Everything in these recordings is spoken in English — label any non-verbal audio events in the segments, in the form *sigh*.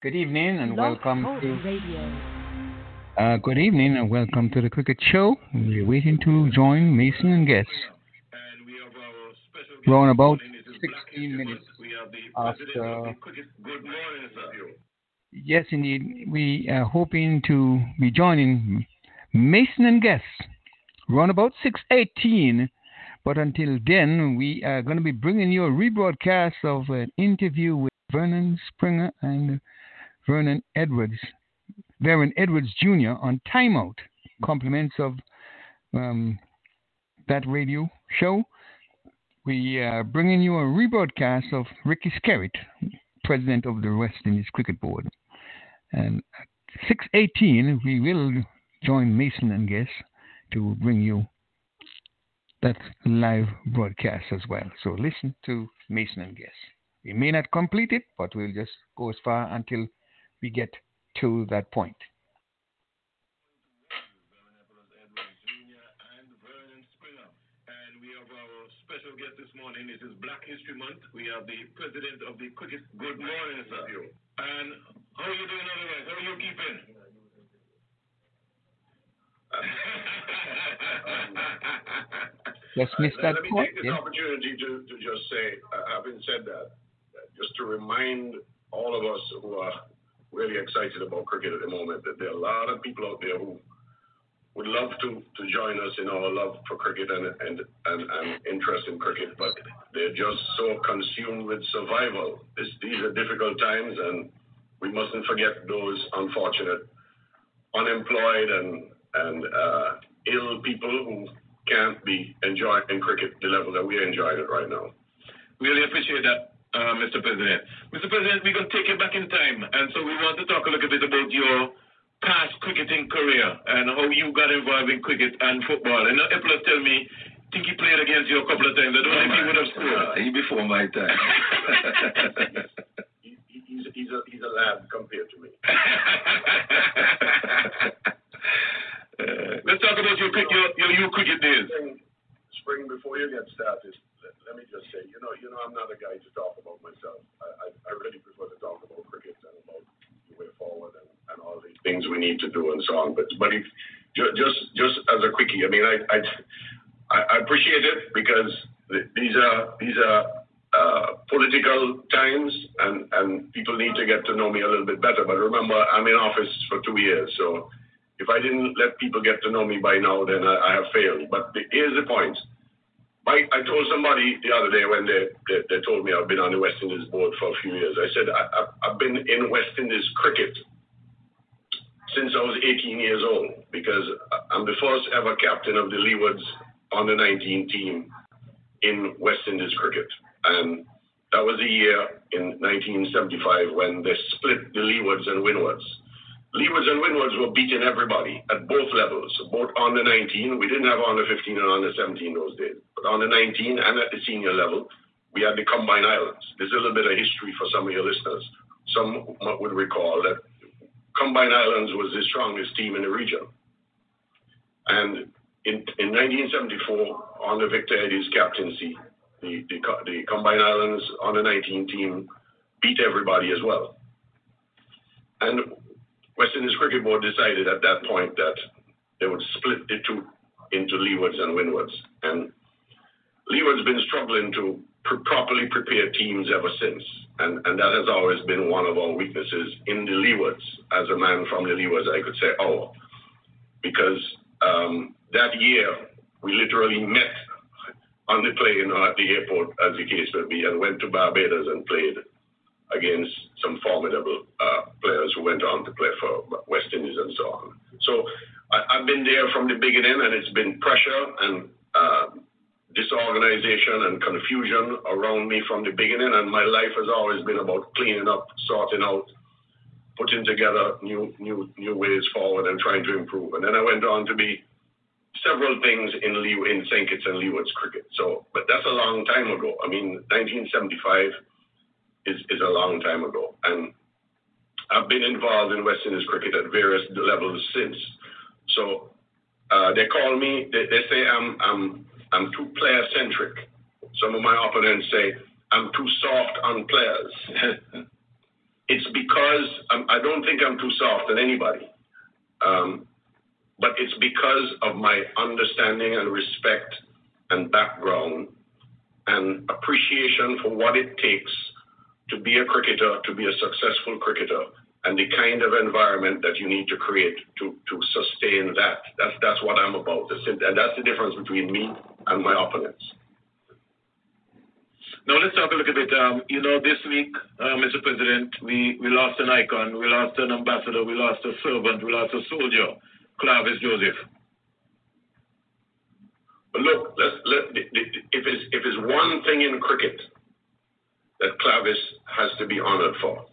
Good evening and welcome to uh, good evening and welcome to the Cricket Show. We're waiting to join Mason and guests. We're on about 16 minutes after. Yes, indeed. We are hoping to be joining Mason and guests around about 6:18. But until then, we are going to be bringing you a rebroadcast of an interview with Vernon Springer and Vernon Edwards, Vernon Edwards Jr. on Timeout, compliments of um, that radio show. We are bringing you a rebroadcast of Ricky Skerritt, president of the West Indies Cricket Board. And at 6.18, we will join Mason and guests to bring you that live broadcast as well. So listen to Mason and guests. We may not complete it, but we'll just go as far until we get to that point. special guest this morning. It is Black History Month. We have the president of the Cricket. Good morning, sir. And how are you doing otherwise? How are you keeping? Just missed that Let me point. take this yeah? opportunity to, to just say, uh, having said that, just to remind all of us who are really excited about cricket at the moment that there are a lot of people out there who would love to, to join us in our love for cricket and, and, and, and interest in cricket, but they're just so consumed with survival. This, these are difficult times, and we mustn't forget those unfortunate, unemployed, and, and uh, ill people who can't be enjoying cricket the level that we're enjoying it right now. Really appreciate that, uh, Mr. President. Mr. President, we're going to take you back in time, and so we want to talk a little bit about your past cricketing career and how you got involved in cricket and football. And people have tell me, think he played against you a couple of times. I don't think he would have scored. he before my time. *laughs* He- he- he's, he's, a, he's a lad compared to me. *laughs* Uh, let's talk about your, cricket- your, your, your cricket days. Spring, spring before you get started, let, me just say, you know, you know, I'm not a guy to talk about myself. I, I, I really prefer to talk about cricket and about the way forward and, and all these things we need to do and so on. But but if ju- just just as a quickie, I mean, I I, I appreciate it because th- these are these are uh, political times and and people need to get to know me a little bit better. But remember, I'm in office for two years, so if I didn't let people get to know me by now, then I, I have failed. But here's the point. I, I told somebody the other day when they, they, they told me I've been on the West Indies board for a few years. I said I, I've been in West Indies cricket since I was 18 years old because I'm the first ever captain of the Leewards on the 19 team in West Indies cricket. And that was the year in 1975 when they split the Leewards and Windwards. Leewards and Windwards were beating everybody at both levels, both on the 19. We didn't have on the 15 and on the 17 those days, but on the 19 and at the senior level, we had the Combine Islands. There's a little bit of history for some of your listeners. Some would recall that Combine Islands was the strongest team in the region. And in, in 1974, under Victor Eddy's captaincy, the, the, the Combined Islands under 19 team beat everybody as well. And West Indies Cricket Board decided at that point that they would split the two into Leewards and Windwards. And Leeward's been struggling to pr- properly prepare teams ever since. And, and that has always been one of our weaknesses in the Leewards. As a man from the Leewards, I could say, oh, because um, that year we literally met on the plane or at the airport, as the case may be, and went to Barbados and played against some formidable uh, players who went on to play for West Indies and so on. So I, I've been there from the beginning, and it's been pressure and uh, disorganization and confusion around me from the beginning. And my life has always been about cleaning up, sorting out, putting together new new new ways forward, and trying to improve. And then I went on to be several things in Lee, in St. Kitts and Leeward's cricket. So, but that's a long time ago. I mean, 1975 is, is a long time ago. And I've been involved in West Indies cricket at various levels since. So uh, they call me, they, they say I'm, I'm, I'm too player centric. Some of my opponents say I'm too soft on players. *laughs* it's because I do not think I'm too soft on anybody, um, but it's because of my understanding and respect and background and appreciation for what it takes to be a cricketer, to be a successful cricketer, and the kind of environment that you need to create to, to sustain that. That's, that's what I'm about. And that's the difference between me and my opponents. Now let's talk a little bit. Um, you know, this week, uh, Mr. President, we, we lost an icon, we lost an ambassador, we lost a servant, we lost a soldier, Clavis Joseph. But look, let's, let, if, it's, if it's one thing in cricket that Clavis has to be honored for,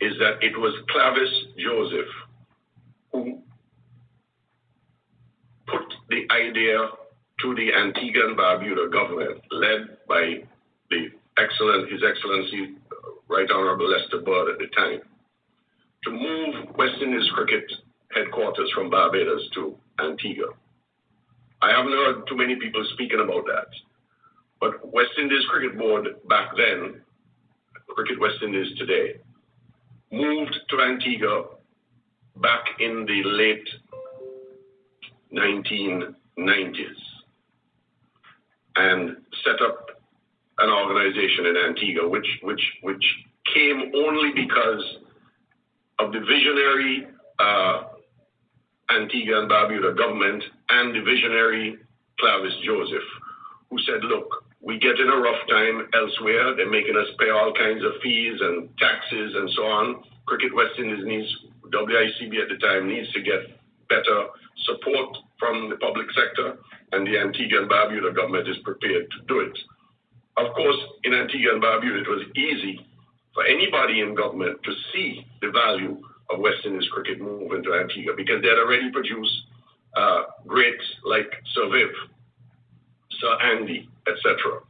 is that it was Clavis Joseph who put the idea to the Antigua and Barbuda government, led by the excellent, His Excellency uh, Right Honorable Lester Bird at the time, to move West Indies cricket headquarters from Barbados to Antigua. I haven't heard too many people speaking about that. But West Indies Cricket Board back then, Cricket West Indies today, moved to Antigua back in the late 1990s and set up an organization in Antigua, which which which came only because of the visionary uh, Antigua and Barbuda government and the visionary Clavis Joseph, who said, "Look, we get in a rough time elsewhere. They're making us pay all kinds of fees and taxes and so on. Cricket West Indies needs WICB at the time needs to get better support from the public sector and the Antigua and Barbuda government is prepared to do it. Of course, in Antigua and Barbuda, it was easy for anybody in government to see the value of West Indies cricket moving to Antigua because they had already produced uh, greats like Sir Viv, Sir Andy, etc.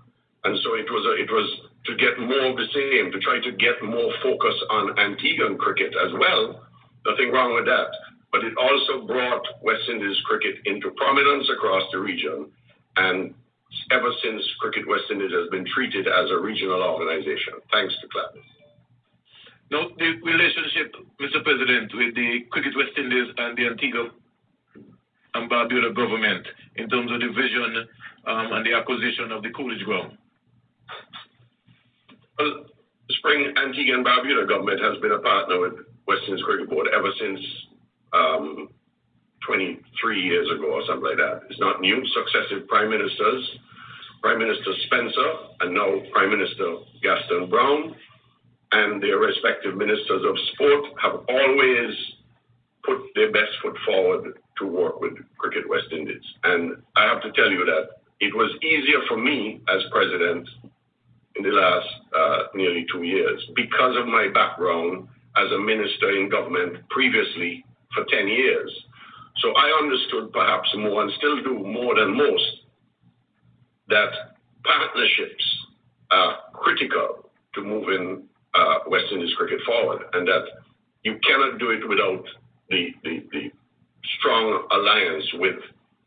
And so it was a, it was to get more of the same, to try to get more focus on Antiguan cricket as well. Nothing wrong with that but it also brought West Indies cricket into prominence across the region. And ever since Cricket West Indies has been treated as a regional organization, thanks to Clavis. Now, the relationship, Mr. President, with the Cricket West Indies and the Antigua and Barbuda government in terms of the vision and the acquisition of the Coolidge ground? Well, Spring Antigua and Barbuda government has been a partner with West Indies Cricket Board ever since um, 23 years ago or something like that. It's not new. Successive prime ministers, Prime Minister Spencer and now Prime Minister Gaston Browne, and their respective ministers of sport have always put their best foot forward to work with Cricket West Indies. And I have to tell you that it was easier for me as president in the last uh, nearly two years because of my background as a minister in government previously for 10 years. So I understood perhaps more and still do more than most that partnerships are critical to moving uh, West Indies cricket forward and that you cannot do it without the, the, the strong alliance with,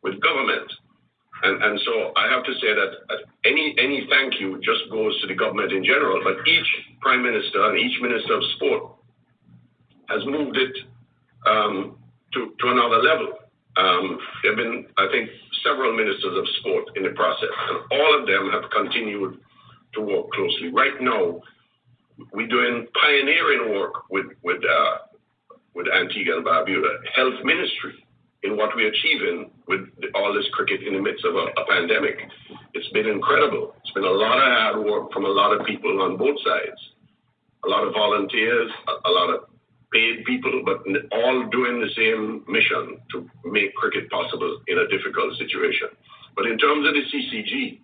with government. And, and so I have to say that any, any thank you just goes to the government in general, but each prime minister and each minister of sport has moved it um, to, to another level. Um, there have been, I think, several ministers of sport in the process, and all of them have continued to work closely. Right now, we're doing pioneering work with with uh, with Antigua and Barbuda, health ministry, in what we're achieving with all this cricket in the midst of a, a pandemic. It's been incredible. It's been a lot of hard work from a lot of people on both sides, a lot of volunteers, a, a lot of paid people, but all doing the same mission to make cricket possible in a difficult situation. But in terms of the CCG,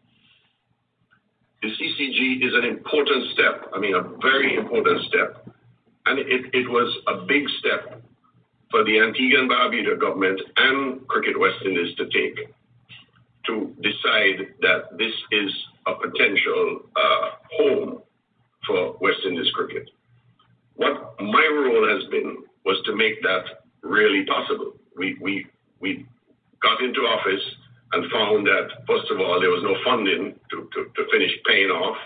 the CCG is an important step, I mean, a very important step. And it, it was a big step for the Antigua and Barbuda government and Cricket West Indies to take to decide that this is a potential uh, home for West Indies cricket. What my role has been was to make that really possible. We, we, we got into office and found that, first of all, there was no funding to, to, to finish paying off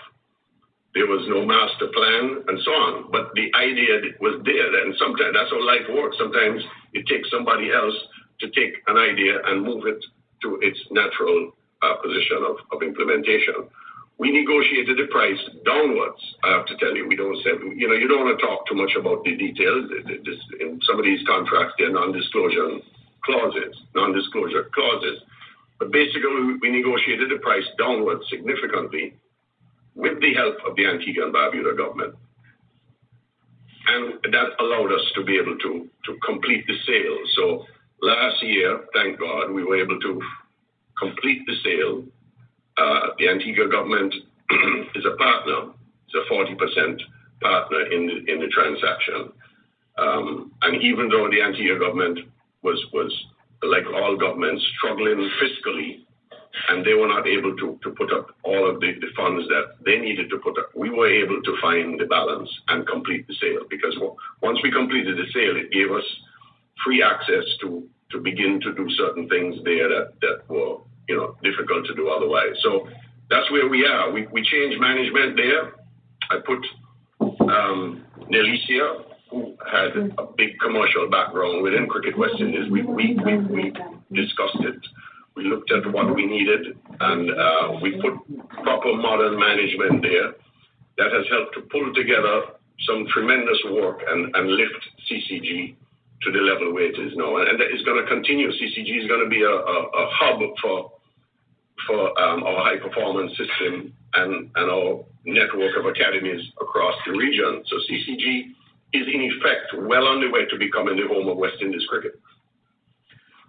there was no master plan, and so on. But the idea was there, and sometimes that's how life works. Sometimes it takes somebody else to take an idea and move it to its natural uh, position of, of implementation. We negotiated the price downwards. I have to tell you, we don't say, you know, you don't want to talk too much about the details. In some of these contracts, they're non-disclosure clauses, non-disclosure clauses. But basically, we negotiated the price downwards significantly with the help of the Antigua and Barbuda government. And that allowed us to be able to, to complete the sale. So last year, thank God, we were able to complete the sale. Uh, the Antigua government *clears throat* is a partner, it's a 40% partner in the, in the transaction. Um, and even though the Antigua government was, was, like all governments, struggling fiscally and they were not able to, to put up all of the, the funds that they needed to put up. We were able to find the balance and complete the sale because once we completed the sale, it gave us free access to, to begin to do certain things there that, that were you know difficult to do otherwise. So that's where we are. We, we changed management there. I put um, Nelicia, who had a big commercial background within Cricket West Indies. We, we, we, we discussed it we looked at what we needed, and uh, we put proper modern management there that has helped to pull together some tremendous work and, lift CCG to the level where it is now. And, that is going to continue. CCG is going to be a, hub for um, our high performance system and our network of academies across the region. So CCG is in effect well on the way to becoming the home of West Indies cricket.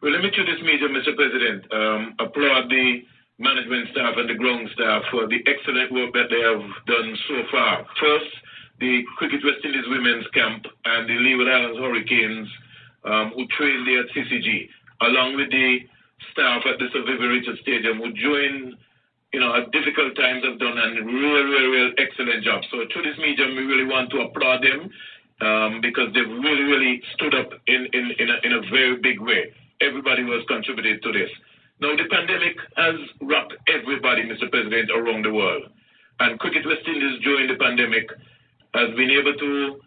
Well, let me to this meeting, Mr. President, um, applaud the management staff and the ground staff for the excellent work that they have done so far. First, the Cricket West Indies Women's Camp and the Leeward Islands Hurricanes, um, who trained there at CCG, along with the staff at the Sir Vivian Richards Stadium, who joined, you know, at difficult times have done a real, real, real excellent job. So through this medium, we really want to applaud them um, because they've really, really stood up in, in, in, a, in a very big way everybody who has contributed to this. Now, the pandemic has rocked everybody, Mr. President, around the world. And Cricket West Indies during the pandemic has been able to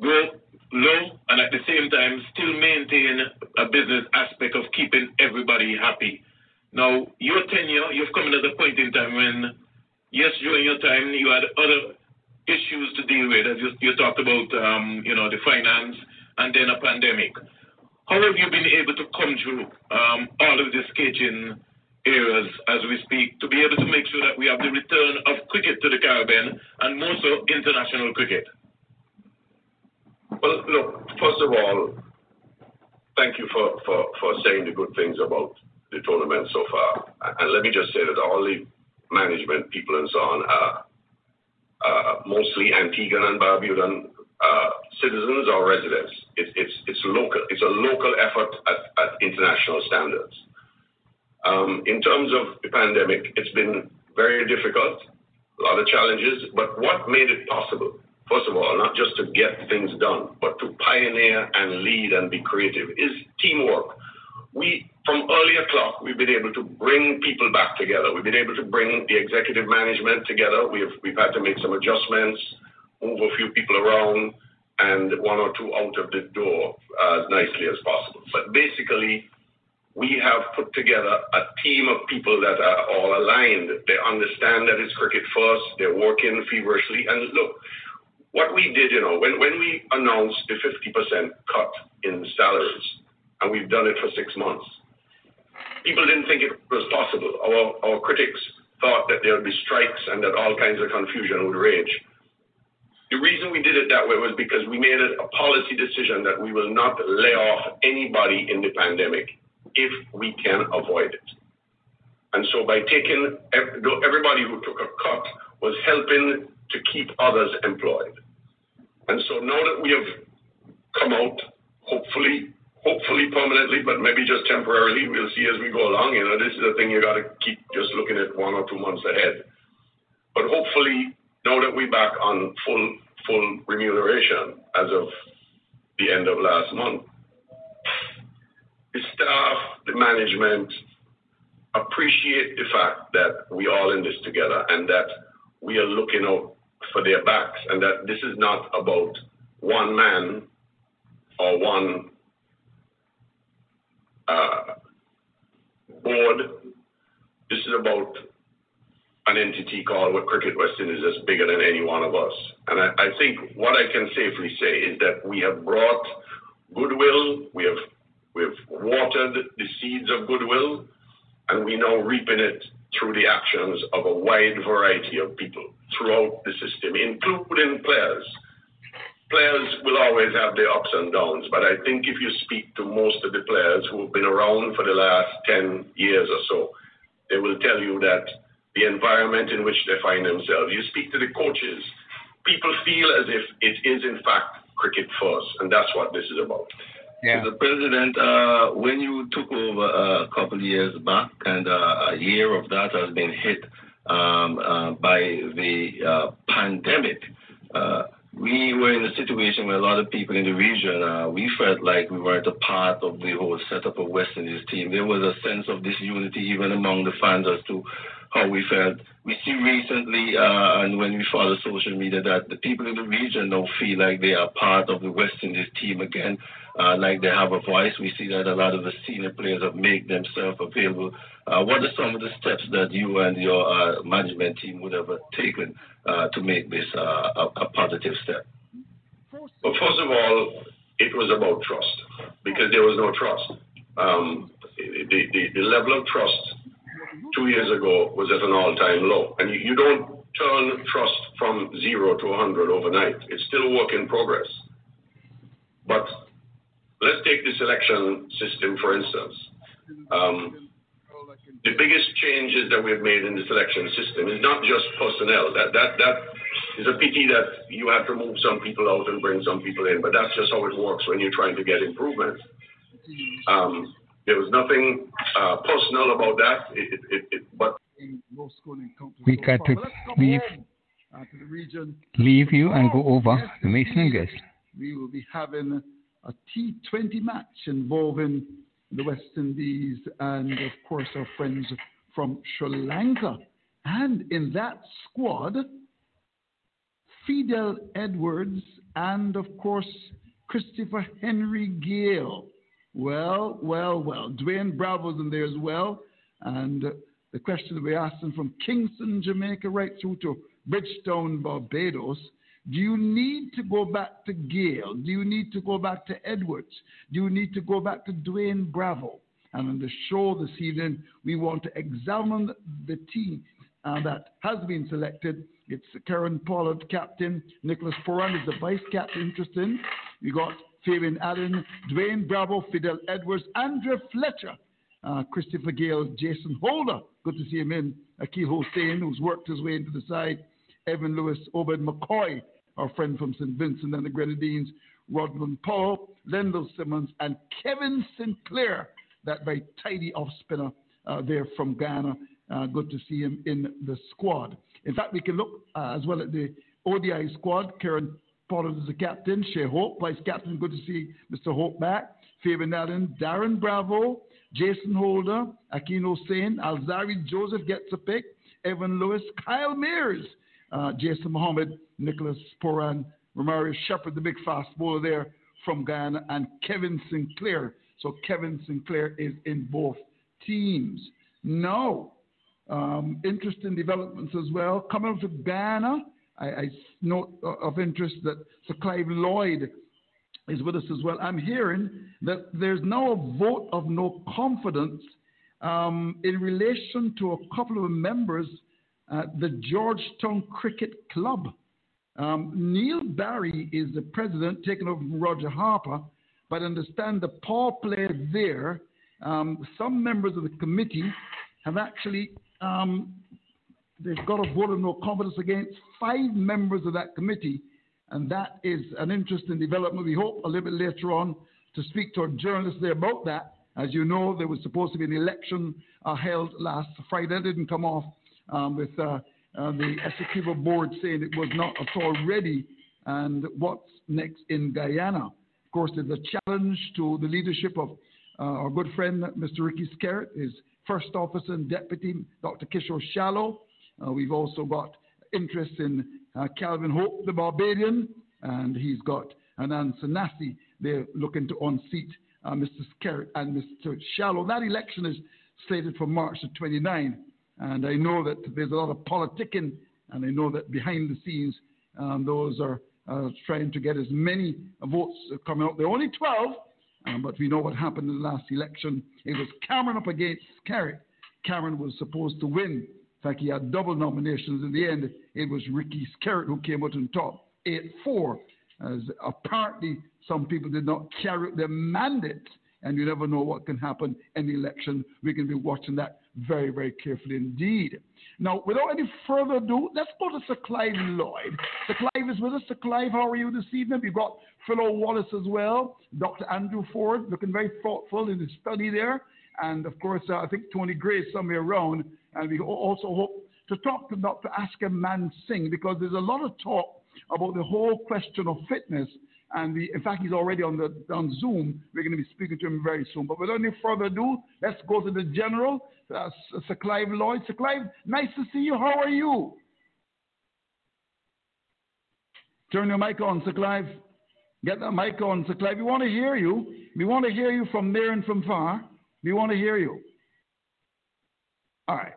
go low and at the same time still maintain a business aspect of keeping everybody happy. Now, your tenure, you've come in at a point in time when, yes, during your time, you had other issues to deal with, as you, you talked about, um, you know, the finance and then a pandemic. How have you been able to through um, all of these kitchen areas as we speak to be able to make sure that we have the return of cricket to the Caribbean and more so international cricket? Well, look, first of all, thank you for, for, for saying the good things about the tournament so far. And let me just say that all the management people and so on are mostly Antiguan and Barbudan uh, citizens or residents. It, it's it's local. It's a local effort at, at international standards. Um, in terms of the pandemic, it's been very difficult, a lot of challenges. But what made it possible? First of all, not just to get things done, but to pioneer and lead and be creative is teamwork. We, from early o'clock, we've been able to bring people back together. We've been able to bring the executive management together. We've, we've had to make some adjustments move a few people around and one or two out of the door as nicely as possible. But basically, we have put together a team of people that are all aligned. They understand that it's cricket first. They're working feverishly. And look, what we did, you know, when, when we announced the 50% cut in salaries, and we've done it for six months, people didn't think it was possible. Our, our critics thought that there would be strikes and that all kinds of confusion would rage. The reason we did it that way was because we made it a policy decision that we will not lay off anybody in the pandemic if we can avoid it. And so by taking everybody who took a cut was helping to keep others employed. And so now that we have come out, hopefully, hopefully permanently, but maybe just temporarily, we'll see as we go along. You know, this is a thing you got to keep just looking at one or two months ahead. But hopefully, now that we're back on full full remuneration as of the end of last month, the staff, the management appreciate the fact that we are all in this together and that we are looking out for their backs, and that this is not about one man or one uh, board. This is about an entity called what Cricket West Indies is bigger than any one of us. And I, I think what I can safely say is that we have brought goodwill, we have we've watered the seeds of goodwill, and we now reaping it through the actions of a wide variety of people throughout the system, including players. Players will always have their ups and downs, but I think if you speak to most of the players who have been around for the last 10 years or so, they will tell you that the environment in which they find themselves. You speak to the coaches, people feel as if it is, in fact, cricket first, and that's what this is about. Yeah. the president, uh, when you took over a couple of years back, and uh, a year of that has been hit um, uh, by the uh, pandemic, uh, we were in a situation where a lot of people in the region, uh, we felt like we weren't a part of the whole setup of West Indies team. There was a sense of disunity even among the fans as to how we felt. We see recently, uh, and when we follow social media, that the people in the region now feel like they are part of the West Indies team again, uh, like they have a voice. We see that a lot of the senior players have made themselves available. Uh, what are some of the steps that you and your uh, management team would have taken uh, to make this uh, a, a, positive step? Well, first of all, it was about trust because there was no trust. Um, the, the, the level of trust two years ago was at an all-time low. And you, you don't turn trust from zero to 100 overnight. It's still a work in progress. But let's take the selection system, for instance. Um, the biggest changes that we've made in the selection system is not just personnel. That, that, that is a pity that you have to move some people out and bring some people in, but that's just how it works when you're trying to get improvement. Um, there was nothing uh, personal about that. It, it, it, but we got to leave, uh, to the region. leave you and go over the Mason and Guest. We will be having a T20 match involving the West Indies and, of course, our friends from Sri Lanka. And in that squad, Fidel Edwards and, of course, Christopher Henry Gayle. Well, well, well. Dwayne Bravo's in there as well. And uh, the question that we asked him from Kingston, Jamaica, right through to Bridgetown, Barbados. Do you need to go back to Gayle? Do you need to go back to Edwards? Do you need to go back to Dwayne Bravo? And on the show this evening, we want to examine the team uh, that has been selected. It's Kieron Pollard, captain. Nicholas Pooran is the vice captain. Interesting. We got Fabian Allen, Dwayne Bravo, Fidel Edwards, Andre Fletcher, uh, Christopher Gayle, Jason Holder. Good to see him in. Akeal Hosein, who's worked his way into the side. Evan Lewis, Obed McCoy, our friend from St. Vincent and the Grenadines. Rovman Powell, Lendl Simmons, and Kevin Sinclair, that very tidy off spinner uh, there from Guyana. Uh, good to see him in the squad. In fact, we can look uh, as well at the ODI squad. Kieron Pollard is the captain. Shai Hope, vice captain. Good to see Mr. Hope back. Fabian Allen, Darren Bravo, Jason Holder, Akeal Hosein, Alzarri Joseph gets a pick. Evan Lewis, Kyle Mayers, uh, Jason Mohammed, Nicholas Pooran, Romario Shepherd, the big fast bowler there from Guyana, and Kevin Sinclair. So Kevin Sinclair is in both teams. Now, um, interesting developments as well. Coming to Guyana, I, I note of interest that Sir Clive Lloyd is with us as well. I'm hearing that there's now a vote of no confidence um, in relation to a couple of members at the Georgetown Cricket Club. Um, Neil Barry is the president, taken over from Roger Harper, but understand the power play there. Um, some members of the committee have actually um, they've got a vote of no confidence against five members of that committee, and that is an interesting development. We hope a little bit later on to speak to our journalists there about that. As you know, there was supposed to be an election uh, held last Friday. That didn't come off um, with uh, uh, the executive board saying it was not at all ready. And what's next in Guyana? Of course, there's a challenge to the leadership of uh, our good friend, Mr. Ricky Skerritt, his first officer and deputy, Dr. Kishore Shallow, uh, we've also got interest in uh, Calvin Hope, the Barbadian, and he's got Anand Sanasi. They're looking to unseat uh, Mr. Skerritt and Mr. Shallow. That election is slated for March the 29th. And I know that there's a lot of politicking, and I know that behind the scenes, um, those are uh, trying to get as many votes coming out. There are only 12, um, but we know what happened in the last election. It was Cameron up against Skerritt. Cameron was supposed to win. In fact, he had double nominations. In the end, it was Ricky Skerritt who came out on top, 8 4, as apparently some people did not carry their mandate and you never know what can happen in the election. We can be watching that very, very carefully indeed. Now, without any further ado, let's go to Sir Clive Lloyd. Sir Clive is with us. Sir Clive, how are you this evening? We've got Philo Wallace as well, Dr. Andrew Ford, looking very thoughtful in his study there. And of course, uh, I think Tony Gray is somewhere around. And we also hope to talk to Dr. Asker Man Singh because there's a lot of talk about the whole question of fitness and the, in fact, he's already on the on Zoom. We're going to be speaking to him very soon. But without any further ado, let's go to the general, uh, Sir Clive Lloyd. Sir Clive, nice to see you. How are you? Turn your mic on, Sir Clive. Get that mic on, Sir Clive. We want to hear you. We want to hear you from near and from far. We want to hear you. All right.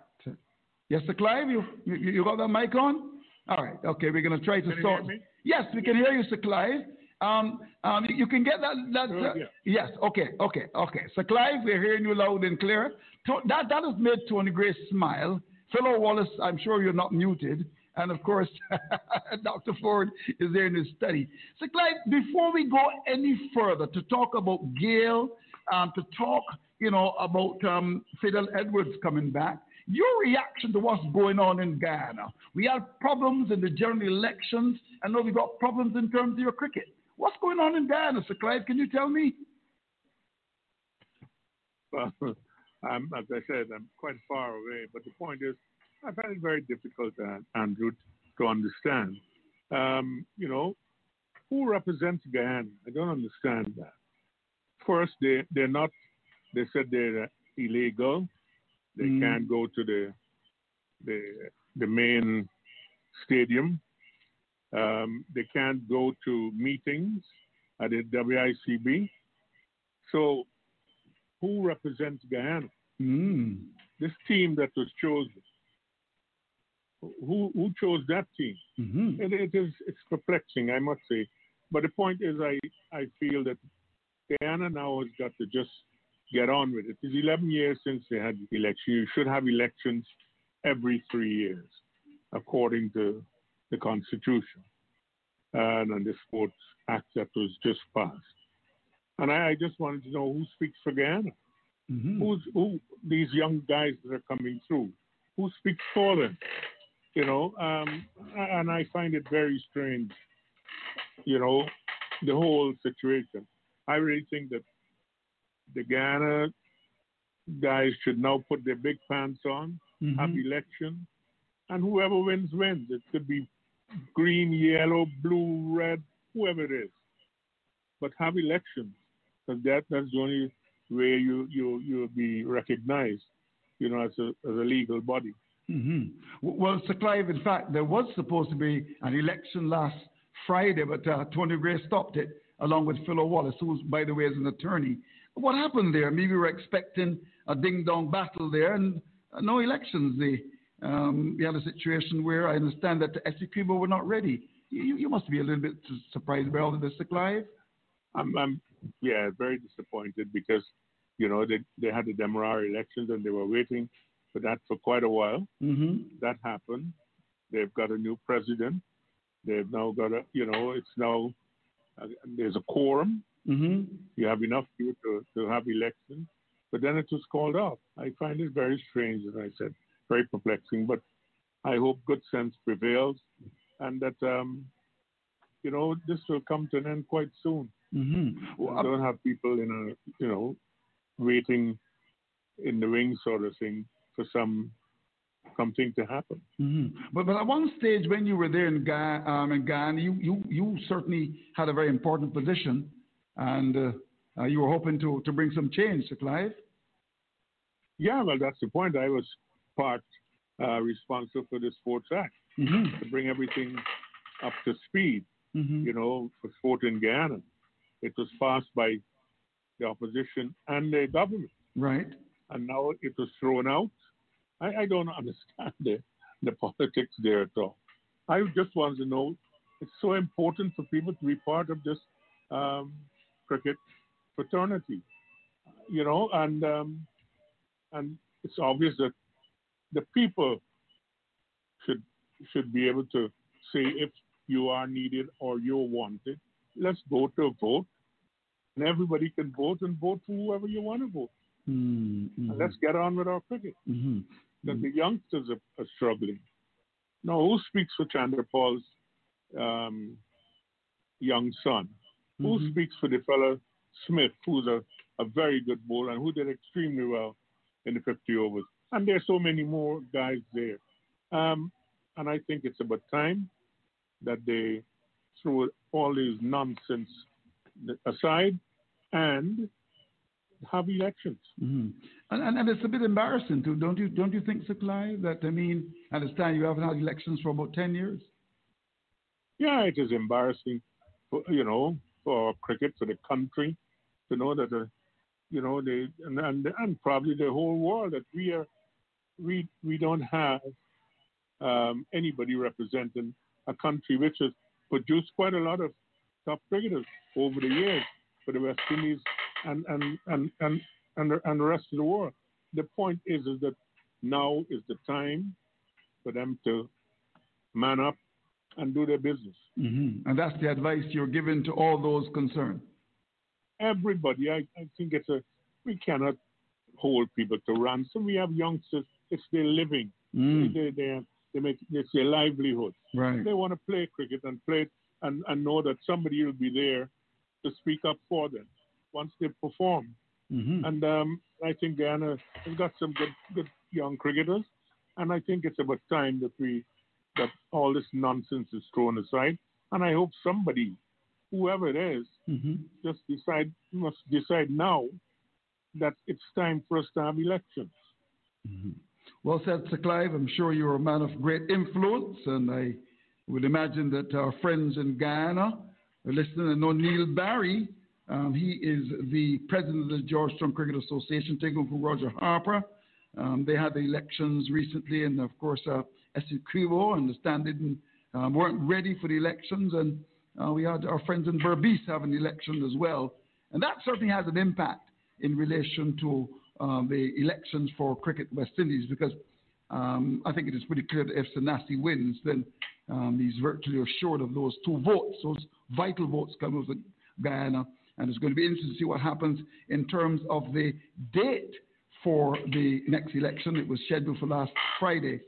Yes, Sir Clive, you, you, you got that mic on? All right. Okay, we're going to try to can sort. Yes, we can hear you, Sir Clive. Um, um, you can get that. that oh, yeah. Yes. Okay. Okay. Okay. So Clive, we're hearing you loud and clear. That that has made Tony Gray smile. Philo Wallace, I'm sure you're not muted. And of course, *laughs* Dr. Ford is there in his study. So, Clive, before we go any further to talk about Gayle, um, to talk, you know, about um, Fidel Edwards coming back, your reaction to what's going on in Guyana. We had problems in the general elections, and now we've got problems in terms of your cricket. What's going on in Guyana, Sir Clive? Can you tell me? Well, *laughs* as I said, I'm quite far away. But the point is, I find it very difficult, uh, Andrew, to understand. Um, you know, who represents Guyana? I don't understand that. First, they, they're not, they said they're uh, illegal. They mm. can't go to the, the, the main stadium. Um, they can't go to meetings at the WICB. So, who represents Guyana? Mm. This team that was chosen. Who who chose that team? Mm-hmm. It, it is it's perplexing, I must say. But the point is, I I feel that Guyana now has got to just get on with it. It's 11 years since they had election. You should have elections every three years, according to the Constitution and, and the Sports Act that was just passed. And I, I just wanted to know who speaks for Guyana. Mm-hmm. Who's who? These young guys that are coming through. Who speaks for them? You know, um, and I find it very strange. You know, the whole situation. I really think that the Guyana guys should now put their big pants on, mm-hmm. have election, and whoever wins wins. It could be green, yellow, blue, red, whoever it is. But have elections, because that, that's the only way you, you, you'll be recognized, you know, as a, as a legal body. Mm-hmm. Well, Sir Clive, in fact, there was supposed to be an election last Friday, but uh, Tony Gray stopped it, along with Philo Wallace, who, by the way, is an attorney. What happened there? Maybe we were expecting a ding dong battle there and uh, no elections. They, um, we had a situation where I understand that the Essequibo were not ready. You, you, must be a little bit surprised by all of this, Clive. I'm, I'm, yeah, very disappointed because, you know, they, they had the Demerara elections and they were waiting for that for quite a while. Mm-hmm. That happened. They've got a new president. They've now got a, you know, it's now, uh, there's a quorum. Mm-hmm. You have enough people to, to have elections. But then it was called off. I find it very strange, as I said, very perplexing. But I hope good sense prevails and that, um, you know, this will come to an end quite soon. Mm-hmm. Well, don't have people in a, you know, waiting in the wings sort of thing for some something to happen. Mm-hmm. But, but at one stage when you were there in Guyana, um, in Guyana you, you, you certainly had a very important position and uh, uh, you were hoping to, to bring some change to Clive. Yeah, well, that's the point. I was part uh, responsible for the Sports Act mm-hmm. to bring everything up to speed, mm-hmm. you know, for sport in Guyana. It was passed by the opposition and the government. Right. And now it was thrown out. I, I don't *laughs* understand the, the politics there at all. I just want to know it's so important for people to be part of this um, cricket fraternity, you know, and um, and it's obvious that the people should should be able to say if you are needed or you're wanted. Let's go to a vote, and everybody can vote and vote for whoever you want to vote. Mm-hmm. Let's get on with our cricket. Mm-hmm. That the youngsters are, are, struggling. Now, who speaks for Chanderpaul's um, young son? Mm-hmm. Who speaks for the fellow Smith, who's a, a very good bowler and who did extremely well in the 50 overs? And there's so many more guys there. Um, and I think it's about time that they throw all this nonsense aside and have elections. Mm-hmm. And, and, and, it's a bit embarrassing too, don't you? Don't you think, Sir Clive? That I mean, I understand you haven't had elections for about ten years. Yeah, it is embarrassing, you know, for cricket, for the country, to know that, uh, you know, they and, and and probably the whole world that we are, we we don't have um, anybody representing a country which has produced quite a lot of top cricketers over the years for the West Indies and and and and and, and the rest of the world. The point is is that now is the time for them to man up and do their business. Mm-hmm. And that's the advice you're giving to all those concerned. Everybody, I, I think it's a we cannot hold people to ransom. We have youngsters; it's their living. Mm. They, they, they make it's their livelihood. Right. They want to play cricket and play it and, and know that somebody will be there to speak up for them once they perform. Mm-hmm. And um, I think Guyana has got some good good young cricketers, and I think it's about time that we that all this nonsense is thrown aside. And I hope somebody, whoever it is, mm-hmm. just decide must decide now that it's time for us to have elections. Mm-hmm. Well said, Sir Clive. I'm sure you're a man of great influence, and I would imagine that our friends in Guyana are listening. I know Neil Barry, um, he is the president of the Georgetown Cricket Association, taking over Roger Harper. Um, they had the elections recently, and of course, uh, Essequibo and the Standard um, weren't ready for the elections, and uh, we had our friends in Berbice having the election as well. And that certainly has an impact in relation to um, the elections for Cricket West Indies because um, I think it is pretty clear that if Sanasi wins, then um, he's virtually assured of those two votes, those vital votes coming from Guyana. And it's going to be interesting to see what happens in terms of the date for the next election. It was scheduled for last Friday,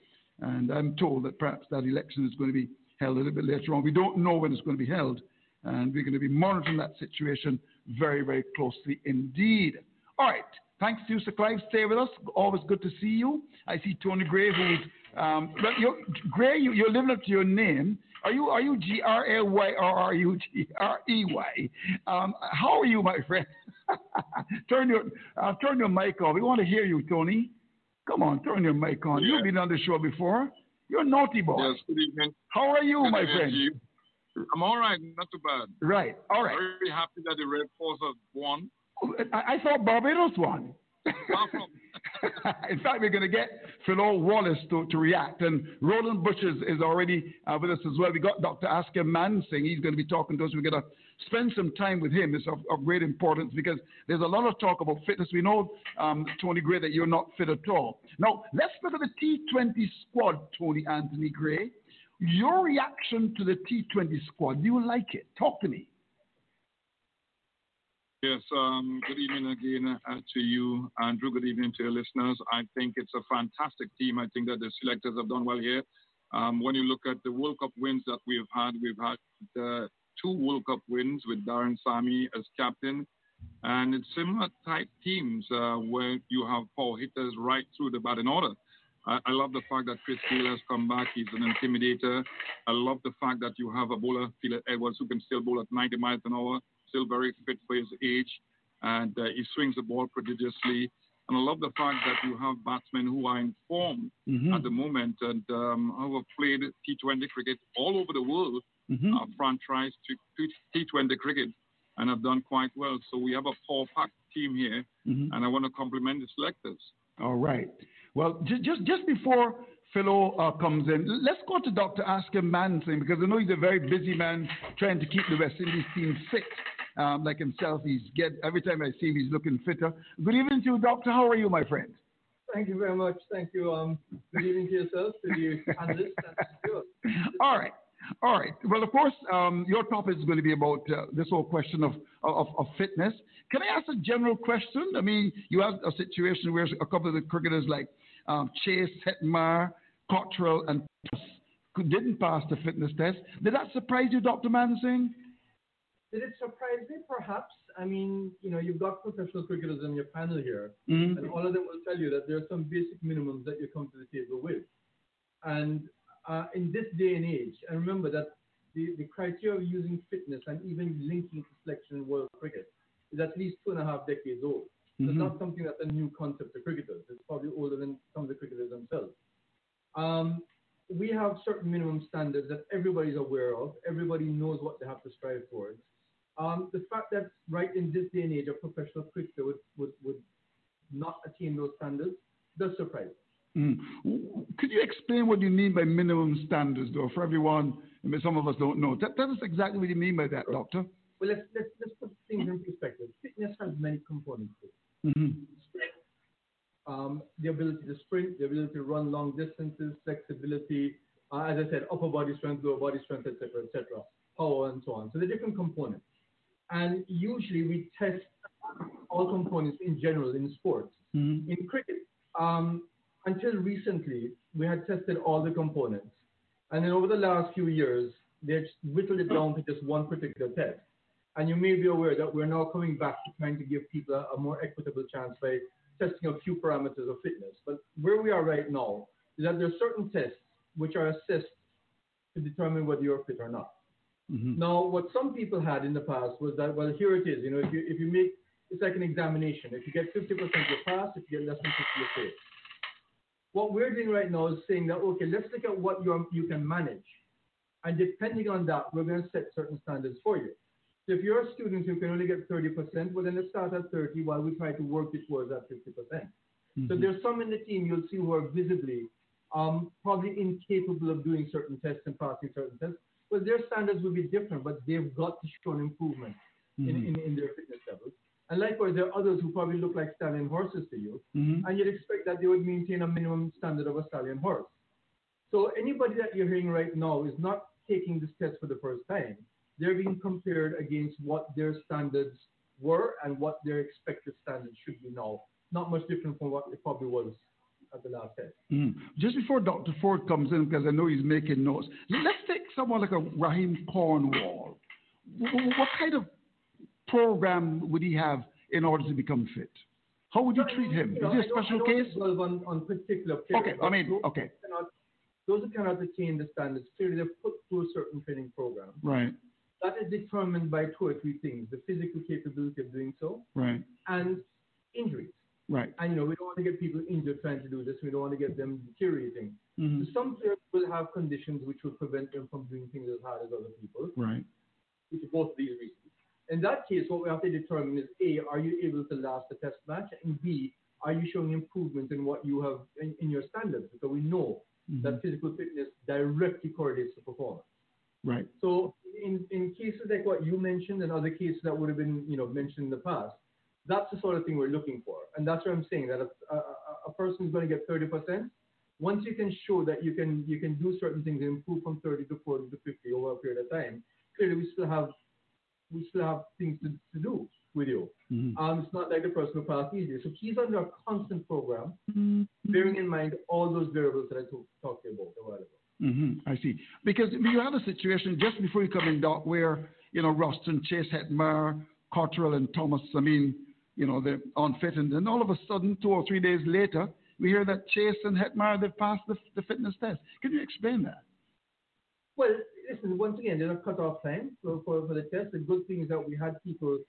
and I'm told that perhaps that election is going to be held a little bit later on. We don't know when it's going to be held, and we're going to be monitoring that situation very, very closely indeed. All right. Thanks to you, Sir Clive. Stay with us. Always good to see you. I see Tony Gray, who's um, you're, Gray. You, you're living up to your name. Are you are you G R A Y or are you G R E Y? Um, how are you, my friend? *laughs* turn your uh, turn your mic off. We want to hear you, Tony. Come on, turn your mic on. Yeah. You've been on the show before. You're a naughty boy. Yes, good evening. How are you, good my friend? I'm all right, not too bad. Right, all right. Very happy that the Red Force has won. I, I thought Barbados won. *laughs* In fact, we're going to get Phil Wallace to, to react. And Roland Bush is, already uh, with us as well. We got Dr. Asker Mansingh. He's going to be talking to us. We're going to spend some time with him. It's of, of, great importance because there's a lot of talk about fitness. We know, um, Tony Gray, that you're not fit at all. Now, let's look at the T20 squad, Tony Anthony Gray. Your reaction to the T20 squad, do you like it? Talk to me. Yes, um, good evening again uh, to you, Andrew. Good evening to your listeners. I think it's a fantastic team. I think that the selectors have done well here. Um, when you look at the World Cup wins that we've had, we've had uh, two World Cup wins with Darren Sammy as captain. And it's similar type teams uh, where you have power hitters right through the batting order. I, I, love the fact that Chris Gayle has come back. He's an intimidator. I love the fact that you have a bowler, Fidel Edwards, who can still bowl at 90 miles an hour still very fit for his age, and uh, he swings the ball prodigiously. And I love the fact that you have batsmen who are in form mm-hmm. at the moment and um, who have played T20 cricket all over the world mm-hmm. uh, franchise to, to T20 cricket and have done quite well. So we have a four-pack team here, mm-hmm. and I want to compliment the selectors. All right. Well, just just, just before Philo uh, comes in, let's go to Dr. Oscar Mansingh because I know he's a very busy man trying to keep the West Indies team fit. Um, like himself, he's get every time I see him, he's looking fitter. Good evening to you, Doctor. How are you, my friend? Thank you very much. Thank you. Um, good evening to yourself, to the *laughs* analysts, All right. All right. Well, of course, um, your topic is going to be about uh, this whole question of, of, of, fitness. Can I ask a general question? I mean, you have a situation where a couple of the cricketers like um, Chase, Hetmyer, Cottrell, and didn't pass the fitness test. Did that surprise you, Dr. Mansingh? Did it surprise me? Perhaps. I mean, you know, you've got professional cricketers on your panel here, mm-hmm. and all of them will tell you that there are some basic minimums that you come to the table with. And uh, in this day and age, and remember that the, the criteria of using fitness and even linking to selection in world cricket is at least two and a half decades old. Mm-hmm. It's not something that's a new concept to cricketers. It's probably older than some of the cricketers themselves. Um, we have certain minimum standards that everybody's aware of. Everybody knows what they have to strive towards. Um, the fact that right in this day and age, a professional cricketer would, would, would not attain those standards does surprise Mm. Could you explain what you mean by minimum standards, though, for everyone? I mean, some of us don't know. Tell, us exactly what you mean by that, Doctor. Well, let's, let's, let's put things in perspective. Fitness has many components Mm-hmm. Um, the ability to sprint, the ability to run long distances, flexibility, uh, as I said, upper body strength, lower body strength, etc., etc., power, and so on. So the different components. And usually we test all components in general in sports. Mm-hmm. In cricket, um, until recently, we had tested all the components. And then over the last few years, they whittled it down to just one particular test. And you may be aware that we're now coming back to trying to give people a, a more equitable chance by testing a few parameters of fitness. But where we are right now is that there are certain tests which are assessed to determine whether you're fit or not. Mm-hmm. Now, what some people had in the past was that, well, here it is. You know, if you if you make it's like an examination. If you get 50%, you pass. If you get less than 50, you fail. What we're doing right now is saying that, okay, let's look at what you you can manage. And depending on that, we're going to set certain standards for you. So if you're a student who can only get 30%, well, then let's start at 30 while we try to work it towards that 50%. percent mm hmm So there's some in the team you'll see who are visibly um, probably incapable of doing certain tests and passing certain tests. Well, their standards will be different, but they've got to show an improvement mm-hmm. in, in, in, their fitness levels. And likewise, there are others who probably look like stallion horses to you, mm-hmm. and you'd expect that they would maintain a minimum standard of a stallion horse. So anybody that you're hearing right now is not taking this test for the first time. They're being compared against what their standards were and what their expected standards should be now. Not much different from what it probably was at the last test. Mm. Just before Dr. Ford comes in, because I know he's making notes, let's take someone like a Rahkeem Cornwall. What kind of program would he have in order to become fit? How would you treat him? Is he a special case? On, on particular players. Okay, I mean, those okay. Cannot, those who cannot attain the standards, clearly they're put through a certain training program. Right. That is determined by two or three things: the physical capability of doing so, right, and injuries. Right. And you know, we don't want to get people injured trying to do this. We don't want to get them deteriorating. Mm-hmm. So some players will have conditions which will prevent them from doing things as hard as other people. Right. Which are both these reasons. In that case, what we have to determine is A, are you able to last the test match? And B, are you showing improvement in what you have in, in your standards? Because we know mm-hmm. that physical fitness directly correlates to performance. Right. So in, in cases like what you mentioned and other cases that would have been you know mentioned in the past, that's the sort of thing we're looking for. And that's what I'm saying that a, a, a person is going to get 30%. Once you can show that you can you can do certain things and improve from 30 to 40 to 50 over a period of time, clearly we still have we still have things to, to do with you. Mm-hmm. Um, it's not like the personal path easier. So he's under a constant program, mm-hmm. bearing in mind all those variables that I talk, talked about a while ago. Mm-hmm. I see. Because you had a situation just before you come in, Doc, where, you know, Roston, Chase, Hetmyer, Cottrell, and Thomas, I mean, you know, they're unfit. And then all of a sudden, two or three days later, we hear that Chase and Hetmyer, they've passed the, the fitness test. Can you explain that? Well, listen, once again, there's a cut-off time for, for, for the test. The good thing is that we had people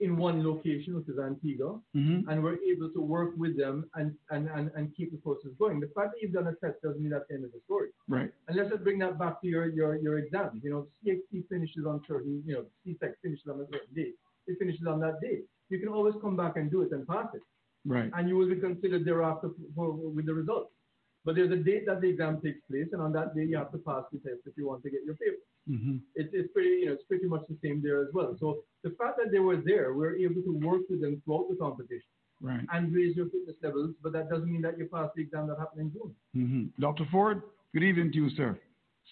in one location, which is Antigua, mm-hmm. and we're able to work with them and, and, and, and keep the process going. The fact that you've done a test doesn't mean that's the end of the story. Right. And let's just bring that back to your, your, your exam. You know, CXC finishes on certain, you know, CSEC finishes on a certain day. It finishes on that day. You can always come back and do it and pass it. Right. And you will be considered thereafter for, with the results. But there's a date that the exam takes place, and on that day you have to pass the test if you want to get your paper. Mm-hmm. It's, it's pretty, you know, it's pretty much the same there as well. So the fact that they were there, we are able to work with them throughout the competition right. and raise your fitness levels, but that doesn't mean that you pass the exam that happened in June. Mm-hmm. Dr. Ford, good evening to you, sir.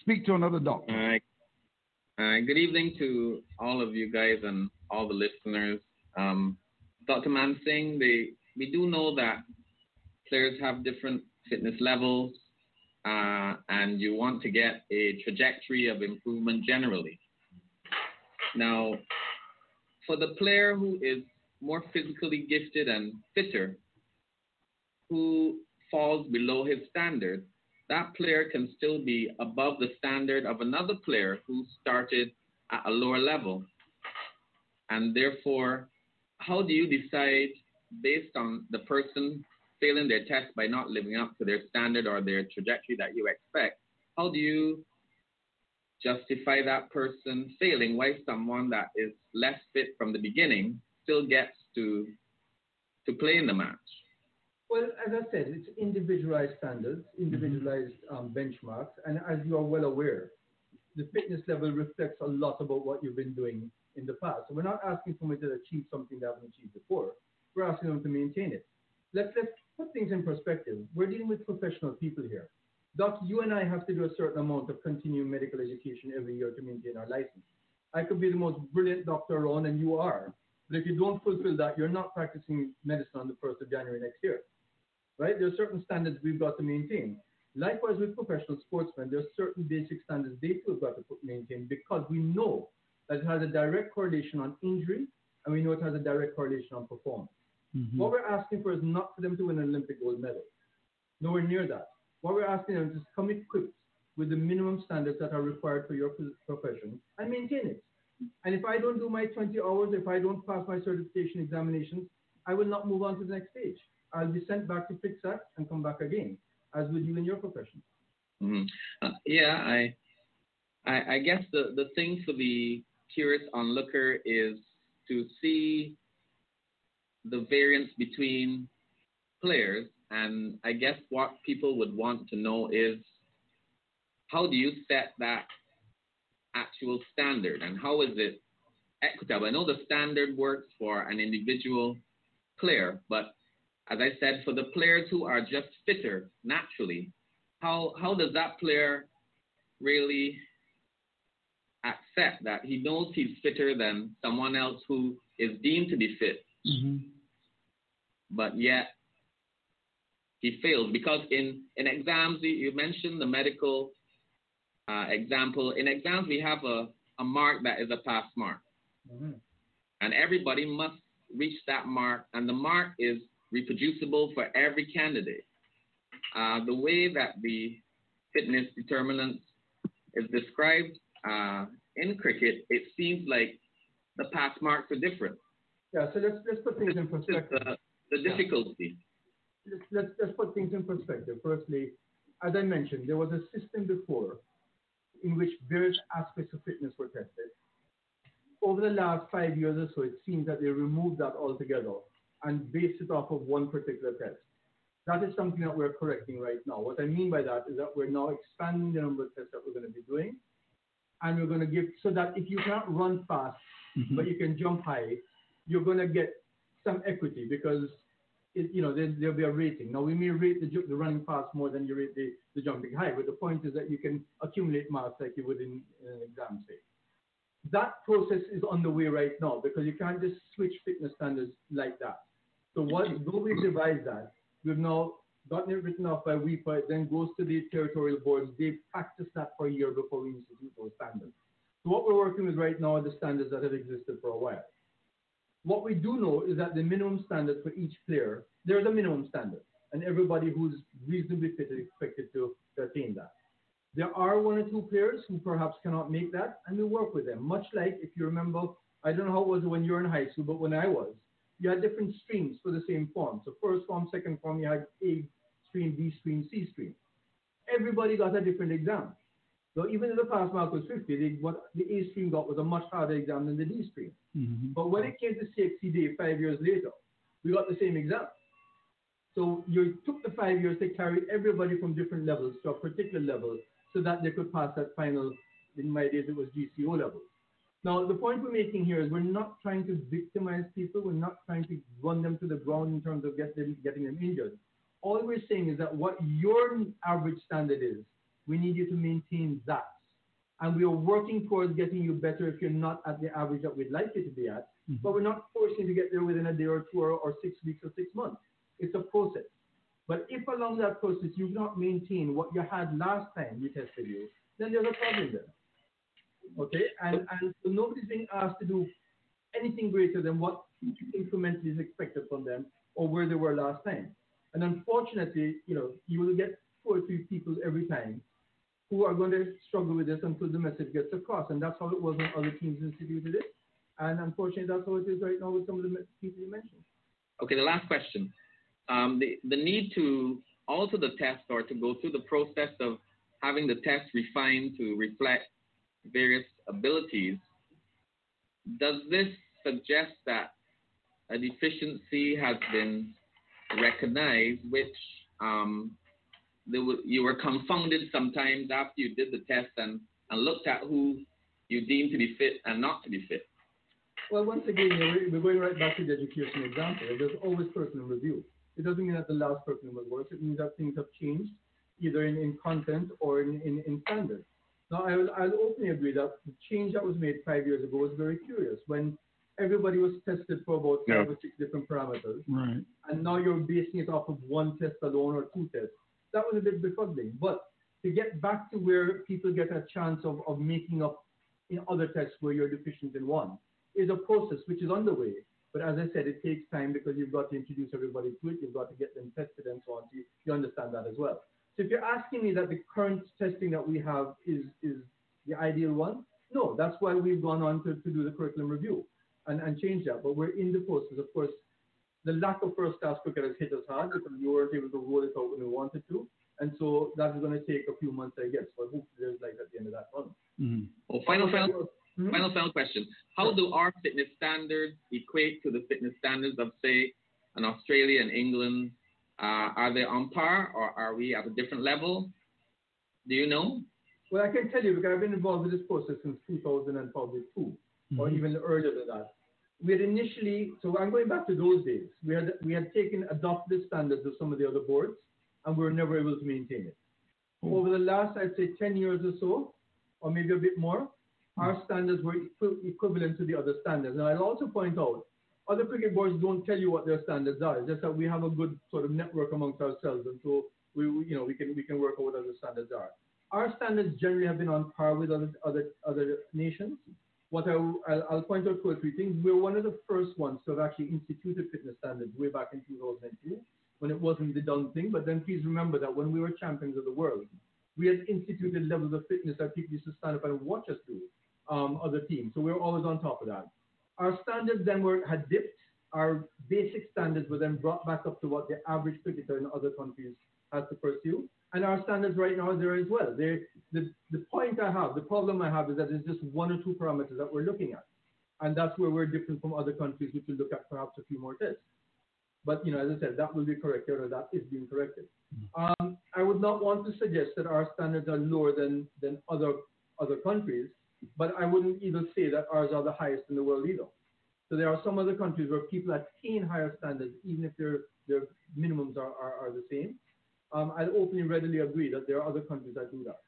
Speak to another doctor. All right. Uh, good evening to all of you guys and all the listeners. Um, Dr. Mansingh, they, we do know that players have different fitness levels, uh, and you want to get a trajectory of improvement generally. Now, for the player who is more physically gifted and fitter, who falls below his standard, that player can still be above the standard of another player who started at a lower level. And therefore, how do you decide based on the person failing their test by not living up to their standard or their trajectory that you expect, how do you justify that person failing? Why someone that is less fit from the beginning still gets to to play in the match? Well, as I said, it's individualized standards, individualized um, benchmarks, and as you are well aware, the fitness level reflects a lot about what you've been doing in the past. So we're not asking someone to achieve something they haven't achieved before. We're asking them to maintain it. Let's let's put things in perspective. We're dealing with professional people here. Doc, you and I have to do a certain amount of continuing medical education every year to maintain our license. I could be the most brilliant doctor around, and you are. But if you don't fulfill that, you're not practicing medicine on the 1st of January next year. Right? There are certain standards we've got to maintain. Likewise with professional sportsmen, there are certain basic standards they too have got to maintain because we know that it has a direct correlation on injury and we know it has a direct correlation on performance. Mm-hmm. What we're asking for is not for them to win an Olympic gold medal. Nowhere near that. What we're asking them is to come equipped with the minimum standards that are required for your profession and maintain it. And if I don't do my 20 hours, if I don't pass my certification examinations, I will not move on to the next stage. I'll be sent back to FICSAC and come back again, as would you in your profession. Mm-hmm. Uh, yeah, I, I, I guess the, the thing for the curious onlooker is to see the variance between players. And I guess what people would want to know is how do you set that actual standard and how is it equitable? I know the standard works for an individual player, but as I said, for the players who are just fitter naturally, how how does that player really accept that he knows he's fitter than someone else who is deemed to be fit? Mm-hmm but yet he fails because in, in exams, you mentioned the medical uh, example. In exams, we have a, a mark that is a pass mark. Mm-hmm. And everybody must reach that mark, and the mark is reproducible for every candidate. Uh, the way that the fitness determinants is described uh, in cricket, it seems like the pass marks are different. Yeah, so let's, let's put things in perspective. The, the difficulty. Let's, let's, let's put things in perspective. Firstly, as I mentioned, there was a system before in which various aspects of fitness were tested. Over the last five years or so, it seems that they removed that altogether and based it off of one particular test. That is something that we're correcting right now. What I mean by that is that we're now expanding the number of tests that we're going to be doing. And we're going to give, so that if you can't run fast, mm-hmm. but you can jump high, you're going to get some equity because it, you know there, will be a rating. Now we may rate the, the running fast more than you rate the, the jumping high, but the point is that you can accumulate marks like you would in, an exam, say. That process is on the way right now because you can't just switch fitness standards like that. So what, though we've devised that, we've now gotten it written off by WIPA, it then goes to the territorial boards. They practice that for a year before we institute those standards. So what we're working with right now are the standards that have existed for a while. What we do know is that the minimum standard for each player, there's a minimum standard, and everybody who's reasonably fit is expected to, attain that. There are one or two players who perhaps cannot make that, and we work with them. Much like, if you remember, I don't know how it was when you were in high school, but when I was, you had different streams for the same form. So first form, second form, you had A stream, B stream, C stream. Everybody got a different exam. So even if the pass mark was 50, they, what the A stream got was a much harder exam than the D stream. Mm-hmm. But when it came to CXC five years later, we got the same exam. So you took the five years to carry everybody from different levels to a particular level so that they could pass that final, in my days it was GCO level. Now, the point we're making here is we're not trying to victimize people. We're not trying to run them to the ground in terms of get them, getting them injured. All we're saying is that what your average standard is, we need you to maintain that. And we are working towards getting you better if you're not at the average that we'd like you to be at. Mm-hmm. But we're not forcing you to get there within a day or two or, or six weeks or six months. It's a process. But if along that process you not maintain what you had last time we tested you, then there's a problem there. Okay? And, and so nobody's being asked to do anything greater than what incrementally is expected from them or where they were last time. And unfortunately, you know, you will get two or three people every time who are going to struggle with this until the message gets across. And that's how it was when other teams instituted it. And unfortunately, that's how it is right now with some of the people you mentioned. Okay, the last question um, the, the need to alter the test or to go through the process of having the test refined to reflect various abilities, does this suggest that a deficiency has been recognized, which um, w- you were confounded sometimes after you did the test and, and looked at who you deemed to be fit and not to be fit? Well, once again, we're going right back to the education example. There's always personal review. It doesn't mean that the last person was worse. It means that things have changed, either in, in content or in, in, in standards. Now, I will, I'll openly agree that the change that was made five years ago was very curious when everybody was tested for about yeah. five or six different parameters. Right. And now you're basing it off of one test alone or two tests. That was a bit befuddling. But to get back to where people get a chance of, of making up in other tests where you're deficient in one is a process which is underway. But as I said, it takes time because you've got to introduce everybody to it. You've got to get them tested and so on. So you, you understand that as well. So if you're asking me that the current testing that we have is, is the ideal one, no, that's why we've gone on to, to do the curriculum review and, and change that. But we're in the process. Of course, the lack of first class cricket has hit us hard because we weren't able to roll it out when we wanted to. And so that is going to take a few months, I guess. But hopefully there's like at the end of that run. Mm-hmm. Well, final, final, Mm-hmm. Final, final question. How do our fitness standards equate to the fitness standards of, say, an Australia and England? Uh, are they on par or are we at a different level? Do you know? Well, I can tell you because I've been involved with this process since 2002 mm-hmm. or even earlier than that. We had initially, so I'm going back to those days. We had we had taken adopted standards of some of the other boards, and we were never able to maintain it. Mm-hmm. Over the last, I'd say, 10 years or so, or maybe a bit more, our standards were equivalent to the other standards. And I'll also point out, other cricket boards don't tell you what their standards are. It's just that we have a good sort of network amongst ourselves, and so we, we you know, we can we can work out what other standards are. Our standards generally have been on par with other other other nations. What I, I'll, I'll point out two or three things. We're one of the first ones to have actually instituted fitness standards way back in 2002 when it wasn't the done thing. But then please remember that when we were champions of the world, we had instituted levels of fitness that people used to stand up and watch us do um, other teams. So we are always on top of that. Our standards then were had dipped. Our basic standards were then brought back up to what the average cricketer in other countries has to pursue. And our standards right now are there as well. They're, the, the point I have, the problem I have is that there's just one or two parameters that we're looking at. And that's where we're different from other countries, which will look at perhaps a few more tests. But you know, as I said, that will be corrected or that is being corrected. Mm-hmm. Um, I would not want to suggest that our standards are lower than, than other other countries but I wouldn't even say that ours are the highest in the world either. So there are some other countries where people attain higher standards, even if their their minimums are, are, are the same. Um, I openly readily agree that there are other countries that do that.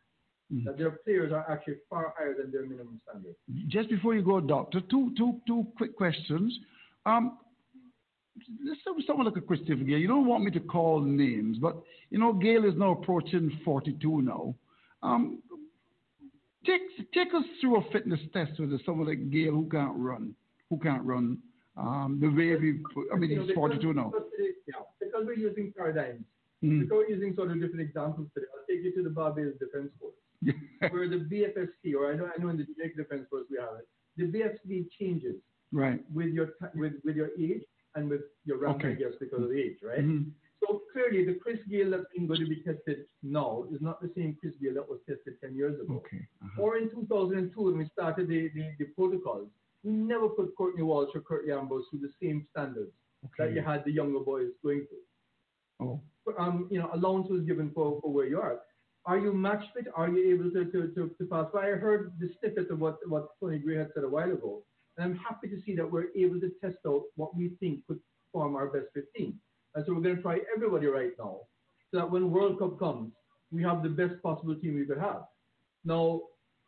Mm-hmm. That their players are actually far higher than their minimum standards. Just before you go, Doctor, two, two, two quick questions. Um, let's say someone like a Christopher Gayle. You don't want me to call names, but you know, Gayle is now approaching 42 now. Um, Take, take us through a fitness test with someone like Gayle who can't run, who can't run. Um, the way we, I mean, he's 42 now. Yeah, because we're using paradigms. Mm. Because we're using sort of different examples today. I'll take you to the Barbados Defense Force, *laughs* where the BFST, or I know, I know in the Jamaica Defense Force we have it, the BSB changes right with your with with your age and with your rank, okay. I guess, because of age, right? Mm-hmm. So clearly, the Chris Gayle that's been going to be tested now is not the same Chris Gayle that was tested 10 years ago. Okay. Uh-huh. Or in 2002, when we started the, the, the, protocols, we never put Courtney Walsh or Curtly Ambrose through the same standards okay. that you had the younger boys going through. Oh. Um, you know, allowance was given for, for where you are. Are you match fit? Are you able to, to, to, to pass? But I heard the snippet of what, what Tony Gray had said a while ago. And I'm happy to see that we're able to test out what we think could form our best 15. And so we're going to try everybody right now so that when World Cup comes, we have the best possible team we could have. Now,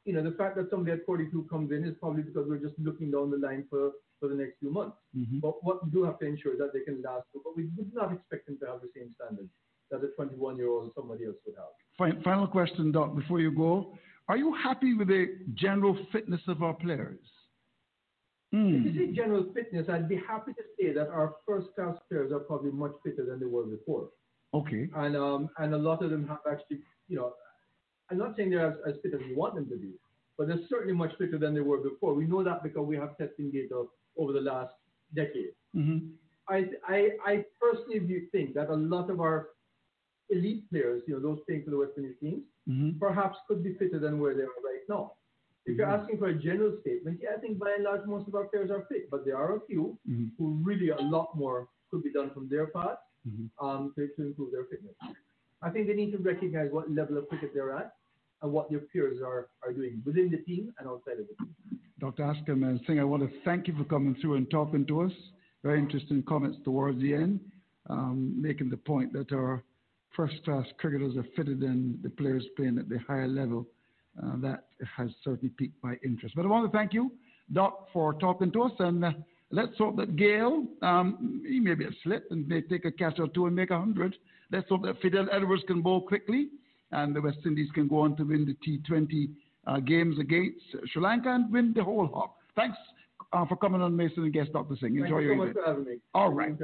you know, the fact that somebody at 42 comes in is probably because we're just looking down the line for, for the next few months. Mm-hmm. But what we do have to ensure that they can last, but we would not expect them to have the same standards that a 21 year old or somebody else would have. Final question, Doc, before you go. Are you happy with the general fitness of our players? Mm. If you say general fitness, I'd be happy to say that our first class players are probably much fitter than they were before. Okay. And um, and a lot of them have actually, you know, I'm not saying they're as, as fit as we want them to be, but they're certainly much fitter than they were before. We know that because we have testing data over the last decade. Mm-hmm. I, I, I personally think that a lot of our elite players, you know, those playing for the West Indies teams, mm-hmm. perhaps could be fitter than where they are right now. If you're mm-hmm. asking for a general statement, yeah, I think by and large most of our players are fit, but there are a few mm-hmm. who really a lot more could be done from their part mm-hmm. um, to, to improve their fitness. I think they need to recognize what level of cricket they're at and what their peers are, are doing within the team and outside of the team. Dr. Akshai Mansingh, I want to thank you for coming through and talking to us. Very interesting comments towards the end, um, making the point that our first class cricketers are fitted in the players playing at the higher level uh, that has certainly piqued my interest. But I want to thank you, Doc, for talking to us, and uh, let's hope that Gayle, um, he may be a slip and may take a catch or two and make a hundred. Let's hope that Fidel Edwards can bowl quickly, and the West Indies can go on to win the T20 uh, games against Sri Lanka and win the whole hog. Thanks uh, for coming on Mason and guest Dr. Singh. Enjoy Thank your so much for having me. All right.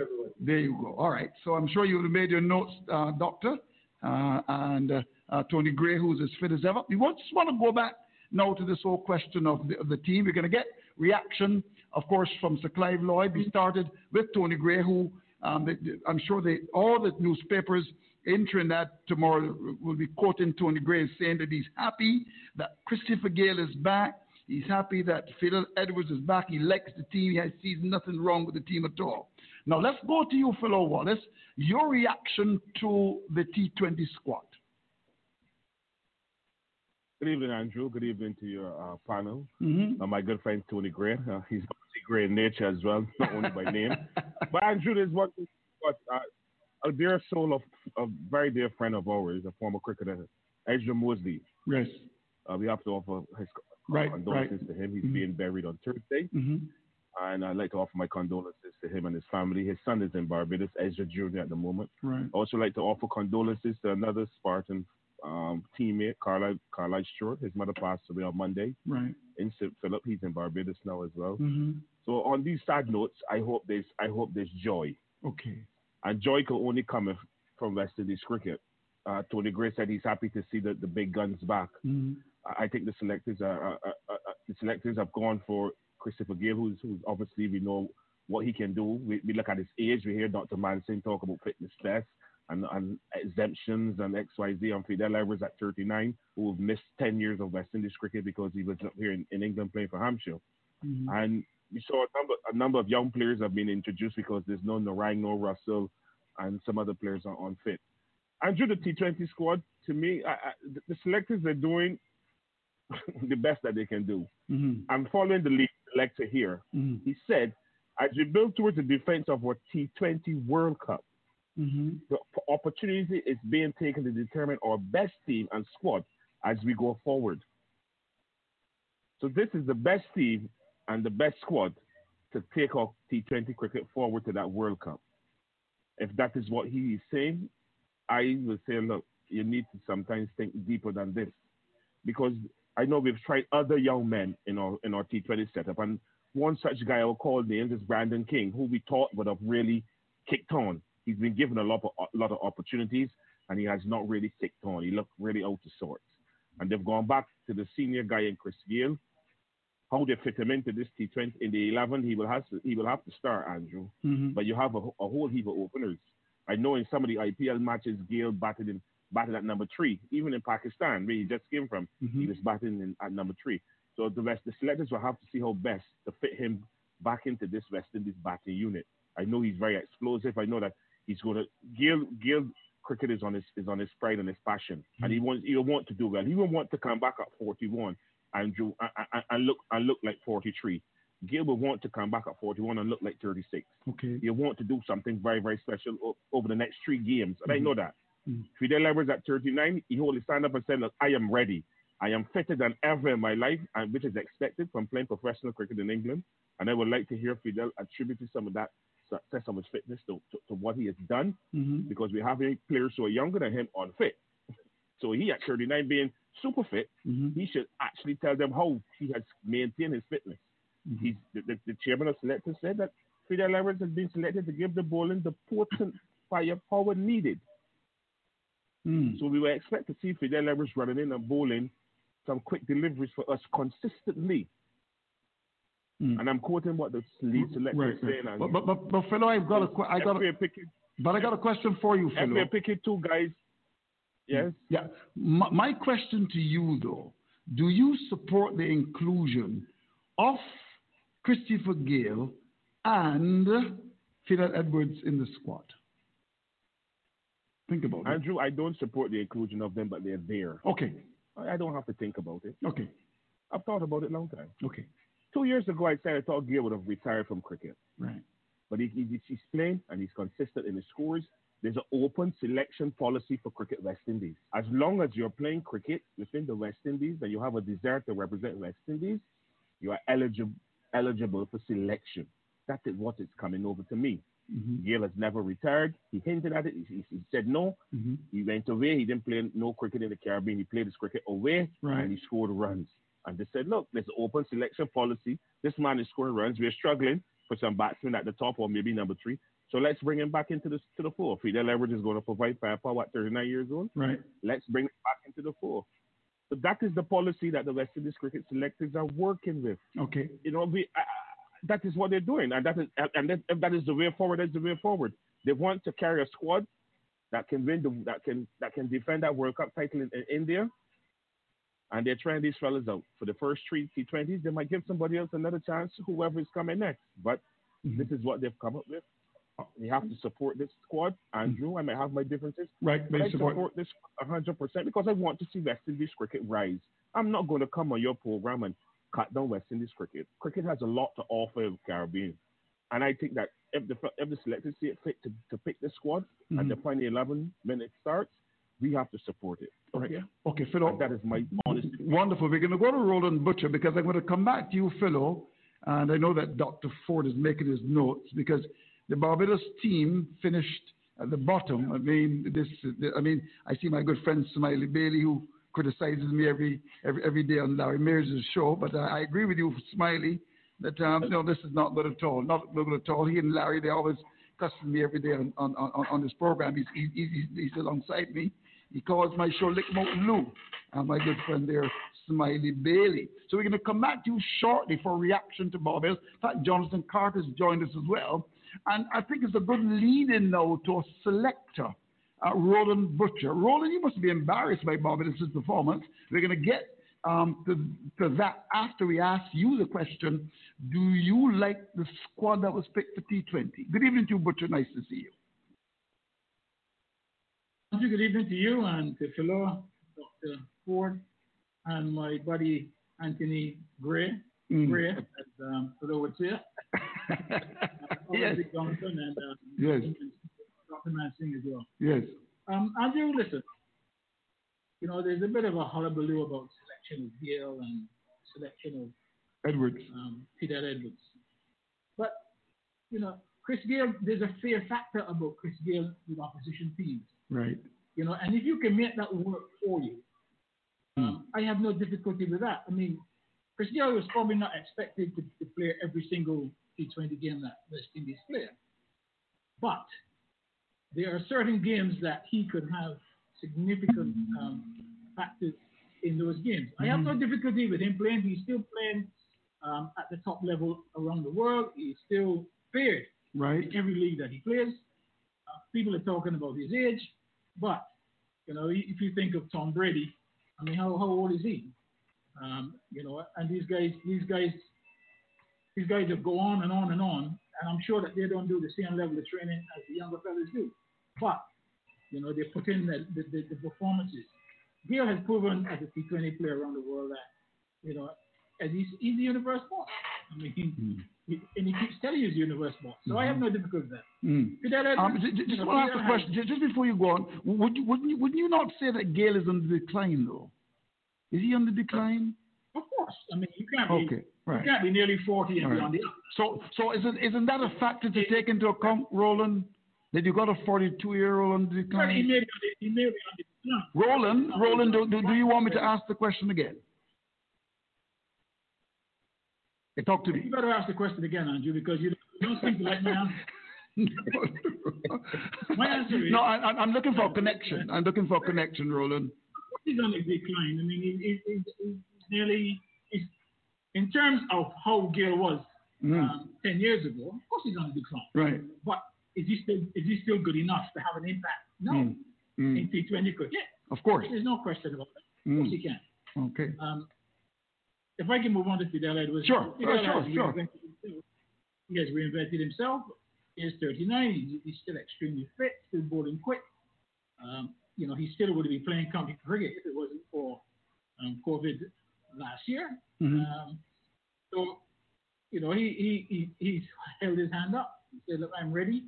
There you go. All right. So I'm sure you have made your notes, uh, Doctor. Uh, and uh, uh, Tony Gray, who's as fit as ever. We just want to go back now to this whole question of the, of the team. We're going to get reaction, of course, from Sir Clive Lloyd. We started with Tony Gray, who um, they, I'm sure they, all the newspapers in that tomorrow will be quoting Tony Gray saying that he's happy that Christopher Gayle is back. He's happy that Fidel Edwards is back. He likes the team. He sees nothing wrong with the team at all. Now let's go to you, Philo Wallace. Your reaction to the T20 squad. Good evening, Andrew. Good evening to your uh, panel. Mm-hmm. Uh, my good friend Tony Gray. Uh, he's Gray in nature as well, not only by name. *laughs* but Andrew, there's one thing. But, uh, a dear soul of a very dear friend of ours, a former cricketer, Ezra Mosley. Yes. Uh, we have to offer his right, condolences right. to him. He's mm-hmm. being buried on Thursday. Mm-hmm. And I'd like to offer my condolences to him and his family. His son is in Barbados, Ezra Jr. at the moment. Right. Also like to offer condolences to another Spartan um, teammate, Carlisle, Carlisle Stewart. His mother passed away on Monday. Right. In St. Philip, he's in Barbados now as well. Mm-hmm. So on these sad notes, I hope there's I hope there's joy. Okay. And joy can only come from West Indies cricket. Uh, Tony Gray said he's happy to see the, the big guns back. Mm-hmm. I think the selectors are, are, are, the selectors have gone for Christopher Gayle, who's, who's obviously we know what he can do. We, we look at his age. We hear Dr. Mansingh talk about fitness tests and, and exemptions and XYZ on Fidel Edwards at 39, who have missed 10 years of West Indies cricket because he was up here in, in England playing for Hampshire. Mm-hmm. And we saw a number, a number of young players have been introduced because there's no Narine, no Russell, and some other players are unfit. And through the T20 squad, to me, I, I, the selectors are doing *laughs* the best that they can do. Mm-hmm. I'm following the lead selector here. Mm-hmm. He said, as we build towards the defense of our T20 World Cup, mm-hmm. the opportunity is being taken to determine our best team and squad as we go forward. So this is the best team and the best squad to take our T20 cricket forward to that World Cup. If that is what he is saying, I will say, look, you need to sometimes think deeper than this. Because I know we've tried other young men in our in our T20 setup, and one such guy I'll call names is Brandon King, who we thought would have really kicked on. He's been given a lot of a lot of opportunities, and he has not really kicked on. He looked really out of sorts. And they've gone back to the senior guy in Chris Gayle, how they fit him into this T20 in the 11. He will have to he will have to start Andrew, mm-hmm. but you have a, a, whole heap of openers. I know in some of the IPL matches, Gayle batted in batted at number three. Even in Pakistan, where he just came from, mm-hmm. he was batting in, at number three. So the rest the selectors will have to see how best to fit him back into this West Indies batting unit. I know he's very explosive. I know that he's going to Gayle Gayle cricket is on his is on his pride and his passion, mm-hmm. and he wants he'll want to do well. He will want to come back at 41 and and look and look like 43. Gayle will want to come back at 41 and look like 36. Okay. He'll want to do something very very special over the next three games, and mm-hmm. I know that. Mm-hmm. Fidel Edwards at 39, he only stand up and said, "Look, I am ready. I am fitter than ever in my life, and which is expected from playing professional cricket in England. And I would like to hear Fidel attribute some of that success of his fitness to, to, to what he has done mm-hmm. because we have players who are younger than him unfit. So he at 39 being super fit, mm-hmm. he should actually tell them how he has maintained his fitness. Mm-hmm. He's the, the, the, chairman of selectors said that Fidel Edwards has been selected to give the bowling the potent firepower needed. Mm. So we were expect to see Fidel Edwards running in and bowling some quick deliveries for us consistently. Mm. And I'm quoting what the lead selector right, is saying. Right. But, but, but, but Philo, I've got a, I got a, but I got a question for you, Philo. If picking two guys, yes. Mm. Yeah. My, my question to you, though, do you support the inclusion of Christopher Gayle and Fidel Edwards in the squad? Think about Andrew, it. Andrew, I don't support the inclusion of them, but they're there. Okay. I don't have to think about it. Okay. I've thought about it a long time. Okay. Two years ago, I said I thought Gayle would have retired from cricket. Right. But he, he, he's playing and he's consistent in his scores. There's an open selection policy for Cricket West Indies. As long as you're playing cricket within the West Indies and you have a desire to represent West Indies, you are eligible eligible for selection. That is what is coming over to me. Mm-hmm. Gayle has never retired. He hinted at it. He, he said no. Mm-hmm. He went away. He didn't play no cricket in the Caribbean. He played his cricket away right. and he scored runs. And they said, look, there's an open selection policy. This man is scoring runs. We're struggling for some batsmen at the top or maybe number three. So let's bring him back into the to the four. Fidel Leverage is going to provide firepower at 39 years old. Right. Let's bring him back into the four. So that is the policy that the West Indies cricket selectors are working with. Okay. You know, we, uh, that is what they're doing, and that is and that, if that is the way forward, that's the way forward. They want to carry a squad that can win the, that can that can defend that World Cup title in, in India, and they're trying these fellas out for the first three T20s. They might give somebody else another chance, whoever is coming next. But mm-hmm. this is what they've come up with. We have to support this squad. Andrew, I might have my differences. Right, but I support. support this 100% because I want to see West Indies cricket rise. I'm not going to come on your program and cut down West Indies cricket. Cricket has a lot to offer the Caribbean. And I think that if the if the selectors see it fit to, to pick the squad mm-hmm. and the final 11 minutes starts, we have to support it. Okay. Okay, Philo. And that is my honest. Wonderful. We're going to go to Roland Butcher because I'm going to come back to you, Philo. And I know that Dr. Ford is making his notes because the Barbados team finished at the bottom. I mean, this. I mean, I see my good friend Smiley Bailey who criticizes me every every, every day on Larry Mears' show. But uh, I agree with you, Smiley, that um, no, this is not good at all. Not good at all. He and Larry, they always cussing me every day on on, on, on this program. He's, he's, he's, he's alongside me. He calls my show Lick Mountain Lou. And my good friend there, Smiley Bailey. So we're going to come back to you shortly for reaction to Barbados. In fact, Jonathan Carter's joined us as well. And I think it's a good lead in now to a selector uh, Roland Butcher. Roland, you must be embarrassed by Barbados's performance. We're going to get um, to, to, that after we ask you the question Do you like the squad that was picked for T20? Good evening to you, Butcher. Nice to see you. Good evening to you and to Philo, Dr. Ford, and my buddy Anthony Gray. Mm. Gray, as um, Philo would say. yes. Johnson and uh, yes. Dr. Mansingh as well. Yes. Um, Andrew, listen, you know, there's a bit of a hullabaloo about selection of Gayle and selection of Edwards. Um, Fidel Edwards. But, you know, Chris Gayle, there's a fear factor about Chris Gayle with opposition teams. Right. You know, and if you can make that work for you, mm. um, I have no difficulty with that. I mean, Gayle was probably not expected to, to play every single T20 game that West Indies play. But there are certain games that he could have significant um, factors in those games. I have no mm-hmm. difficulty with him playing. He's still playing um, at the top level around the world. He's still feared right. in every league that he plays. Uh, people are talking about his age, but you know, if you think of Tom Brady, I mean, how, how old is he? Um, you know, and these guys, these guys, these guys have go on and on and on, and I'm sure that they don't do the same level of training as the younger fellas do. But you know, they put in the, the, the, the performances. Gayle has proven as a T20 player around the world that, you know, as he's, he's the universe boss. I mean, mm. he, and he keeps telling you he's the universe boss. So mm. I have no difficulty with that. Mm. Um, just, just want to ask a question, just, before you go on. Would you, wouldn't, you, wouldn't you not say that Gayle is on the decline, though? Is he on the decline? Of course. I mean, you can't be, okay, right. you can't be nearly 40 and right. be on the up. So, so isn't, isn't that a factor to take into account, Roland? That you got a 42 year old on the decline? Well, he may be, he may be on the decline. Roland, Roland, do, do, do you want me to ask the question again? Hey, talk to me. You better ask the question again, Andrew, because you don't seem to like my answer. *laughs* my answer is no. I, am looking for a connection. I'm looking for a connection, Roland. He's on a decline. I mean, he, he, he's nearly. In terms of how Gayle was mm. um, ten years ago, of course he's on a decline. Right. But is he still is he still good enough to have an impact? No. Mm. Mm. In T20 cricket. Of course. There's no question about that. Of course he can. Okay. Um, if I can move on to Fidel Edwards. Sure, Fidel sure, sure. He has reinvented himself. He is 39. He's, he's still extremely fit, still bowling quick. Um, you know, he still would be playing county cricket if it wasn't for um, COVID last year. Mm-hmm. Um, so, you know, he, he, he, he's held his hand up. He said, look, I'm ready.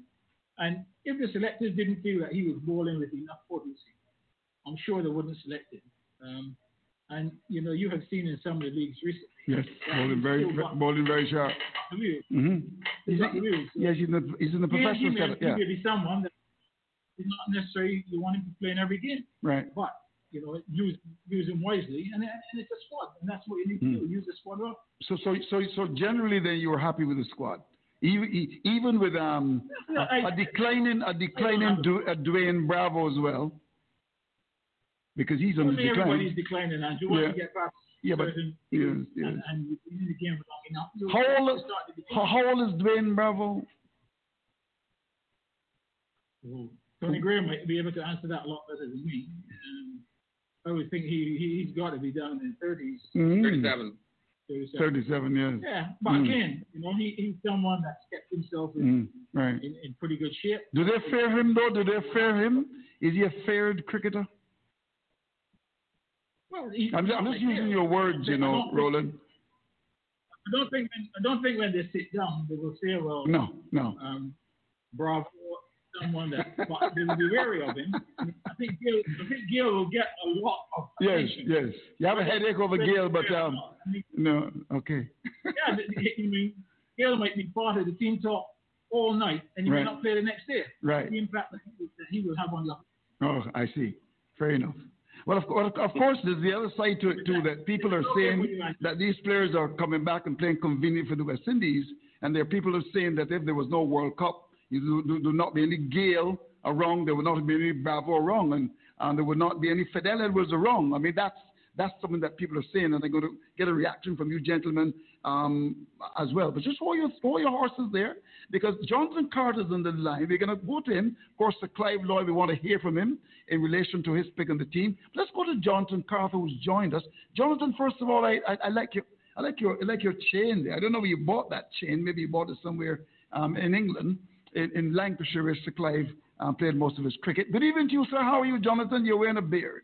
And if the selectors didn't feel that he was bowling with enough potency, I'm sure they wouldn't select him. Um, and you know, you have seen in some of the leagues recently. Yes, bowling very, bowling very sharp. Mm-hmm. He's, yes, he's in the, he's in the professional he, setup. Yeah. He may be someone that is not necessarily you want him to play in every game. Right. But you know, use use him wisely, and, and it's a squad, and that's what you need to mm. do. Use the squad up. So, so, so, so generally, then you were happy with the squad. Even, even with um, no, a, a, declining a declining du, a Dwayne Bravo as well because he's on the decline. Everybody's declining, and you want yeah. to get back. Yeah, but yes, yes. And, and to game enough. How old, how, how old is Dwayne Bravo? Tony Graham might be able to answer that a lot better than me. Um, I would think he, he he's got to be down in 30s. Mm. 37. 37. 37 years. Yeah, but mm. again, you know, he, he's someone that's kept himself in, mm. right. in, in pretty good shape. Do they fear him though? Do they fear him? Is he a feared cricketer? Well, he, I'm, I'm just using your words, you know, Roland. I don't think I don't think when they sit down they will say, well, no, no. Um, Bravo, someone that they will be wary of him. I think Gayle, I think Gayle will get a lot of attention. Yes, yes. You have a headache over Gayle, but um, I mean, no, okay. yeah, I mean, Gayle might be part of the team talk all night, and he right. may not play the next day. Right. The impact that he will have on the. Oh, I see. Fair enough. Well, of, of course, there's the other side to it too that people are saying that these players are coming back and playing convenient for the West Indies, and there are people who are saying that if there was no World Cup, there would not be any Gayle wrong. there would not be any Bravo around, and, and there would not be any Fidel Edwards around. I mean, that's that's something that people are saying, and they're going to get a reaction from you gentlemen um, as well. But just hold your, hold your horses there, because Jonathan Carter's on the line. We're going to go to him. Of course, the Clive Lloyd, we want to hear from him in relation to his pick on the team. Let's go to Jonathan Carter, who's joined us. Jonathan, first of all, I, I, I like your I like your I like your chain there. I don't know where you bought that chain. Maybe you bought it somewhere um, in England, in, in Lancashire, where Sir Clive um, played most of his cricket. Good evening to you, sir. How are you, Jonathan? You're wearing a beard.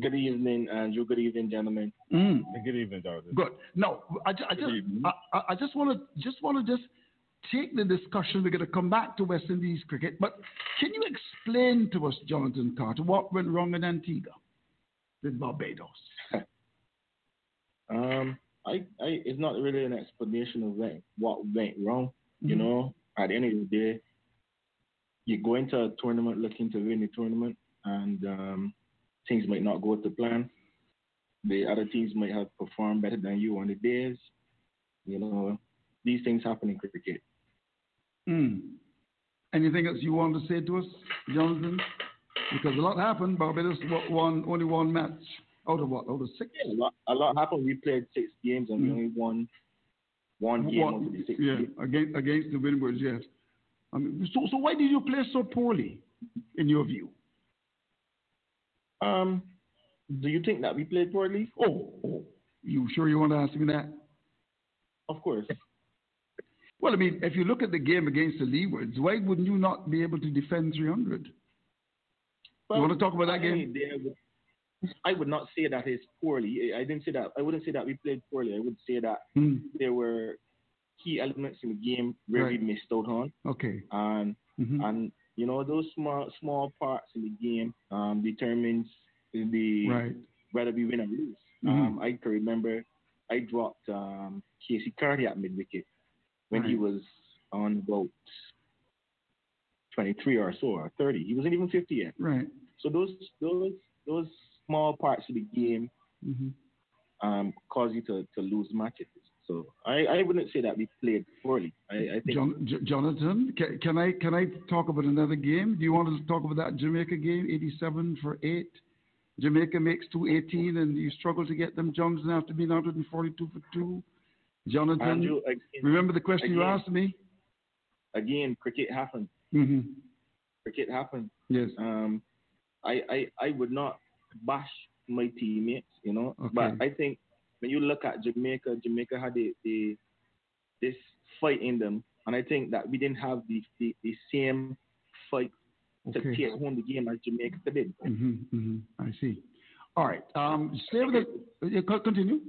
Good evening, Andrew. Good evening, gentlemen. Mm. Good evening, Jonathan. Good. No, I, I just, I, I, just want to, just want to just take the discussion. We're going to come back to West Indies cricket, but can you explain to us, Jonathan Carter, what went wrong in Antigua with Barbados? *laughs* um, I, I, it's not really an explanation of what went wrong. Mm-hmm. You know, at the end of the day, you go into a tournament looking to win the tournament, and um, things might not go to plan. The other teams might have performed better than you on the days. You know, these things happen in cricket. Mm. Anything else you want to say to us, Jonathan? Because a lot happened. Barbados won only one match. Out of what? Out of six? Yeah, a lot, a lot happened. We played six games and mm-hmm. we only won one game one, out the six. Yeah, against against the Windwards, yes. I mean, so so why did you play so poorly, in your view? Um, do you think that we played poorly? Oh, oh. you sure you want to ask me that? Of course. Well, I mean, if you look at the game against the Leewards, why wouldn't you not be able to defend 300? Well, you want to talk about that game? I would not say that it's poorly. I didn't say that. I wouldn't say that we played poorly. I would say that mm. there were key elements in the game where right. we missed out on. Okay. And mm-hmm. and you know those small small parts in the game um, determines the right. whether we win or lose. Mm-hmm. Um, I can remember I dropped um, Keacy Carty at mid wicket when right. he was on about 23 or so or 30. He wasn't even 50 yet. Right. So those those those small parts of the game mm-hmm. um, cause you to, to lose matches. So I, I wouldn't say that we played poorly. I, I think John, J- Jonathan, can, can, I can I talk about another game? Do you want to talk about that Jamaica game, 87 for eight? Jamaica makes 218 and you struggle to get them Johnson after being 142 for two. Jonathan, Andrew, again, remember the question again, you asked me? Again, cricket happened. Mm-hmm. Cricket happened. Yes. Um, I, I, I would not bash my teammates, you know, okay. but I think when you look at Jamaica, Jamaica had a, a, this fight in them, and I think that we didn't have the the, the same fight okay. to take home the game as Jamaica did. Mm-hmm, mm-hmm. I see. All right. Um, stay with the, continue.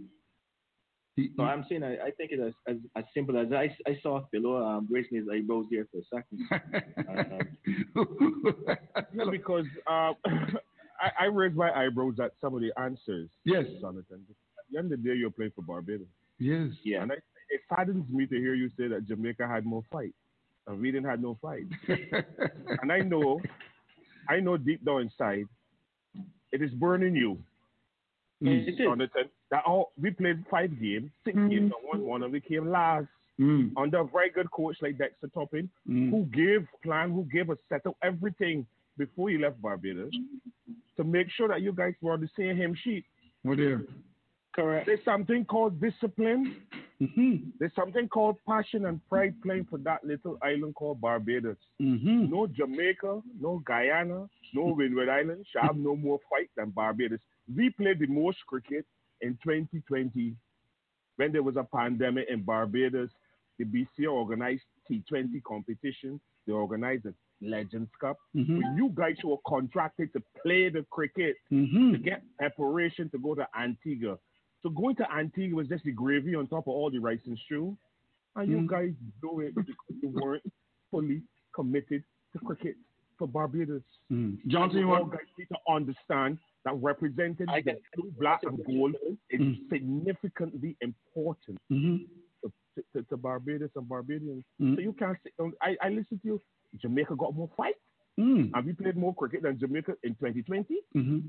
No, I'm saying I, I think it's as, as, as simple as I, I saw Philo um, raising his eyebrows there for a second. *laughs* um, *laughs* because uh, I, I raised my eyebrows at some of the answers. Yes. Jonathan. At the end of the day, you're playing for Barbados. Yes. Yeah. And I, it saddens me to hear you say that Jamaica had more fight. And we didn't have no fight. *laughs* and I know, I know deep down inside, it is burning you. Mm. It is. Jonathan, that all we played five games, 6 mm. games, and won one, and we came last. Mm. Under a very good coach like Dexter Toppin, mm. who gave plan, who gave us set up everything before he left Barbados to make sure that you guys were on the same hymn sheet. Oh dear. Correct. There's something called discipline. Mm-hmm. There's something called passion and pride playing for that little island called Barbados. Mm-hmm. No Jamaica, no Guyana, no Windward Island shall have no more fight than Barbados. We played the most cricket in 2020 when there was a pandemic in Barbados. The BCA organized T20 competition. They organized a Legends Cup. Mm-hmm. When you guys were contracted to play the cricket, mm-hmm. to get preparation to go to Antigua. So going to Antigua was just the gravy on top of all the rice and stew. And you mm-hmm. guys do it because you weren't fully committed to cricket for Barbados. Mm-hmm. Johnson, you want guys need to understand that representing the blue, black, and gold is mm. significantly important mm-hmm. to, to, to, Barbados and Barbadians. Mm. So you can't say, I, I listen to you. Jamaica got more fight. Mm. Have we played more cricket than Jamaica in 2020? Mm-hmm.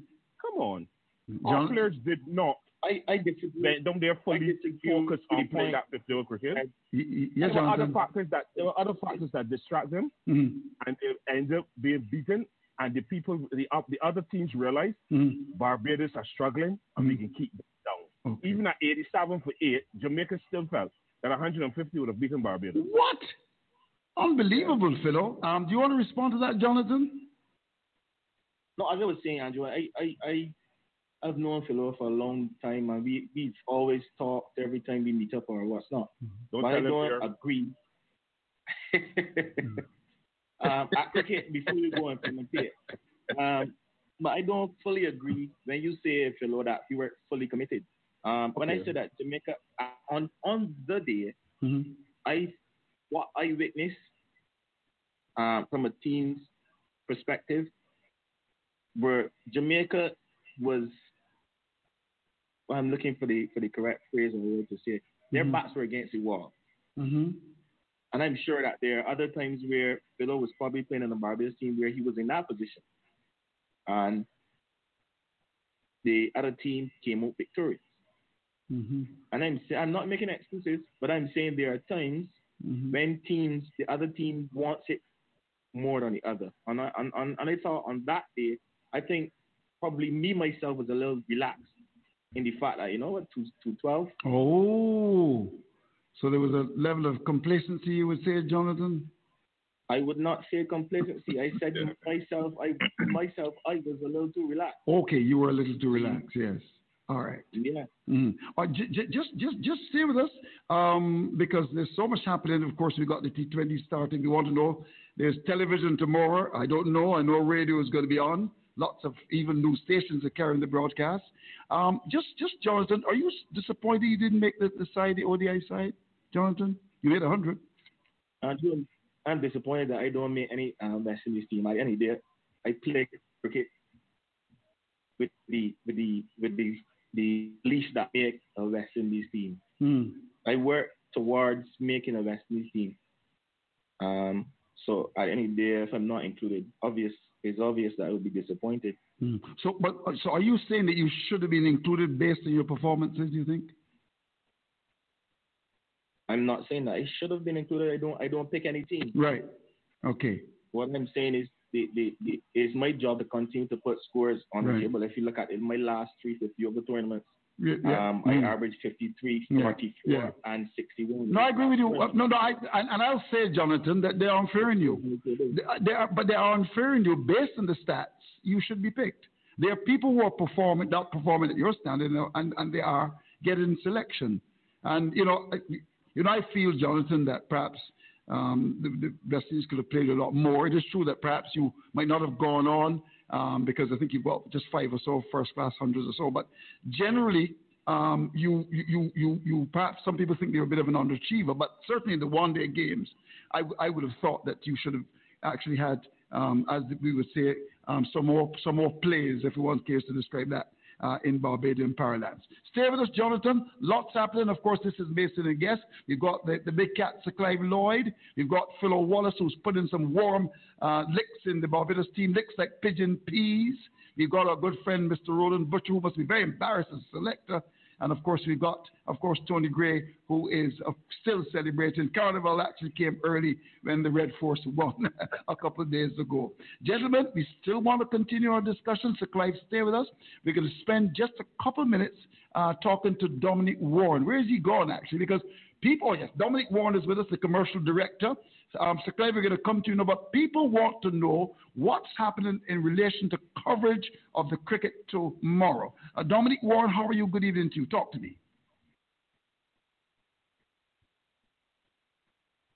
Come on. John, Our players did not. I, I disagree. Don't they fully focus on playing that 50 cricket? yes, there were other factors that there were other factors that distract them, mm-hmm. and they end up being beaten. And the people, the the other teams realize mm-hmm. Barbados are struggling, and we Mm-hmm. can keep them down. Okay. Even at 87 for eight, Jamaica still felt that 150 would have beaten Barbados. What? Unbelievable, Philo. Um, do you want to respond to that, Jonathan? No, as I was saying, Andrew, I, I, I, I've known Philo for a long time, and we, we've always talked every time we meet up or what's not. Don't but I don't him agree. *laughs* um, at cricket, before we go and commentate, um, but I don't fully agree when you say, Philo, that you were fully committed. Um, When I said that Jamaica, uh, on, on the day, Mm-hmm. I what I witnessed uh, from a team's perspective, where Jamaica was, well, I'm looking for the for the correct phrase or word to say. Their Mhm. backs were against the wall, Mm-hmm. and I'm sure that there are other times where Philo was probably playing on the Barbados team where he was in that position, and the other team came out victorious. Mm-hmm. And I'm I'm not making excuses, but I'm saying there are times Mm-hmm. when teams, the other team wants it more than the other. And I, and, and, and I thought on that day, I think probably me myself was a little relaxed in the fact that you know what, two two twelve. Oh, so there was a level of complacency, you would say, Jonathan. I would not say complacency. I said *laughs* myself, I myself, I was a little too relaxed. Okay, you were a little too relaxed. Yes. All right. Yeah. Uh, j- j- just, just, just stay with us um, because there's so much happening. Of course, we got the T20 starting. We want to know. There's television tomorrow. I don't know. I know radio is going to be on. Lots of even new stations are carrying the broadcast. Um, just, just Jonathan, are you disappointed you didn't make the, the side, the ODI side, Jonathan? You made hundred. I'm, I'm disappointed that I don't make any um, West Indies team. I any day I play cricket with the with the with the the least that make a West Indies team. Hmm. I work towards making a West Indies team. Um, so at any day, if I'm not included, obvious it's obvious that I would be disappointed. Hmm. So, but so are you saying that you should have been included based on your performances? Do you think? I'm not saying that I should have been included. I don't. I don't pick any team. Right. Okay. What I'm saying is, the, the, the, it's my job to continue to put scores on Right. the table. If you look at in my last three of the tournaments, Yeah, yeah. um, Mm. I averaged 53, Yeah. 44, Yeah. and 61. No, I agree with you. No, no, I, and, I'll say, Jonathan, that they are unfair in you. They, are, but they are unfair in you based on the stats. You should be picked. There are people who are performing, not performing at your standard, and, and they are getting selection. And you know, I- you know, I feel, Jonathan, that perhaps um, the, the West Indies could have played a lot more. It is true that perhaps you might not have gone on um, because I think you've got just five or so first class hundreds or so. But generally, um, you, you, you, you, perhaps some people think you're a bit of an underachiever, but certainly in the one day games, I, I would have thought that you should have actually had, um, as we would say, um, some more, some more plays, if one cares to describe that, uh, in Barbadian parlance. Stay with us, Jonathan. Lots happening. Of course, this is Mason and Guest. You've got the, the big cat, Sir Clive Lloyd. You've got Philo Wallace, who's putting some warm uh, licks in the Barbados team, licks like pigeon peas. You've got our good friend, Mr. Roland Butcher, who must be very embarrassed as a selector. And of course, we've got, of course, Tony Gray, who is uh, still celebrating. Carnival actually came early when the Red Force *laughs* won a couple of days ago. Gentlemen, we still want to continue our discussion, so Clive, stay with us. We're going to spend just a couple minutes uh, talking to Dominic Warren. Where is he gone, actually? Because people, oh yes, Dominic Warren is with us, the commercial director. Um, Clive, we're going to come to you now, but people want to know what's happening in relation to coverage of the cricket tomorrow. Uh, Dominic Warren, how are you? Good evening to you. Talk to me.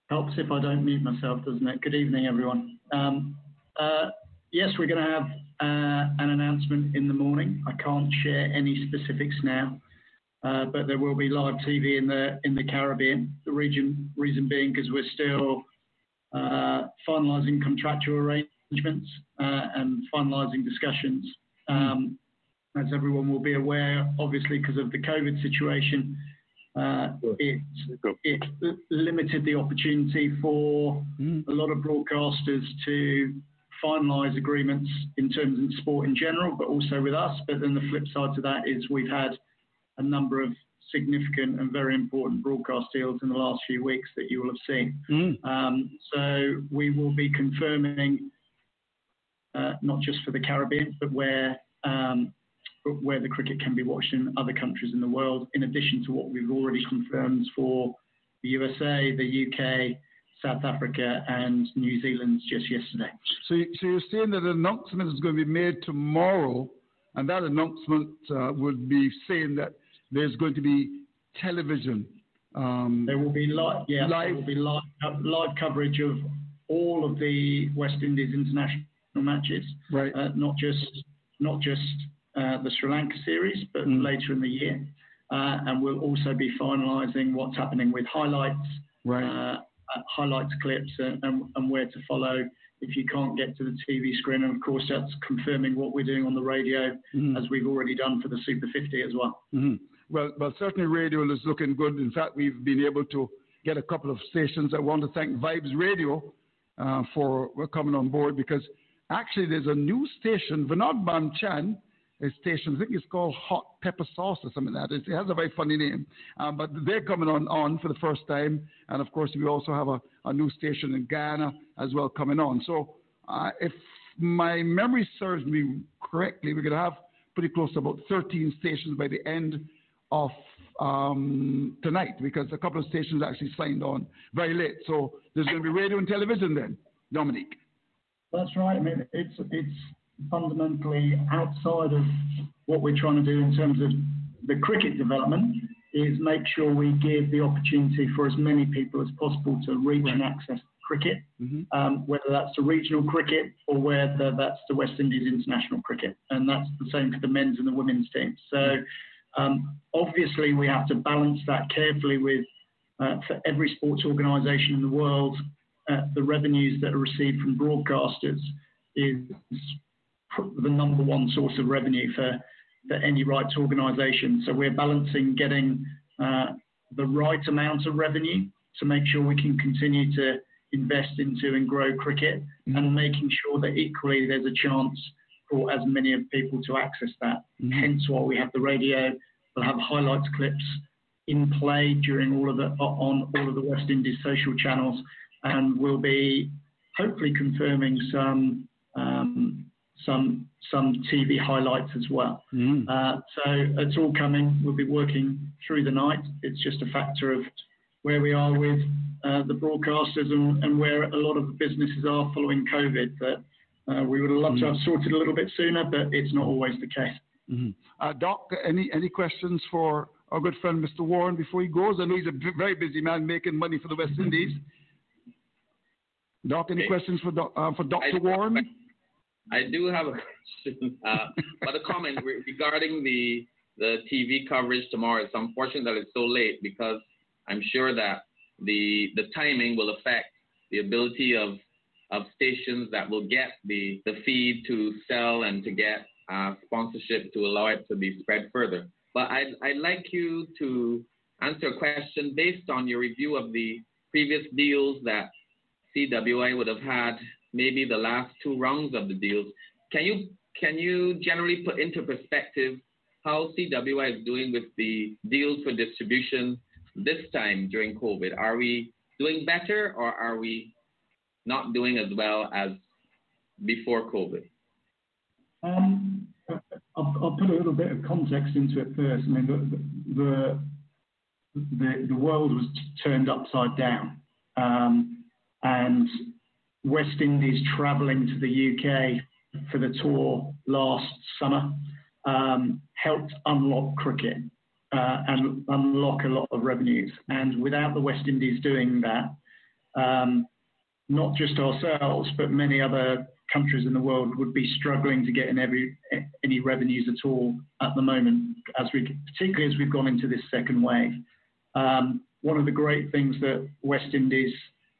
Helps if I don't mute myself, doesn't it? Good evening, everyone. Um, uh, yes, we're going to have uh, an announcement in the morning. I can't share any specifics now, uh, but there will be live TV in the in the Caribbean. The region reason being because we're still uh, finalising contractual arrangements uh, and finalising discussions. Um, as everyone will be aware, obviously because of the COVID situation, uh, it, it limited the opportunity for a lot of broadcasters to finalise agreements in terms of sport in general, but also with us. But then the flip side to that is we've had a number of significant and very important broadcast deals in the last few weeks that you will have seen. Um, so we will be confirming uh, not just for the Caribbean, but where um, but where the cricket can be watched in other countries in the world, in addition to what we've already confirmed for the USA, the UK, South Africa, and New Zealand just yesterday. So, so you're saying that an announcement is going to be made tomorrow, and that announcement uh, would be saying that there's going to be television. Um, There will be live, yeah, there will be live, live coverage of all of the West Indies international matches, right? Uh, not just not just uh, the Sri Lanka series, but Mm. later in the year. Uh, and we'll also be finalising what's happening with highlights, right. uh, uh, highlights clips, and, and, and where to follow if you can't get to the TV screen. And of course, that's confirming what we're doing on the radio, Mhm. as we've already done for the Super 50 as well. hmm Well, well, certainly radio is looking good. In fact, we've been able to get a couple of stations. I want to thank Vibes Radio uh, for coming on board because actually there's a new station, Vinod Banchan, a station, I think it's called Hot Pepper Sauce or something like that. It has a very funny name, um, but they're coming on, on for the first time. And of course, we also have a, a new station in Guyana as well coming on. So uh, if my memory serves me correctly, we're going to have pretty close to about 13 stations by the end of um, tonight because a couple of stations actually signed on very late. So there's going to be radio and television then, Dominique. That's right. I mean, it's it's fundamentally outside of what we're trying to do in terms of the cricket development is make sure we give the opportunity for as many people as possible to reach and access cricket, mm-hmm. um, whether that's the regional cricket or whether that's the West Indies international cricket. And that's the same for the men's and the women's teams. So um, obviously we have to balance that carefully with, uh, for every sports organisation in the world, uh, the revenues that are received from broadcasters is the number one source of revenue for for any rights organisation. So we're balancing getting uh, the right amount of revenue to make sure we can continue to invest into and grow cricket mm-hmm. and making sure that equally there's a chance as many of people to access that. Mm-hmm. Hence why we have the radio, we'll have highlights clips in play during all of the on all of the West Indies social channels and we'll be hopefully confirming some um, some some TV highlights as well. Mm. Uh, so it's all coming. We'll be working through the night. It's just a factor of where we are with uh, the broadcasters and, and, where a lot of the businesses are following COVID. That uh, we would have loved mm. to have sorted a little bit sooner, but it's not always the case. Mm-hmm. Doc, any any questions for our good friend Mr. Warren before he goes? I know he's a very busy man making money for the West *laughs* Indies. Doc, any questions for, uh, for Dr. Warren? I do have a *laughs* question, uh, but a comment regarding the the TV coverage tomorrow. It's unfortunate that it's so late because I'm sure that the the timing will affect the ability of of stations that will get the the feed to sell and to get uh, sponsorship to allow it to be spread further. But I'd I'd like you to answer a question based on your review of the previous deals that CWI would have had maybe the last two rounds of the deals. Can you can you generally put into perspective how CWI is doing with the deals for distribution this time during COVID? Are we doing better or are we not doing as well as before COVID? Um, I'll, I'll, put a little bit of context into it first. I mean, the the, the, the world was turned upside down, um, and West Indies travelling to the UK for the tour last summer um, helped unlock cricket uh, and unlock a lot of revenues. And without the West Indies doing that, um, not just ourselves, but many other countries in the world would be struggling to get in every, any revenues at all at the moment, as we, particularly as we've gone into this second wave. Um, one of the great things that West Indies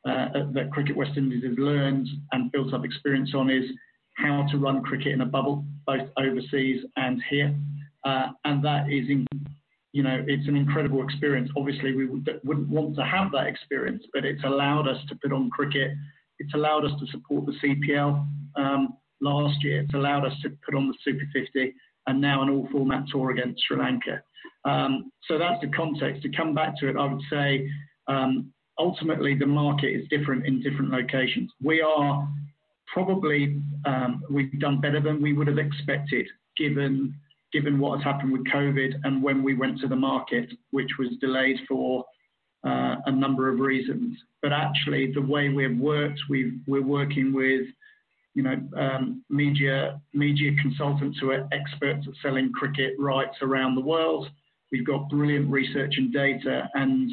uh, that Cricket West Indies has learned and built up experience on is how to run cricket in a bubble, both overseas and here. Uh, and that is, you know, it's an incredible experience. Obviously, we would, not want to have that experience, but it's allowed us to put on cricket. It's allowed us to support the CPL um, last year. It's allowed us to put on the Super 50 and now an all-format tour against Sri Lanka. Um, so that's the context. To come back to it, I would say um, ultimately the market is different in different locations. We are probably um, we've done better than we would have expected given given what has happened with COVID and when we went to the market, which was delayed for uh, a number of reasons. But actually, the way we've worked, we are working with you know um, media media consultants who are experts at selling cricket rights around the world. We've got brilliant research and data and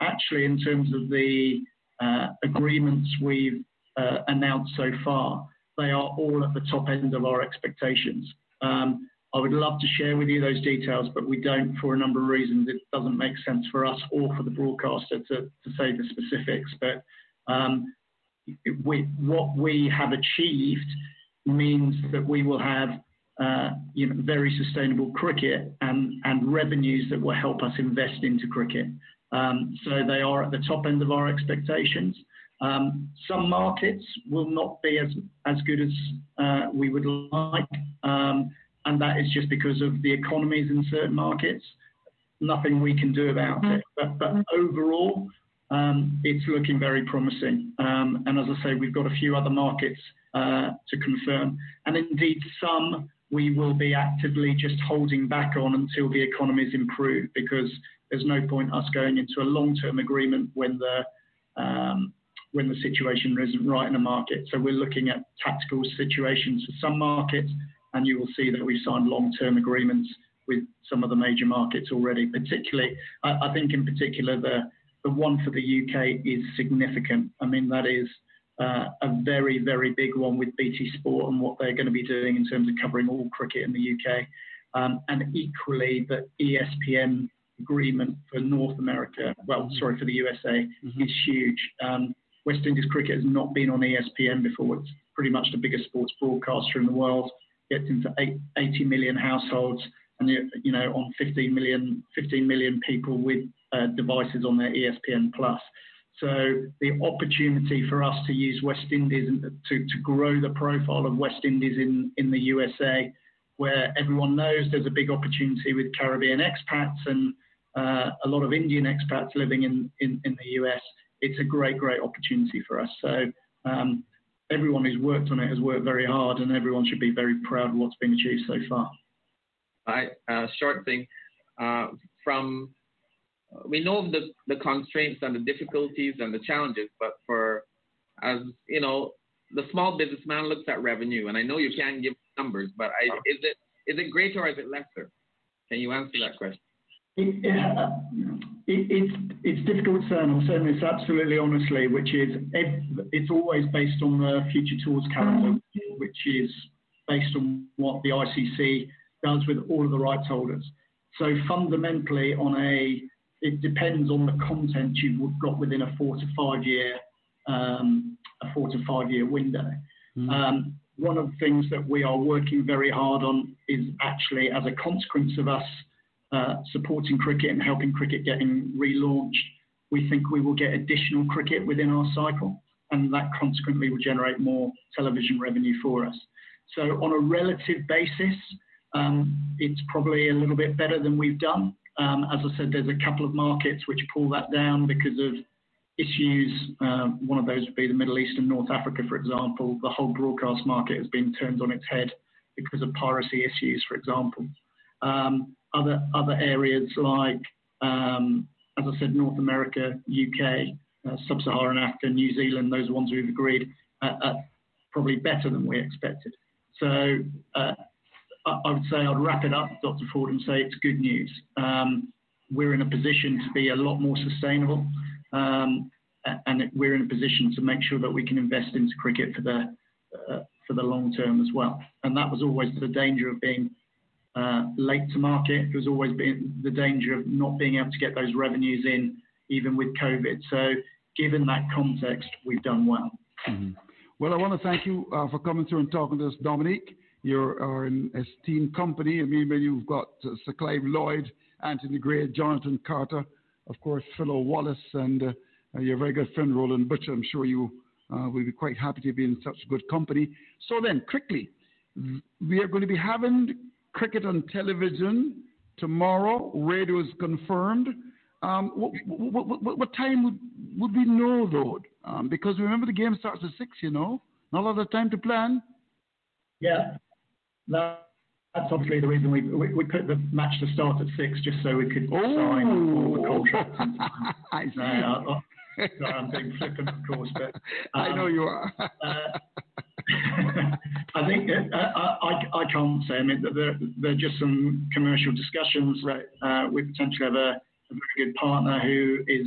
actually, in terms of the uh, agreements we've uh, announced so far, they are all at the top end of our expectations. Um, I would love to share with you those details, but we don't for a number of reasons. It doesn't make sense for us or for the broadcaster to, to say the specifics. But um, we, what we have achieved means that we will have uh, you know, very sustainable cricket and, and revenues that will help us invest into cricket. Um, so they are at the top end of our expectations. Um, some markets will not be as, as good as uh, we would like, um, and that is just because of the economies in certain markets. Nothing we can do about it. But, but overall, um, it's looking very promising. Um, and as I say, we've got a few other markets uh, to confirm, and indeed some we will be actively just holding back on until the economies improve because there's no point us going into a long-term agreement when the um, when the situation isn't right in a market. So we're looking at tactical situations for some markets, and you will see that we've signed long-term agreements with some of the major markets already. Particularly, I, think in particular the the one for the UK is significant. I mean that is uh, a very, very big one with BT Sport and what they're going to be doing in terms of covering all cricket in the UK. Um, and equally, the ESPN agreement for North America, well, mm-hmm. sorry, for the USA, mm-hmm. is huge. Um, West Indies cricket has not been on ESPN before. It's pretty much the biggest sports broadcaster in the world. Gets into eight, 80 million households and you know on 15 million 15 million people with uh, devices on their ESPN Plus. So the opportunity for us to use West Indies to, to grow the profile of West Indies in, in the USA, where everyone knows there's a big opportunity with Caribbean expats and uh, a lot of Indian expats living in, in, in, the US, it's a great, great opportunity for us. So um, everyone who's worked on it has worked very hard and everyone should be very proud of what's been achieved so far. I, uh, short thing, uh, from we know the, the constraints and the difficulties and the challenges, but for, as you know, the small businessman looks at revenue, and I know you can't give numbers, but I, is it is it greater or is it lesser? Can you answer that question? It, it, it's it's difficult to say, and I'll say this absolutely honestly, which is it's always based on the future tours calendar, which is based on what the ICC does with all of the rights holders. So fundamentally, on a it depends on the content you've got within a four to five year um, a four to five year window. Mm. Um, one of the things that we are working very hard on is actually as a consequence of us uh, supporting cricket and helping cricket getting relaunched, we think we will get additional cricket within our cycle, and that consequently will generate more television revenue for us. So on a relative basis, um, it's probably a little bit better than we've done. Um, as I said, there's a couple of markets which pull that down because of issues. Uh, one of those would be the Middle East and North Africa, for example. The whole broadcast market has been turned on its head because of piracy issues, for example. Um, other other areas like, um, as I said, North America, UK, uh, Sub-Saharan Africa, New Zealand, those ones we've agreed are, are probably better than we expected. So uh, I would say I'd wrap it up, Dr. Ford, and say it's good news. Um, we're in a position to be a lot more sustainable, um, and we're in a position to make sure that we can invest into cricket for the uh, for the long term as well. And that was always the danger of being uh, late to market. There's always been the danger of not being able to get those revenues in, even with COVID. So, given that context, we've done well. Mm-hmm. Well, I want to thank you uh, for coming through and talking to us, Dominique. You're an esteemed company. I mean, when you've got uh, Sir Clive Lloyd, Anthony Gray, Jonathan Carter, of course, Philo Wallace, and uh, uh, your very good friend Roland Butcher. I'm sure you uh, will be quite happy to be in such good company. So then, quickly, we are going to be having cricket on television tomorrow. Radio is confirmed. Um, what, what, what, what, time would, would we know, though? Um, because remember, the game starts at 6, you know? Not a lot of time to plan. Yeah. No, That's obviously the reason we, we, we put the match to start at six, just so we could oh. sign all the contracts. *laughs* I see. Uh, sorry, I'm being flippant, of course, but um, *laughs* I know you are. uh, *laughs* I think uh, I, I, I can't say. I mean, there, there are just some commercial discussions. Right. Uh, we potentially have a, a, very good partner who is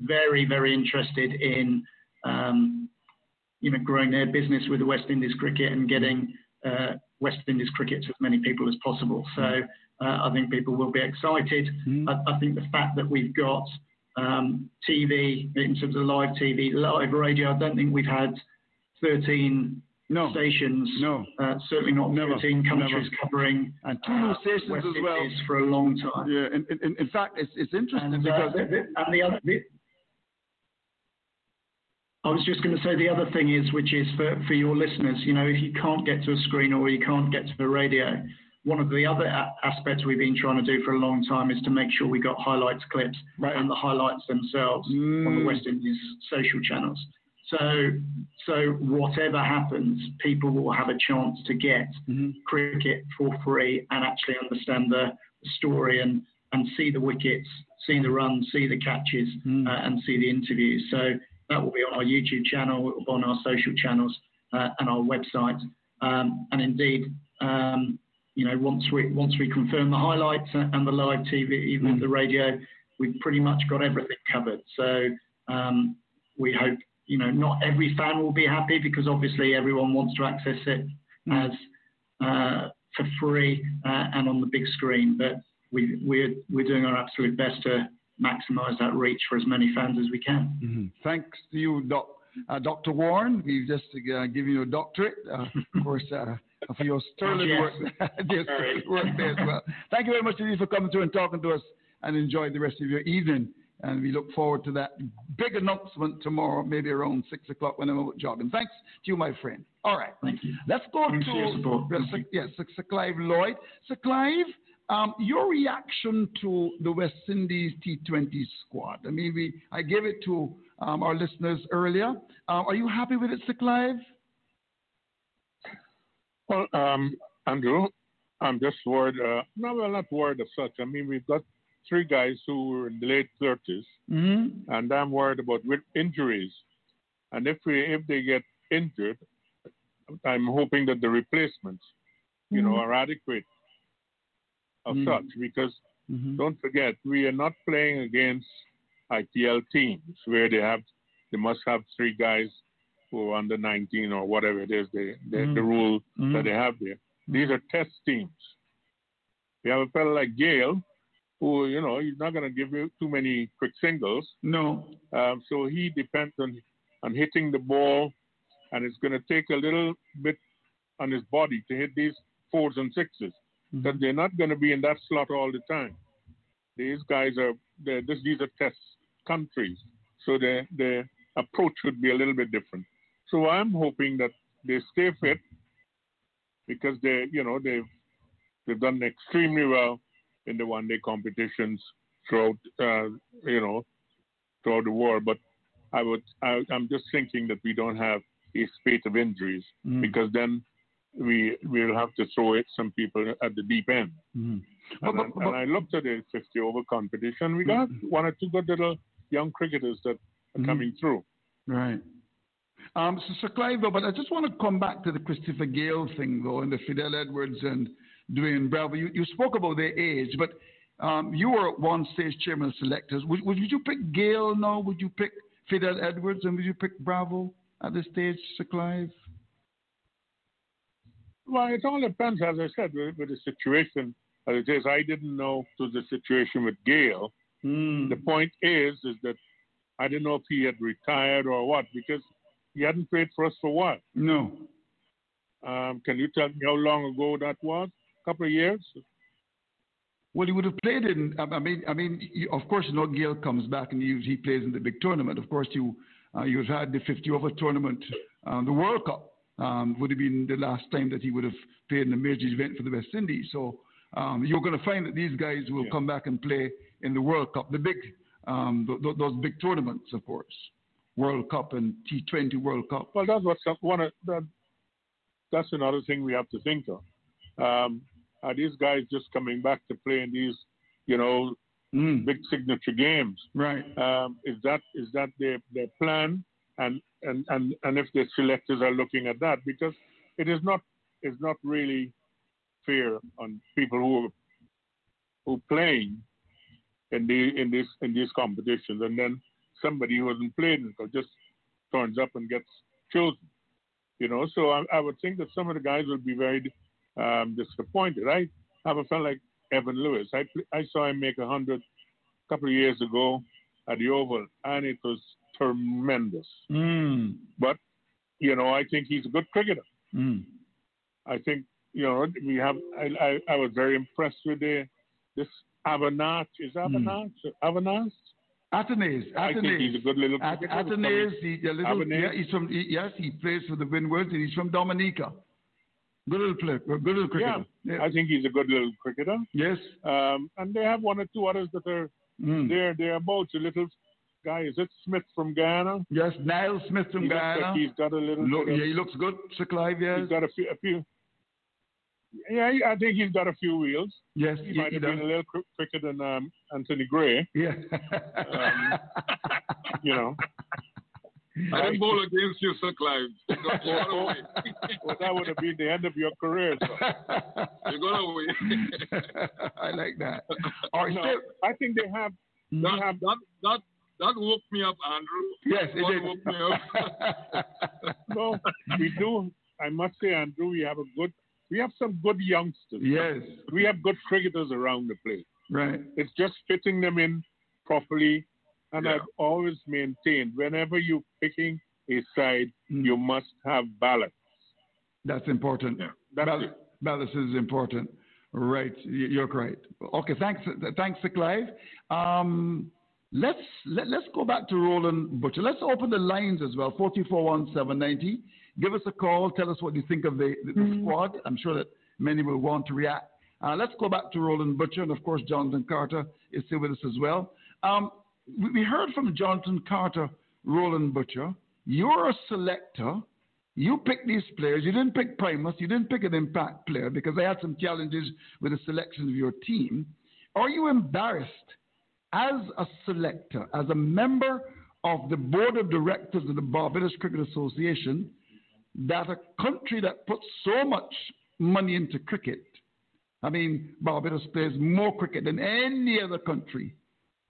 very, very interested in um, you know, growing their business with the West Indies cricket and getting uh, West Indies cricket to as many people as possible. So uh, I think people will be excited. Mm. I, I, think the fact that we've got um, TV in terms of live TV, live radio, I don't think we've had 13 no. stations. No. Uh, certainly not Never. 13 countries Never. covering and two new stations West as well for a long time. Yeah, in, in, in fact, it's, it's interesting and, because uh, the, and the other. The, I was just going to say the other thing is, which is for, for your listeners, you know, if you can't get to a screen or you can't get to the radio, one of the other a- aspects we've been trying to do for a long time is to make sure we got highlights clips right. and the highlights themselves mm. on the West Indies social channels. So, so whatever happens, people will have a chance to get mm-hmm. cricket for free and actually understand the, story and, and see the wickets, see the runs, see the catches, mm. uh, and see the interviews. So that will be on our YouTube channel, on our social channels, uh, and our website. Um, and indeed, um, you know, once we once we confirm the highlights and the live TV, even mm. the radio, we've pretty much got everything covered. So um, we hope you know not every fan will be happy because obviously everyone wants to access it as uh, for free uh, and on the big screen. But we we're we're doing our absolute best to maximise that reach for as many fans as we can. Mm-hmm. Thanks to you, Doc, uh, Dr. Warren. We've just uh, given you a doctorate, uh, of course, uh, for your sterling yes. work, *laughs* sterling work there as well. Thank you very much indeed for coming through and talking to us and enjoy the rest of your evening. And we look forward to that big announcement tomorrow, maybe around 6 o'clock when I'm out jogging. Thanks to you, my friend. All right. Thank you. Let's go Thanks to yes, Sir Clive Lloyd. Sir Clive, um, your reaction to the West Indies T20 squad. I mean, we I gave it to um, our listeners earlier. Uh, are you happy with it, Sir Clive? Well, um, Andrew, I'm just worried. Uh, no, well, not worried as such. I mean, we've got three guys who were in the late 30s, mm-hmm. and I'm worried about injuries. And if we if they get injured, I'm hoping that the replacements, you mm-hmm. know, are adequate of mm-hmm. such because mm-hmm. don't forget we are not playing against IPL teams where they have they must have three guys who are under 19 or whatever it is they, they Mm-hmm. the rule that they have there. These are test teams. We have a fellow like Gayle, who you know he's not going to give you too many quick singles. No. Um, so he depends on on hitting the ball, and it's going to take a little bit on his body to hit these fours and 6s Mm-hmm. Because they're not going to be in that slot all the time. These guys are this, these are test countries, so their their approach would be a little bit different. So I'm hoping that they stay fit because they you know they've they've done extremely well in the one day competitions throughout uh, you know throughout the world. But I would I, I'm just thinking that we don't have a spate of injuries Mm. because then we will have to throw it some people at the deep end. Mhm. And, But- but- I, and I looked at the 50 over competition. We got one or two good little young cricketers that are Mhm. coming through. Right. Um, so, Sir Clive, though, but I just want to come back to the Christopher Gayle thing, though, and the Fidel Edwards and Dwayne Bravo. You, you spoke about their age, but um, you were at one stage chairman of selectors. Would, would you pick Gayle now? Would you pick Fidel Edwards? And would you pick Bravo at this stage, Sir Clive? Well, it all depends, as I said, with, with the situation as it is. I didn't know was the situation with Gayle. Hmm. The point is, is that I didn't know if he had retired or what because he hadn't played for us for what. No. Um, can you tell me how long ago that was? A couple of years. Well, he would have played in. I mean, I mean, of course, you know, Gayle comes back and he, he plays in the big tournament. Of course, you uh, you have had the 50 over tournament, um, the World Cup um, would have been the last time that he would have played in a major event for the West Indies. So um, you're going to find that these guys will Yeah. come back and play in the World Cup, the big um, th- th- those big tournaments, of course, World Cup and T20 World Cup. Well, that's what some- one of that. That's another thing we have to think of. Um, are these guys just coming back to play in these, you know, big signature games? Right. Um, is that is that their their plan? And and and and if the selectors are looking at that, because it is not it's not really fair on people who who playing in the in this in these competitions, and then somebody who hasn't played in just turns up and gets chosen. You know, so I, I would think that some of the guys will be very um, disappointed. I have a fellow like Evan Lewis. I I saw him make a hundred a couple of years ago at the Oval, and it was tremendous. Mm. But you know, I think he's a good cricketer. Mm. I think you know we have. I I, I was very impressed with the this Avanach. Is Avanach Avanach? Athanaze. I think he's a good little At- cricketer. He, a little, yeah, he's from, he, yes, he plays for the Windwards and he's from Dominica. Good little player, good little cricketer. Yeah. I think he's a good little cricketer. Yes. Um, and they have one or two others that are Mm. there thereabouts, a little guy. Is it Smith from Guyana? Yes, Niall Smith from he Guyana. Like he's got a little. Look, yeah, he looks good, Sir Clive. Yes. He's got a few. A few yeah, I think he's got a few wheels. Yes, he yeah, might he have does. been a little quicker than um, Anthony Gray. Yeah. um, *laughs* you know. I didn't bowl against you, Sir Clive. You got, you got away. well, that would have been the end of your career. So. you got away. I like that. *laughs* All right, no, so, I think they have. They that, have that, that, that woke me up, Andrew. Yes, it did. woke me up. *laughs* no, we do. I must say, Andrew, we have a good. We have some good youngsters. Yes. We have good cricketers around the place. Right. It's just fitting them in properly. And Yeah. I've always maintained whenever you're picking a side, Mm. you must have balance. That's important. Yeah, that's Bal- it. balance is important. Right. You're right. Okay. Thanks. Thanks, Sir Clive. Um, let's let, let's go back to Roland Butcher. Let's open the lines as well. Forty four one seven ninety. Give us a call. Tell us what you think of the, the, the squad. I'm sure that many will want to react. Uh, let's go back to Roland Butcher, and of course, Jonathan Carter is still with us as well. Um, we, heard from Jonathan Carter, Roland Butcher. You're a selector. You picked these players. You didn't pick Primus. You didn't pick an impact player because they had some challenges with the selection of your team. Are you embarrassed as a selector, as a member of the board of directors of the Barbados Cricket Association, that a country that puts so much money into cricket, I mean, Barbados plays more cricket than any other country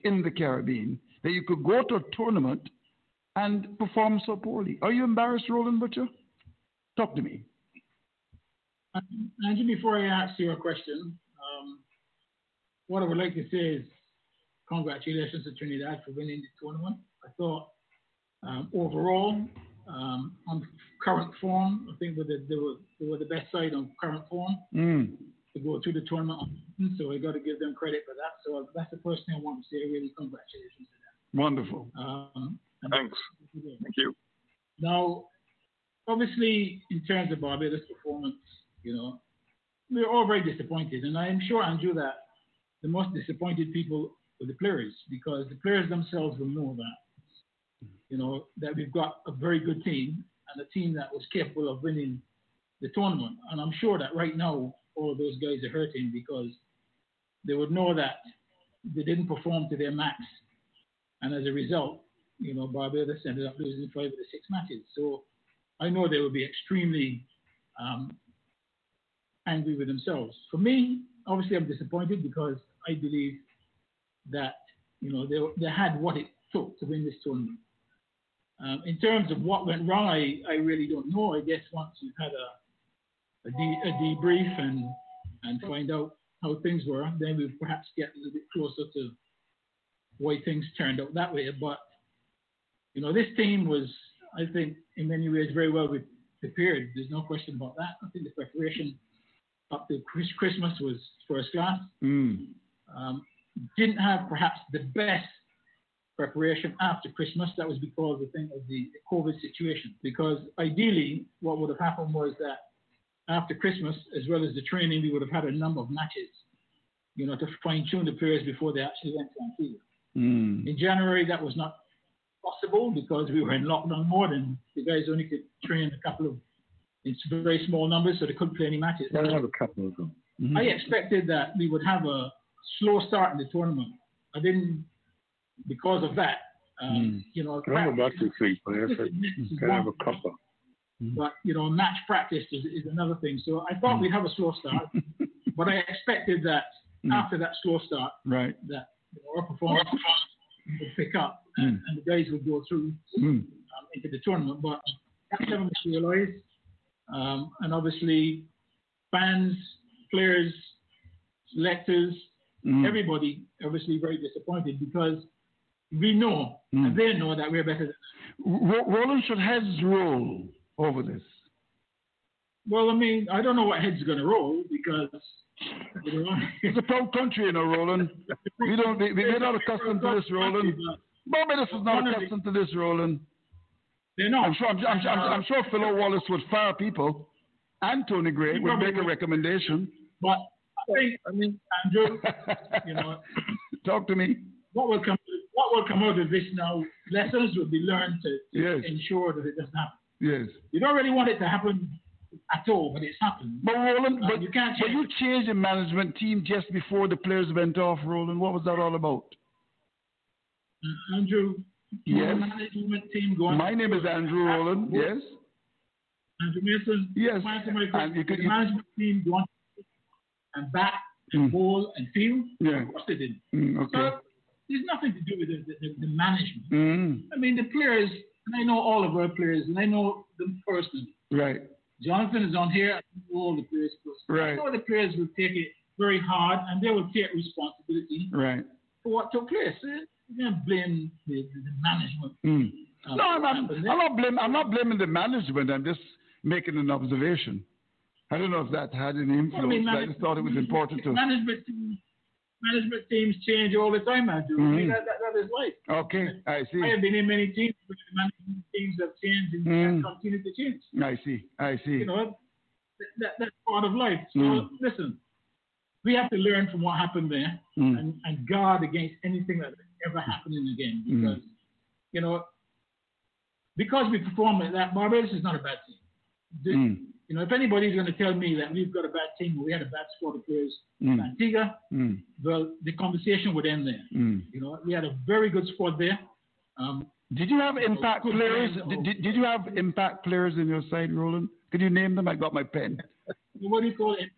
in the Caribbean, that you could go to a tournament and perform so poorly. Are you embarrassed, Roland Butcher? Talk to me. Andrew, before I ask you a question, um, what I would like to say is congratulations to Trinidad for winning the tournament. I thought um, overall, um, on current form, I think they, they, were, they were the best side on current form Mm. To go through the tournament. So I got to give them credit for that. So that's the first thing I want to say. Really, congratulations to Wonderful. them. Um, Thanks. Thank you. now, obviously, in terms of Barbados' performance, you know, we're all very disappointed. And I'm sure, Andrew, that the most disappointed people were the players because the players themselves will know that, you know, that we've got a very good team and a team that was capable of winning the tournament. And I'm sure that right now, all of those guys are hurting because they would know that they didn't perform to their max. And as a result, you know, Barbados ended up losing five of the six matches. So I know they will be extremely um, angry with themselves. For me, obviously, I'm disappointed because I believe that, you know, they, they had what it took to win this tournament. Um, in terms of what went wrong, I, I really don't know. I guess once you've had a, a, de- a debrief and, and find out how things were, then we'll perhaps get a little bit closer to why things turned out that way. But you know, this team was, I think, in many ways very well prepared. There's no question about that. I think the preparation up to Christmas was first class. Mm. Um, didn't have perhaps the best preparation after Christmas. That was because I think of the, the COVID situation. Because ideally, what would have happened was that after Christmas, as well as the training, we would have had a number of matches, you know, to fine tune the players before they actually went to Antigua. Mm. In January, that was not possible because we were in lockdown more than the guys only could train a couple of, in very small numbers, so they couldn't play any matches. I have a couple of them. Mm-hmm. I expected that we would have a slow start in the tournament. I didn't, because of that, um, you know, I'm about to sleep, I this is can have a a couple. but you know, match practice is, is another thing. So I thought we'd have a slow start, *laughs* but I expected that after that slow start, Right. that you know, our performance would pick up and, and the guys would go through Mm. um, into the tournament. But that never materialized, um, and obviously, fans, players, selectors, Mm. everybody, obviously very disappointed because we know Mm. and they know that we're better. Than, Ro- Roland should heads roll over this. well, I mean, I don't know what head's going to roll because you know, It's a proud country, you know, Roland. We don't. We, we're not accustomed to this, Roland. Barbados is not accustomed to this, Roland. They're not. I'm sure. I'm, I'm, I'm, I'm sure Philo Wallace would fire people, and Tony Gray would make a recommendation. But I think, I mean, Andrew, you know, *laughs* Talk to me. what will come, what will come out of this now? Lessons will be learned to, to Yes. ensure that it doesn't happen. Yes. You don't really want it to happen at all, but it's happened. But Roland, but you can't change. but you changed the management team just before the players went off, Roland. What was that all about? Uh, Andrew, Yes. management team going. My name is Andrew Roland. Yes. Andrew Mason. Yes. And you could- the you- management team going and back Mm. ball and field. Yeah. Of course they did. Mm, okay. So there's nothing to do with the, the, the management. Mm, I mean, the players, and I know all of our players, and I know them personally. right. Jonathan is on here. I know all the players personally. Right. I know the players will take it very hard, and they will take responsibility Right. for what took place. Eh? You can't blame the, the, management. Mm. um, No, I'm, what I'm, I'm not blaming. I'm not blaming the management. I'm just making an observation. I don't know if that had any influence. Well, I mean, I just thought it was important to. management management teams change all the time, Andrew. I mean, Mhm. that, that, that is life. Okay, I see. I have been in many teams where the management teams have changed and, Mm. continue to change. I see. I see. You know, that, that, that's part of life. So Mm. listen, we have to learn from what happened there Mm. and, and guard against anything that ever happening again. Mm. Because you know, because we perform like that, Barbados is not a bad team. The- Mm. You know, if anybody's going to tell me that we've got a bad team, or we had a bad squad of players in Mm. Antigua, Mm. well, the conversation would end there. Mm. You know, we had a very good squad there. Um, Did you have impact players? Did, did, did you have impact players in your side, Roland? Could you name them? I got my pen. what do you call it?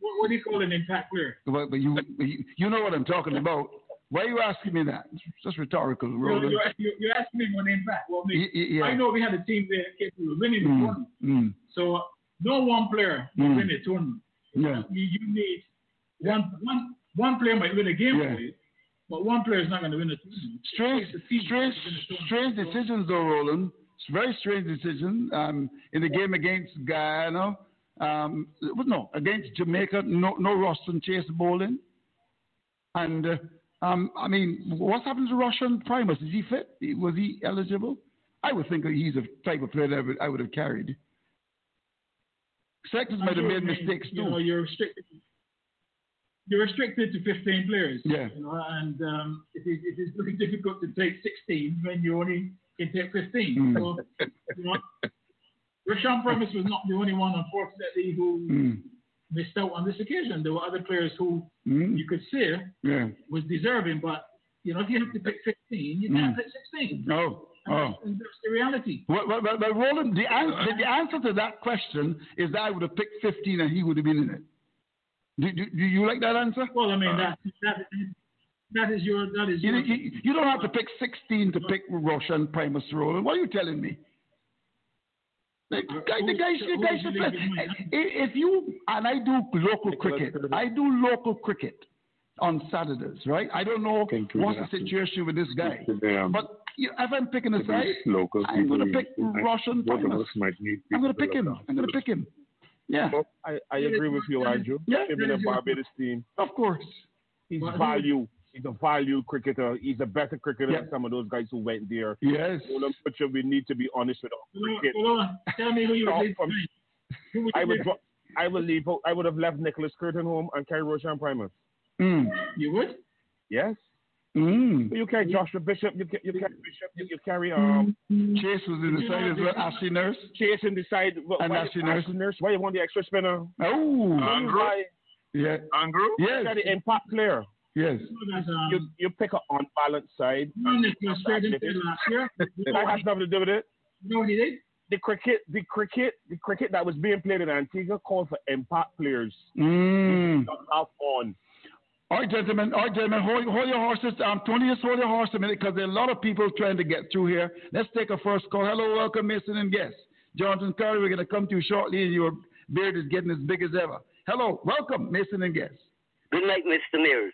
What, what do you call an impact player? But, but you, you you know what I'm talking about. Why are you asking me that? It's just rhetorical, You're, Roland. you're, you're, asking me what impact. Well, me, Y- y- yeah. I know we had a team there capable of winning the Mm. tournament. Mm. So no one player will Mm. win a tournament. Yeah. You, you need one, one, one player might win a game Yeah. for you, but one player is not going to win a tournament. Strange, strange, that's gonna win a strange decisions, though, Roland. It's a very strange decision. Um, in the game against Guyana, um, no, against Jamaica, no, no Roston Chase bowling. And uh, um, I mean, what's happened to Roshon Primus? Is he fit? Was he eligible? I would think that he's a type of player that I would, I would have carried. Might have made I mean, mistakes You too. know, you're restricted. You're restricted to 15 players. Yeah. You know, and um, it is it is very difficult to take 16 when you only can take 15. Mm. So, you know, Roshon Primus was not the only one, unfortunately, who Mm. Missed out on this occasion. There were other players who Mm. you could say Yeah. was deserving, but you know, if you have to pick 15, you can't Mm. pick 16. Oh, And oh. that's, that's the reality. Well, well, well, Roland, the answer, the answer to that question is that I would have picked 15 and he would have been in it. Do, do, do you like that answer? Well, I mean, that, that, that is your, that is You, your. you, you don't have to pick 16 to pick and Primus Roland. What are you telling me? The guy, the guy, the guy should play. If you and I do local cricket, I do local cricket on Saturdays, right? I don't know what's the situation with this guy, but you, if I'm picking a side, I'm going to pick Roshon both of Primus. us might need I'm going to pick him. I'm going to pick him. Yeah. I, I agree with you, Andrew. Yeah. Him in the Barbados team. Of course. He's value. He's a value cricketer. He's a better cricketer Yeah. than some of those guys who went there. Yes. Roland Butcher, we need to be honest with our Hold cricket. hold on. Tell me who you *laughs* would leave from- Who would I would, leave? I would leave. I would have left Nicholas Kirton home and carry Roshon Primus. Mm. You would? Yes. Mm. You carry Joshua Bishop. You, ca- you carry Bishop. You, you carry um. Chase was in the side as well. Ashley Nurse. Chase in the side. Wh- And why, Ashley Nurse. Nurse. Why you want the extra spinner? Oh. Andrew. Why? Yeah. Andrew? Yes. You got the impact player. Yes. That's, um, You you pick an unbalanced side. no, Nicholas Kirton played last year. That has nothing to do with it. You know what he did? The cricket, the cricket, the cricket that was being played in Antigua called for impact players. Mm. Not on. All right, gentlemen. All right, gentlemen. Hold, hold your horses. Um, Tony, just hold your horse a minute because there are a lot of people trying to get through here. Let's take a first call. Hello, welcome, Mason and guests. Jonathan Carter, we're going to come to you shortly, and your beard is getting as big as ever. Hello, welcome, Mason and guests. Good night, Mr. Mears.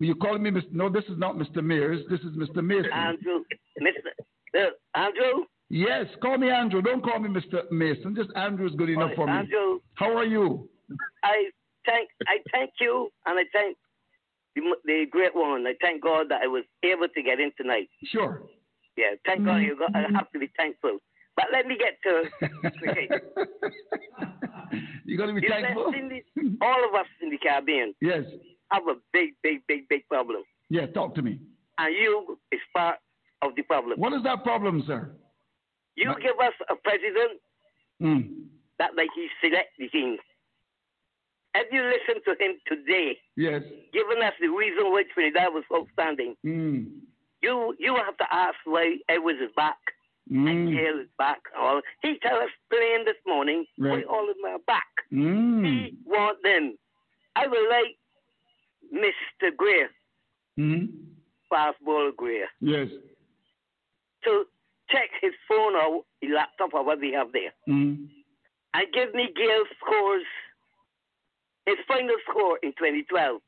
You calling me Mr. No, this is not Mr. Mears. This is Mr. Mason. Andrew, Mr. Uh, Andrew? Yes, call me Andrew. Don't call me Mr. Mason. Just Andrew is good enough All for me. Andrew, How are you? I thank I thank you and I thank the, the great one. I thank God that I was able to get in tonight. Sure. Yeah, thank God. You got, I have to be thankful. But let me get to cricket. *laughs* you got to be You thankful. All of us in the Caribbean Yes. Have a big, big, big, big problem. Yeah, talk to me. and you is part of the problem. What is that problem, sir? You give us a president Mm. that like he select the things. Have you listened to him today, Yes. giving us the reason why Trinidad was outstanding? Mm. You you have to ask why Edwards is back and Mm. Gayle is back. All he tell us plain this morning Right. why all of them are back. Mm. He want them. I would like Mr. Greer, Mm. fastball Greer, Yes. to check his phone or his laptop or what we have there. Mm. and give me Gayle's scores, his final score in 2012,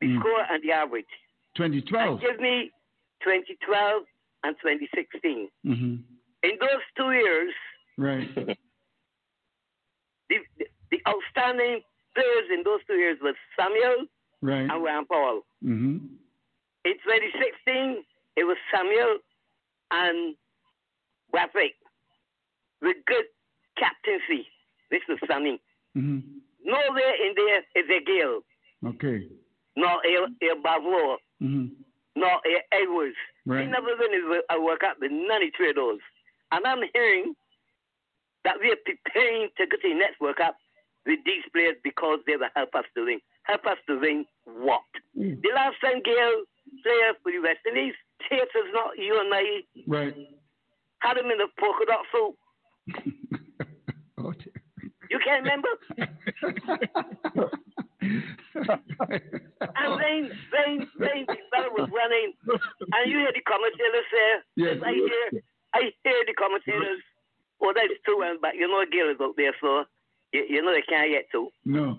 the Mm. score and the average. 2012. And give me 2012 and 2016. Mm-hmm. In those two years, Right. the, the, the outstanding players in those two years was Samuel Right. and Rampaul. Mm-hmm. In 2016, it was Samuel and Rafik with good captaincy. This is Sunny. Mm-hmm. Nowhere in there is a Gayle, Okay. nor a, a Bravo, Mm-hmm. nor a Edwards. Right. He never been a work out with none of three of those. And I'm hearing that we are preparing to get the next World Cup with these players because they will help us to win. Help us to win what? Mm. The last time Gayle played for the West Indies, Tate is not you and I, Right. had him in the polka dot suit. *laughs* Oh, dear. You can't remember? *laughs* and then, then, then the fellow was running, and you hear the commentators say, Yes. I hear, I hear the commentators. Well, that's true, and but you know Gil is out there, so you, you know they can't get to. no.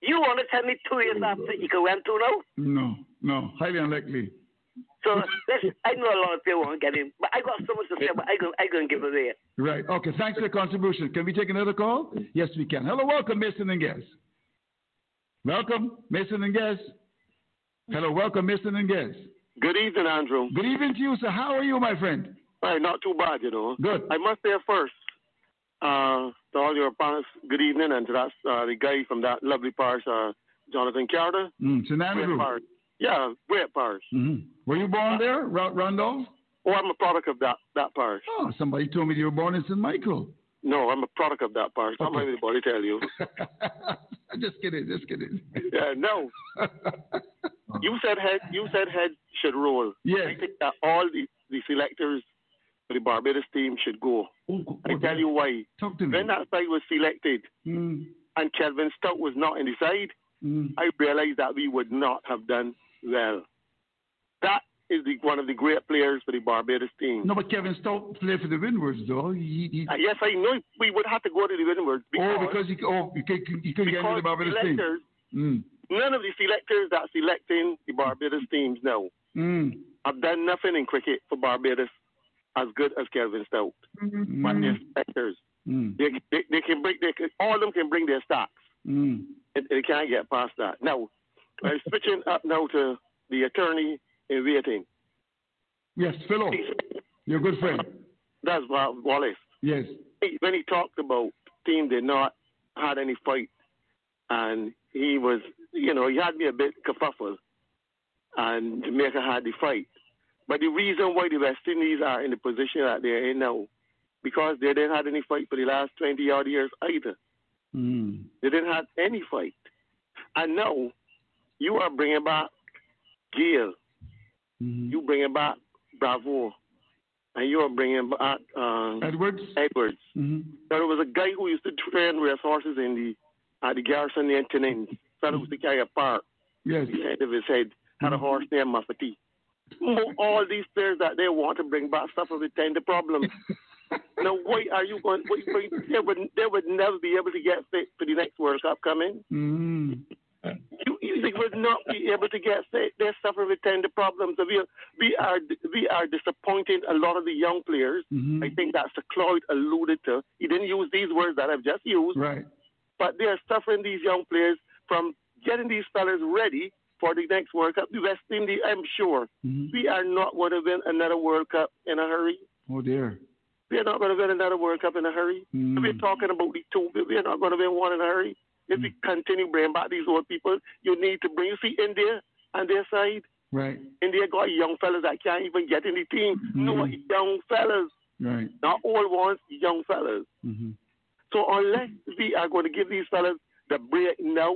You want to tell me two years after he could win two now? No. No. Highly unlikely. So let's, I know a lot of people won't get him, but I got so much to say, but I go, I gonna give it there. Right. Okay. Thanks for the contribution. Can we take another call? Yes, we can. Hello. Welcome, Mason and Guest. Welcome, Mason and Guest. Hello. Welcome, Mason and Guest. Good evening, Andrew. Good evening to you, sir. How are you, my friend? Hey, not too bad, you know. Good. I must say first, uh, to all your opponents, good evening, and to that uh, the guy from that lovely parish, uh, Jonathan Carter. Mm. Great parish. Yeah, great parish. Mm-hmm. Were you born there, R- Randolph? Oh, I'm a product of that that parish. Oh, somebody told me you were born in St. Michael. No, I'm a product of that parish. Don't Okay. let anybody tell you. *laughs* just kidding. Just kidding. yeah, no. *laughs* you said head. You said head should roll. Yes. I think that all the, the selectors for the Barbados team should go. I tell you why. Talk to me. When that side was selected Mm, and Kelvin Stout was not in the side, mm. I realized that we would not have done well. That is the, one of the great players for the Barbados team. No, but Kevin Stoute played for the Windwards, though. He, he, Uh, yes, I know we would have to go to the Windwards because, oh, because he, oh, he, could- he couldn't get into the Barbados team. Mm, none of the selectors that selecting the Barbados teams now mm, have done nothing in cricket for Barbados as good as Kelvin Stout. mm, But they're selectors. mm, They, they, they can bring, they can, all of them can bring their stocks. mm. and they can't get past that. Now, I'm switching up now to the attorney in waiting. Yes, Philo. Your good friend. That's Wa- Wallace. Yes. He- When he talked about team did not had any fight, and he was, you know, he had me a bit kerfuffle, and Jamaica had the fight. But the reason why the West Indies are in the position that they're in now, because they didn't have any fight for the last 20 odd years either. Mm. They didn't have any fight. And now you are bringing back Gayle. Mm-hmm. You bringing back Bravo. And you are bringing back um, Edwards. Edwards. Mm-hmm. There was a guy who used to train race horses in the at the garrison in Tenins. Fellow used to carry a park. Yes. The head of his head had a horse named Mafati. All these players that they want to bring back suffer with tender problems. *laughs* now, why are you going? Why, they would they would never be able to get fit for the next World Cup coming. Mm. You, you they would not be able to get fit. They suffer with tender problems. So we we are we are disappointing a lot of the young players. Mhm. I think that's the Cloyd alluded to. He didn't use these words that I've just used. Right. But they are suffering these young players from getting these fellas ready for the next World Cup. The West Indies, I'm sure, Mhm. we are not going to win another World Cup in a hurry. Oh, dear. We are not going to win another World Cup in a hurry. Mm. We're talking about the two, but we are not going to win one in a hurry. If we continue bringing back these old people, you need to bring, you see, India and their side, Right. They got young fellas that can't even get in the team. Mm-hmm. No, young fellas. Right. Not old ones, young fellas. Mm-hmm. So unless we are going to give these fellas the break now,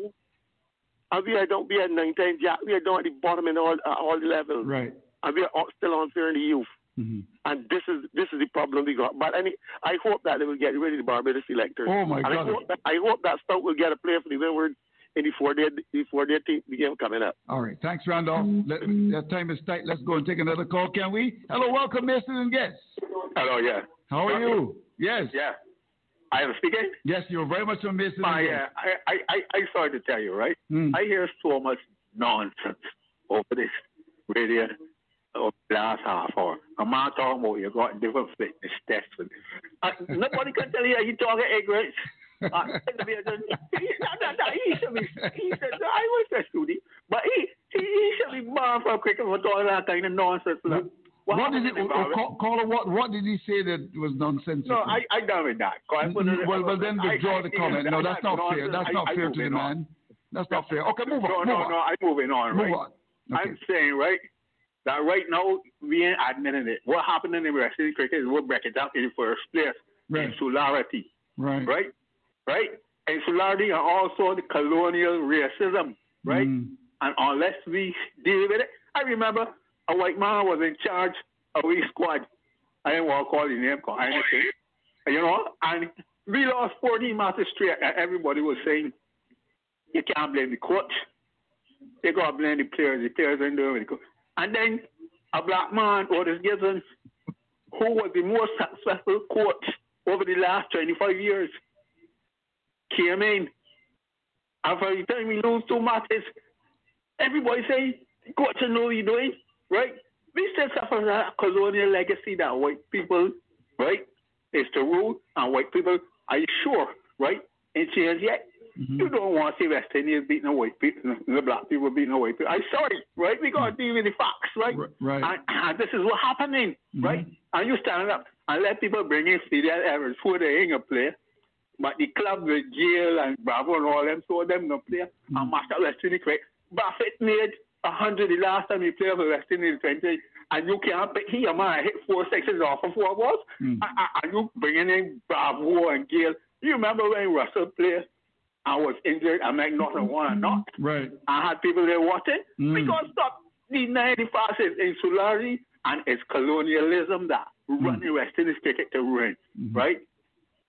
and we are don't be at 19 jack, we are down at the bottom in all uh, all the levels. Right. And we are all still unfair in the youth. Mm-hmm. And this is this is the problem we got. But any, I hope that they will get rid of the Barbados selectors. Oh, my and God. I hope, that, I hope that Stout will get a player for the Windward in the before their before their team the game coming up. All right. Thanks, Randolph. Let, that time is tight. Let's go and take another call, can we? Hello, welcome, Mason and guests. Hello, yeah. How are you? Yes. Yeah. I am speaking? Yes, you're very much on Mason Oh, and I, I, I, sorry to tell you, right? Mm. I hear so much nonsense over this radio over the last half hour. I'm not talking about you got different fitness tests. Uh, nobody can tell you you talking ignorance. Uh, *laughs* he, no, no, no, he should be, he should, no, I was a student, but he, he, he should be banned from cricket for talking that kind of nonsense. Look, What, what did it, uh, call, caller, what, what did he say that was nonsensical? No, I, I done with that. I it- well, well, then withdraw the comment. No, that- that's not fair. That's not fair to the man. That's not fair. Okay, move on. No, move no, on. no. I'm moving on. Move right? on. I'm saying right that right now we ain't admitting it. What happened in the wrestling cricket is we're breaking down in the first place. Right. Insularity. Right. Right. Right. Insularity and also the colonial racism. Right. Mm. And unless we deal with it, I remember a white man was in charge of a squad. I didn't want to call his name, call anything. You know, and we lost 14 matches straight, and everybody was saying, you can't blame the coach. You got to blame the players. The players ain't doing it. And then a black man, Otis Gibson, who was the most successful coach over the last 25 years, came in. And for the time we lose two matches, everybody say, coach, you know what you're doing, right? We still suffer that colonial legacy that white people, right, is to rule, and white people, are you sure, right, ain't changed yet? Mm-hmm. You don't want to see West Indians beating the white people, the black people beating the white people. I'm sorry, right? We got to deal with the facts, right? Right. And, and this is what happening, mm-hmm. right? And you stand up and let people bring in Evans, who they ain't a player. But the club with Jail and Bravo and all them, so them no play. Mm-hmm. And Master West Indies, right? Buffett made a hundred the last time he played for West Indies, 20, and you can't pick he a man hit four sixes off of four balls. And, and- you bringing in Bravo and Gayle. You remember when Russell played? I was injured. I make nothing one or not. Right. I had people there watching. Mm. We to stop the 90 fascist insularity and it's colonialism that run the West Indies cricket to ruin, right?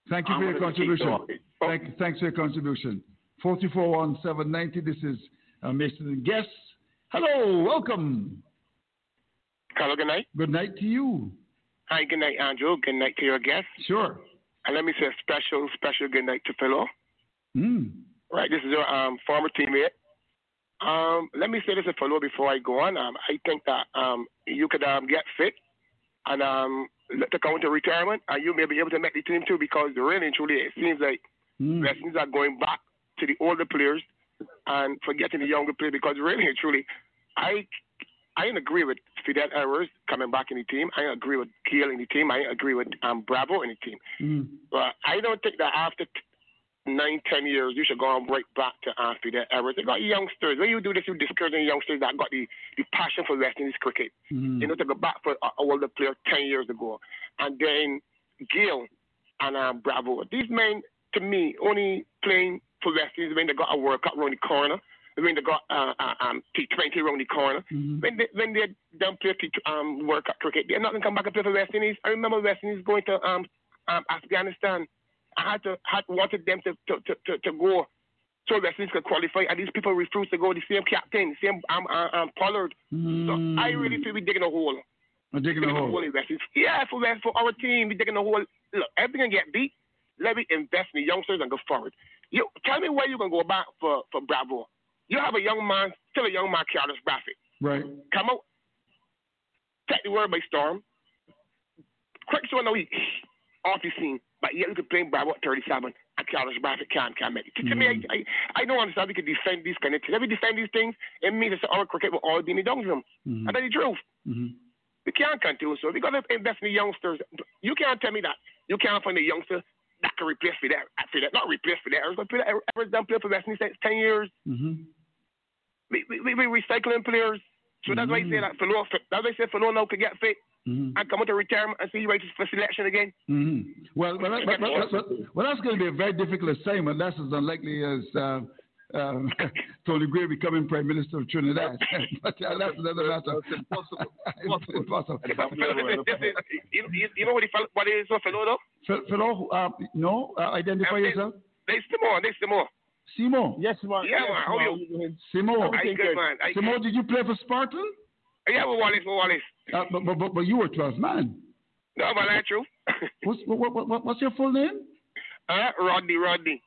Thank you I'm for your contribution. Thank, thanks for your contribution. 441 This is uh, and guests. Hello, welcome. Hello, good night. Good night to you. Hi, good night, Andrew. Good night to your guests. Sure. And let me say a special, special good night to Philo. Mm. Right, this is your um, former teammate. Um, let me say this to Philo before I go on. Um, I think that um, you could um, get fit and um, let the counter retirement, and you may be able to make the team too because really and truly it seems like Mm. Westerners are going back to the older players and forgetting the younger players because really and truly, I I agree with Fidel Edwards coming back in the team. I agree with Keel in the team. I agree with um, Bravo in the team. Mm. But I don't think that after t- nine, ten years, you should go on right back to uh, Fidel Edwards. They got youngsters. When you do this, you discourage youngsters that got the, the passion for West Indies cricket. Mm. You know, to go back for an older player 10 years ago. And then Gil and um, Bravo. These men, to me, only playing when they got a World Cup around the corner, when they got uh, uh, um, T20 around the corner. When they when they don't play T- um, World Cup cricket, they're not going to come back and play for West Indies. I remember West Indies going to um, um, Afghanistan. I had to had wanted them to to, to, to, to go so West Indies could qualify, and these people refused to go. The same captain, same um, um, um, Pollard. So I really feel we're digging a hole. I'm digging a hole. in West Indies. Yeah, for West, for our team, we're digging a hole. Look, everything can get beat. Let me invest in the youngsters and go forward. You tell me where you gonna go about for, for Bravo. You have a young man, still a young man, Carlos Brathwaite. Right. Come out, take the world by storm. Quick so now he *sniffs* off the scene, but yet you can play Bravo at 37 and Carlos Brathwaite can't make it. To, to me, I, I, I don't understand we can defend these things. If we defend these things, it means that our cricket will all be in the dunghill. Mhm. And that's the truth. Mhm. We can't continue so. We got to invest in the youngsters. You can't tell me that you can't find a youngster that can replace for that. For that, not replace for that. But Ever's done play for West Indies since ten years. Mm-hmm. We we we we recycling players. So that's why I say that Philo, that's why I say Philo now could get fit Mm-hmm. and come out of retirement and see you ready for selection again. Mm-hmm. Well, well, that- but, well, that's going to be a very difficult assignment. That's as unlikely as uh, um, *laughs* Tony Gray becoming Prime Minister of Trinidad. *laughs* but uh, that's another matter. *laughs* It's impossible. it's impossible. you, you, you know what he felt, what it is for Philo though? Phil- Philo, uh, no, uh, identify Um, they- yourself. They Seymour, they Seymour. Simo. Yes, man. Yeah, yes, man. How you? Simo. I good, man. I Simo, good. did you play for Spartan? Yeah, with Wallace, with Wallace. Uh, but, but, but, but you were 12 man. No, but that's true. What's, what, what, what, what's your full name? Uh, Rodney, Rodney.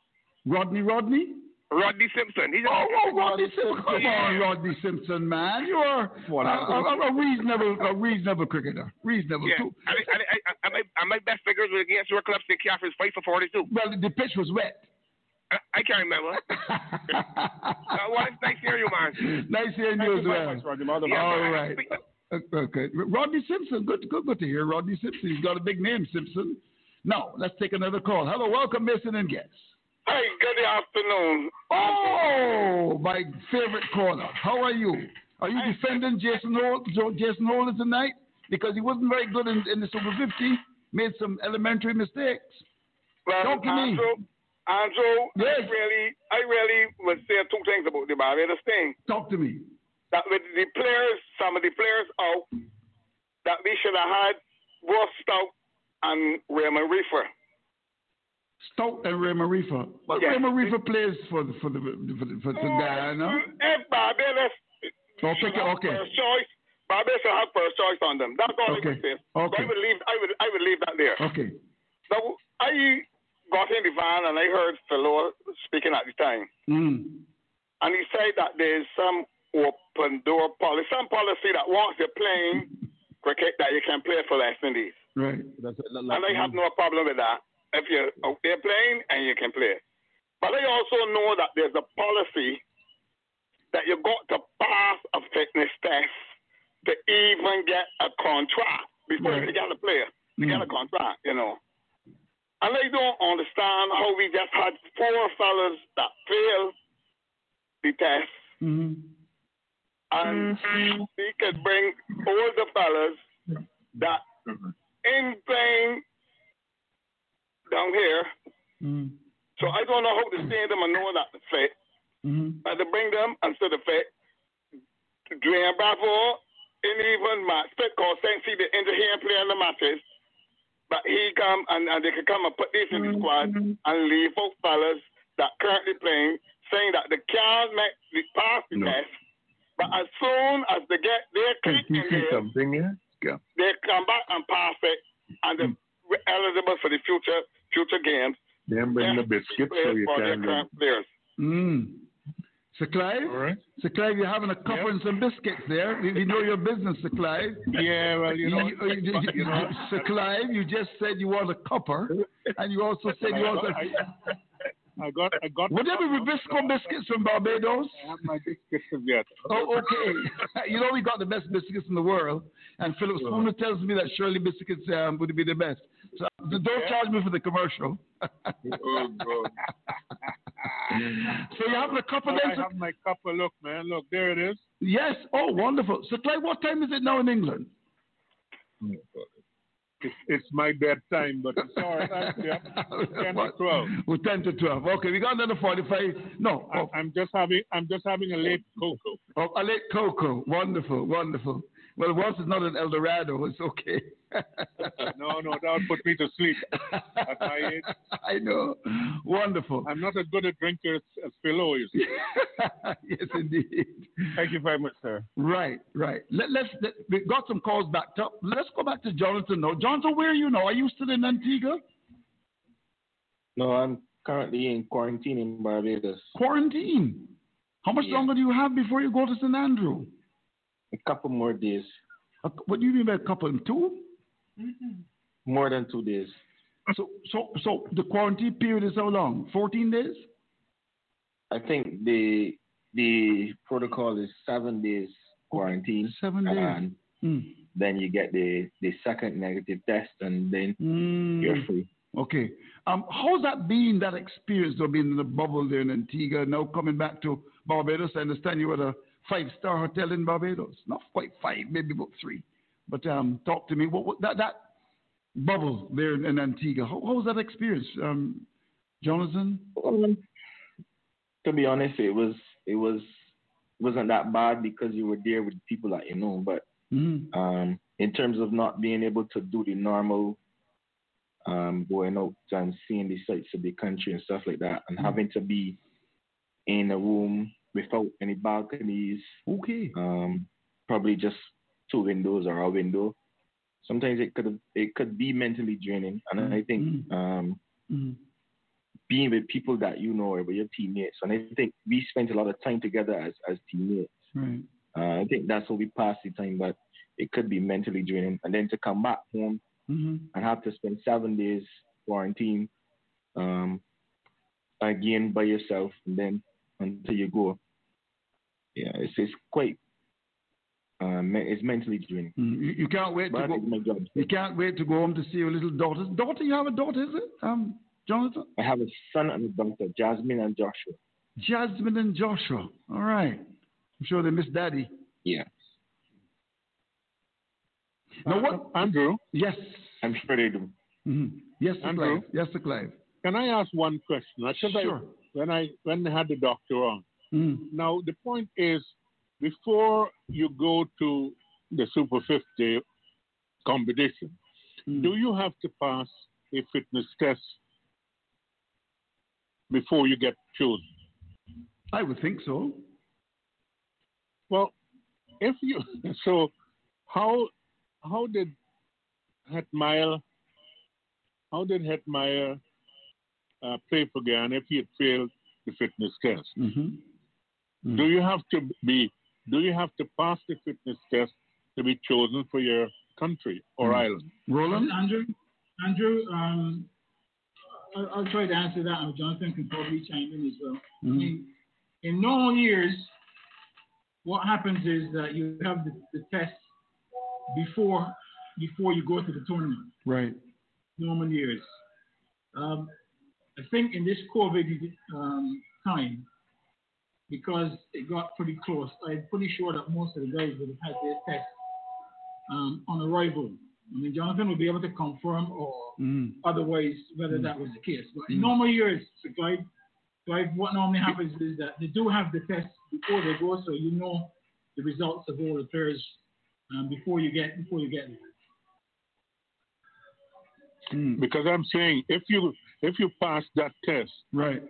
Rodney Rodney? Rodney Simpson. He's Oh, oh, Rodney Simpson. Come on, Rodney Simpson, man. You are a, a, a reasonable, a reasonable cricketer. Reasonable. Yeah, too. I, I, I, I, my, my best figures were against your club, Stick Caffrey's fight for 42. Well, the pitch was wet. I, I can't remember. *laughs* uh, well, it's nice hearing you, man. Nice hearing you as well. Yeah, All man. right. Okay. Rodney Simpson. Good, good, good to hear. Rodney Simpson. He's got a big name, Simpson. Now, let's take another call. Hello, welcome, Mason and guests. Hey, good afternoon. Oh, my favorite caller. How are you? Are you defending Jason Hol- Jason Holder tonight? Because he wasn't very good in, in the Super 50. Made some elementary mistakes. Well, Talk to me. Andrew, Andrew, Yes. I really, I really would say two things about the Barbados thing. Talk to me. That with the players, some of the players out, that we should have had Ross Stout and Raymond Reifer. Stout and Raymond Reifer. Well, Yeah. Raymond Reifer plays for the, for the, for, the, for, for Guyana. If Barbados Oh, should okay, have okay. first choice, Barbados should have first choice on them. That's all I Okay. would say. Okay. I would leave. I would. I would leave that there. Okay. Now, I got in the van and I heard Philo speaking at the time. Mm. And he said that there's some open door policy, some policy that once you're playing cricket that you can play for West Indies. Right. and I have no problem with that. If you're out there playing and you can play. But I also know that there's a policy that you got to pass a fitness test to even get a contract before you get a player. To get a contract, you know. And I don't understand how we just had four fellas that failed the test Mm-hmm. and we could bring all the fellas that in playing down here. Mm-hmm. So I don't know how to stand them and know that the fit. Mm-hmm. And to bring them instead of fit. Dwayne Bravo in even match fit cause since he the injury he ain't playing the matches. But he come and, and they can come and put this in the squad and leave out fellas that currently playing saying that they can't make the pass the test. But as soon as they get their click in there, something, yeah? Yeah. they come back and pass it and they're eligible for the future future games. Then bring the biscuits so you for their can. current players. Mm. Sir Clive? All right. Sir Clive, you're having a cuppa and some biscuits there. We, we know your business, Sir Clive. Yeah, well, you know, You- you- you- you know- Sir Clive, you just said you want a cupper, and you also said you want a... I got, I got. Would there be Bisco biscuits from Barbados? I have my biscuits yet. Oh, okay. *laughs* you know we got the best biscuits in the world, and Philip Spooner tells me that Shirley biscuits um, would be the best. So don't charge me for the commercial. Oh, *laughs* God. so you have a couple I then? I have my cuppa. Look, man. Look, there it is. Yes. Oh, wonderful. So Clive, what time is it now in England? It's, it's my bedtime, but it's all right. Yeah. *laughs* 10 to 12. Well, 10 to 12. Okay, we got another 45. No. I, I'm just having I'm just having a late cocoa. Oh, a late cocoa. Wonderful, wonderful. Well, once it's not an El Dorado, *laughs* it's okay. *laughs* No, no, that would put me to sleep at my age. I know. Wonderful. I'm not as good a drinker as, as Philo is. yes, indeed. Thank you very much, sir. Right, right. Let, let's let, we got some calls backed up. Let's go back to Jonathan now. Jonathan, where are you now? Are you still in Antigua? No, I'm currently in quarantine in Barbados. Quarantine. How much longer do you have before you go to St. Andrew? A couple more days. What do you mean by a couple? Two? More than two days. So, so, so the quarantine period is how long? Fourteen days? I think the the protocol is seven days quarantine. Seven days. And Mm. then you get the, the second negative test and then Mm. you're free. Okay. Um, how's that been, that experience of being in the bubble there in Antigua, now coming back to Barbados? I understand you had a five-star hotel in Barbados. Not quite five, maybe about three. But um, talk to me. What, what that that bubble there in, in Antigua? How, how, was that experience, um, Jonathan? Um, to be honest, it was it was wasn't that bad because you were there with people that you know. But mm-hmm. um, in terms of not being able to do the normal um, going out and seeing the sights of the country and stuff like that, and mm-hmm. having to be in a room without any balconies. Okay. Um, probably just two windows or a window. Sometimes it could it could be mentally draining, and mm-hmm. I think mm-hmm. um, mm-hmm. being with people that you know or with your teammates, and I think we spent a lot of time together as as teammates. Right. Uh, I think that's how we pass the time, but it could be mentally draining, and then to come back home mm-hmm. and have to spend seven days quarantine um, again by yourself, and then until you go. Yeah, it's it's quite um, it's mentally draining. Mm, you, you, can't wait but to go. You can't wait to go home to see your little daughter. Daughter, you have a daughter, is it, um, Jonathan? I have a son and a daughter, Jasmine and Joshua. Jasmine and Joshua. All right. I'm sure they miss daddy. Yeah. Now what, Andrew? Yes. I'm sure they do. Mm-hmm. Yes, Sir Andrew? Clive. Yes, Sir Clive. Can I ask one question? Sure. I, when I when I had the doctor on. Mm. Now the point is, before you go to the Super 50 competition, mm. do you have to pass a fitness test before you get chosen? I would think so. Well, if you *laughs* so, how how did Hetmyer how did Hetmyer uh, play for Guyana if he had failed the fitness test? Mm-hmm. Mm-hmm. Do you have to be? Do you have to pass the fitness test to be chosen for your country or mm-hmm. island? Roland, Andrew, Andrew, um, I'll, I'll, try to answer that, and Jonathan can probably chime in as well. Mm-hmm. I mean, in normal years, what happens is that you have the, the test before before you go to the tournament. Right. Normal years. Um, I think in this COVID um, time, because it got pretty close, I'm pretty sure that most of the guys would have had their test um, on arrival. I mean, Jonathan will be able to confirm or mm. otherwise whether mm. that was the case. But mm. in normal years, so guide, guide, what normally happens is that they do have the test before they go, so you know the results of all the players um, before you get before you get there. Mm. Because I'm saying if you if you pass that test, right,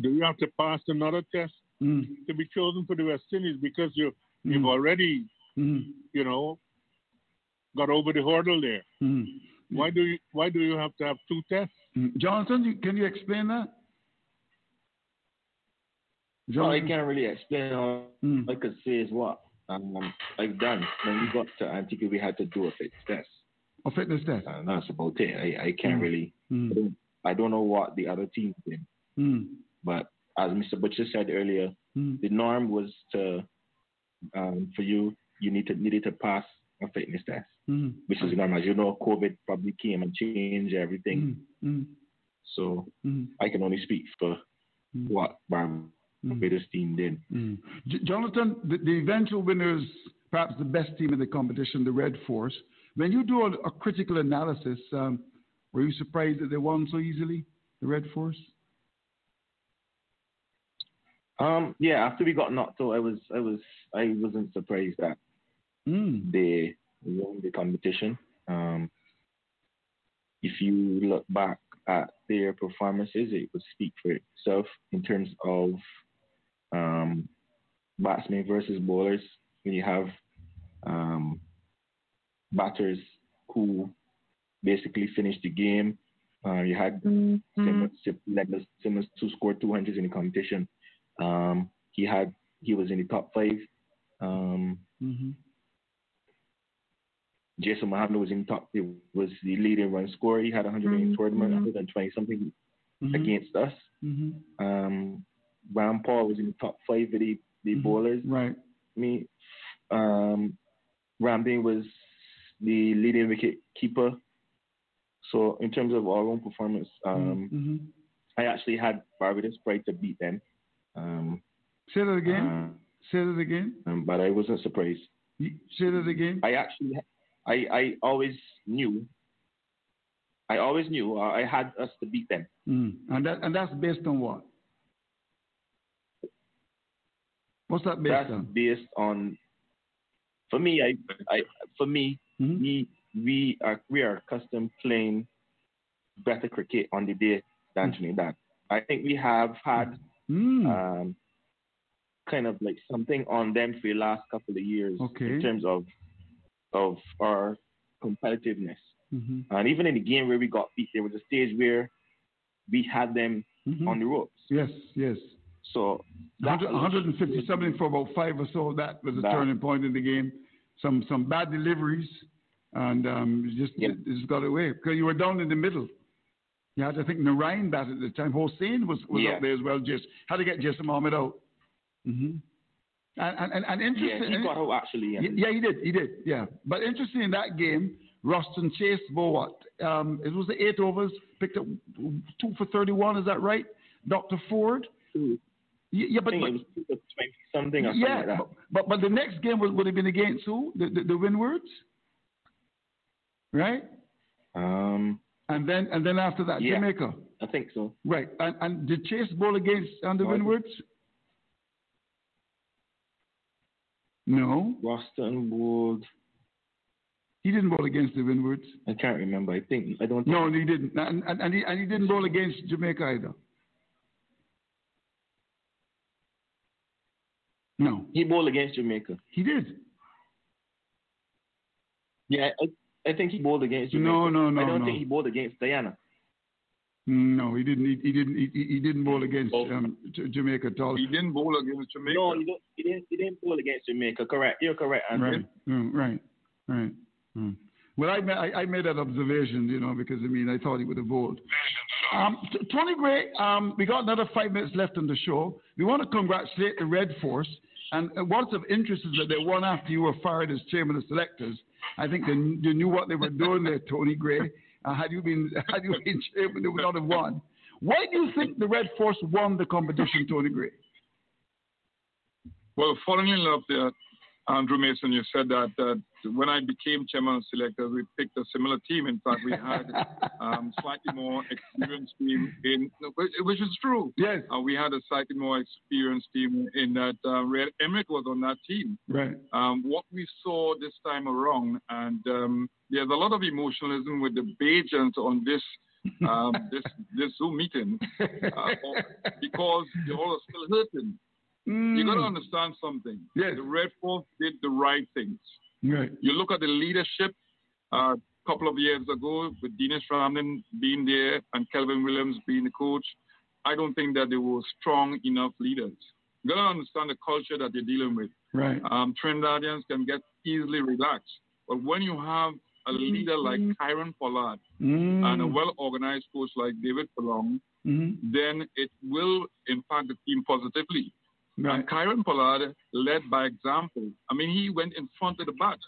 do you have to pass another test mm. to be chosen for the West Indies because you mm. you've already mm. you know got over the hurdle there. Mm. Why do you why do you have to have two tests? Mm. Jonathan, can you explain that? Jonathan? I can't really explain. All mm. I could say is what um, I've done. When we got to Antigua, we had to do a fitness test. A fitness test. And that's about it. I, I can't mm. really. Mm. I, don't, I don't know what the other teams did. Mm. But as Mr. Butcher said earlier, mm. the norm was to um, for you you need to needed to pass a fitness test, mm. which is normal. As you know, COVID probably came and changed everything. Mm. So mm. I can only speak for what Barbados team did. J- Jonathan, the, the eventual winners, perhaps the best team in the competition, the Red Force. When you do a, a critical analysis, um, were you surprised that they won so easily, the Red Force? Um, yeah, after we got knocked out, I was, I was, I wasn't surprised that mm. they won the competition. Um, if you look back at their performances, it would speak for itself in terms of um, batsmen versus bowlers. When you have um, batters who basically finished the game, uh, you had mm-hmm. Simmons, Simmons who scored 200 in the competition. Um, he had he was in the top five. Um, mm-hmm. Jason Mohammed was in top. It was the leading run scorer. He had 100 in the tournament, 120 something mm-hmm. against us. Mm-hmm. Um, Rampaul was in the top five of the, the bowlers. Right. I mean, um, Ramdin was the leading wicket keeper. So in terms of our own performance, um, mm-hmm. I actually had Barbados pride to beat them. Um, Say that again. Uh, Say that again. Um, but I wasn't surprised. say that again. I actually, I, I always knew. I always knew uh, I had us to beat them. Mm. And that and that's based on what? What's that based That's on? based on. For me, I, I for me, Mm-hmm. me, we are we are accustomed playing better cricket on the day than Mm. Trinidad. I think we have had Mm. um, kind of like something on them for the last couple of years Okay. in terms of of our competitiveness. Mm-hmm. And even in the game where we got beat, there was a stage where we had them Mhm. on the ropes. Yes, yes. So 100, 150 something for about five or so. That was a That- turning point in the game. Some some bad deliveries, and um, just it just got away because you were down in the middle. You had to think Narine that at the time. Hosein was, was Yeah. up there as well. Just how to get Jason Mohammed out. Mm-hmm. And, and, and, interesting. Yeah, he got out actually. Yeah, yeah, he did. He did. Yeah, but interesting in that game, Roston Chase Bowat. Um, it was the eight overs, picked up two for thirty-one. Is that right, Doctor Ford? Yeah, yeah, but, but it was twenty something or something like that. but, but the next game would, would have been against who? The the, the Windwards, right? Um, and then and then after that, yeah. Jamaica. I think so. Right, and and did Chase bowl against um, the it? Windwards? No, Roston bowled. he didn't bowl against the Windwards. I can't remember. I think I don't. Think No, he didn't, and and, and, he, and he didn't bowl against Jamaica either. No, he bowled against Jamaica. he did. Yeah, I, I think he bowled against Jamaica. No, no, no, I don't no. think he bowled against Diana. No, he didn't. He, he didn't. He, he didn't bowl against um, Jamaica at all. He didn't bowl against Jamaica. No, he, don't, he didn't. He didn't bowl against Jamaica. Correct. You're correct, Andrew. Right, mm, right, right. Mm. Well, I, I I made that observation, you know, because I mean I thought he would have bowled. Um, T- Tony Gray, um, we got another five minutes left on the show. We want to congratulate the Red Force, and uh, what's of interest is that they won after you were fired as chairman of selectors. I think they, they knew what they were doing there, Tony Gray. Uh, had you been *laughs* had you been chairman, they would not have won. Why do you think the Red Force won the competition, Tony Gray? Well, falling in love there, Andrew Mason, you said that uh, when I became chairman of selectors, we picked a similar team. In fact, we had um, slightly more experienced team in, which- which is true. Yes. Uh, we had a slightly more experienced team in that uh, Rayad Emrit was on that team. Right. Um, what we saw this time around, and um, there's a lot of emotionalism with the Bajans on this um, this this Zoom meeting uh, because they all are still hurting. You got to understand something. Yes. The Red Force did the right things. Right. You look at the leadership uh, a couple of years ago with Denesh Ramdin being there and Kelvin Williams being the coach. I don't think that they were strong enough leaders. You got to understand the culture that they're dealing with. Right. Um, Trinidadians can get easily relaxed. But when you have a leader like Kieron Pollard Mm. and a well organized coach like David Furlonge, Mhm. then it will impact the team positively. Right. And Kieron Pollard led by example. I mean, he went in front of the bat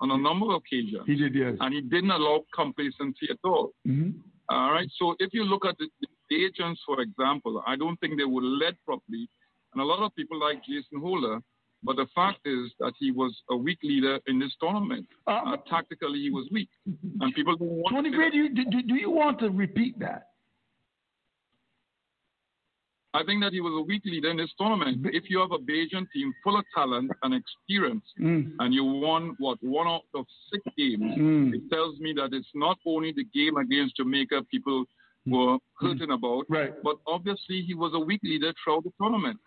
on a number of occasions. He did, yes. And he didn't allow complacency at all. Mhm. All right. So if you look at the, the agents, for example, I don't think they were led properly. And a lot of people like Jason Holder. But the fact is that he was a weak leader in this tournament. Uh, tactically, he was weak. And people don't want Tony to Gray, do you, do, do you want to repeat that? I think that he was a weak leader in this tournament. If you have a Bajan team full of talent and experience, Mm. and you won what one out of six games, Mm. it tells me that it's not only the game against Jamaica people were hurting about, right. but obviously he was a weak leader throughout the tournament.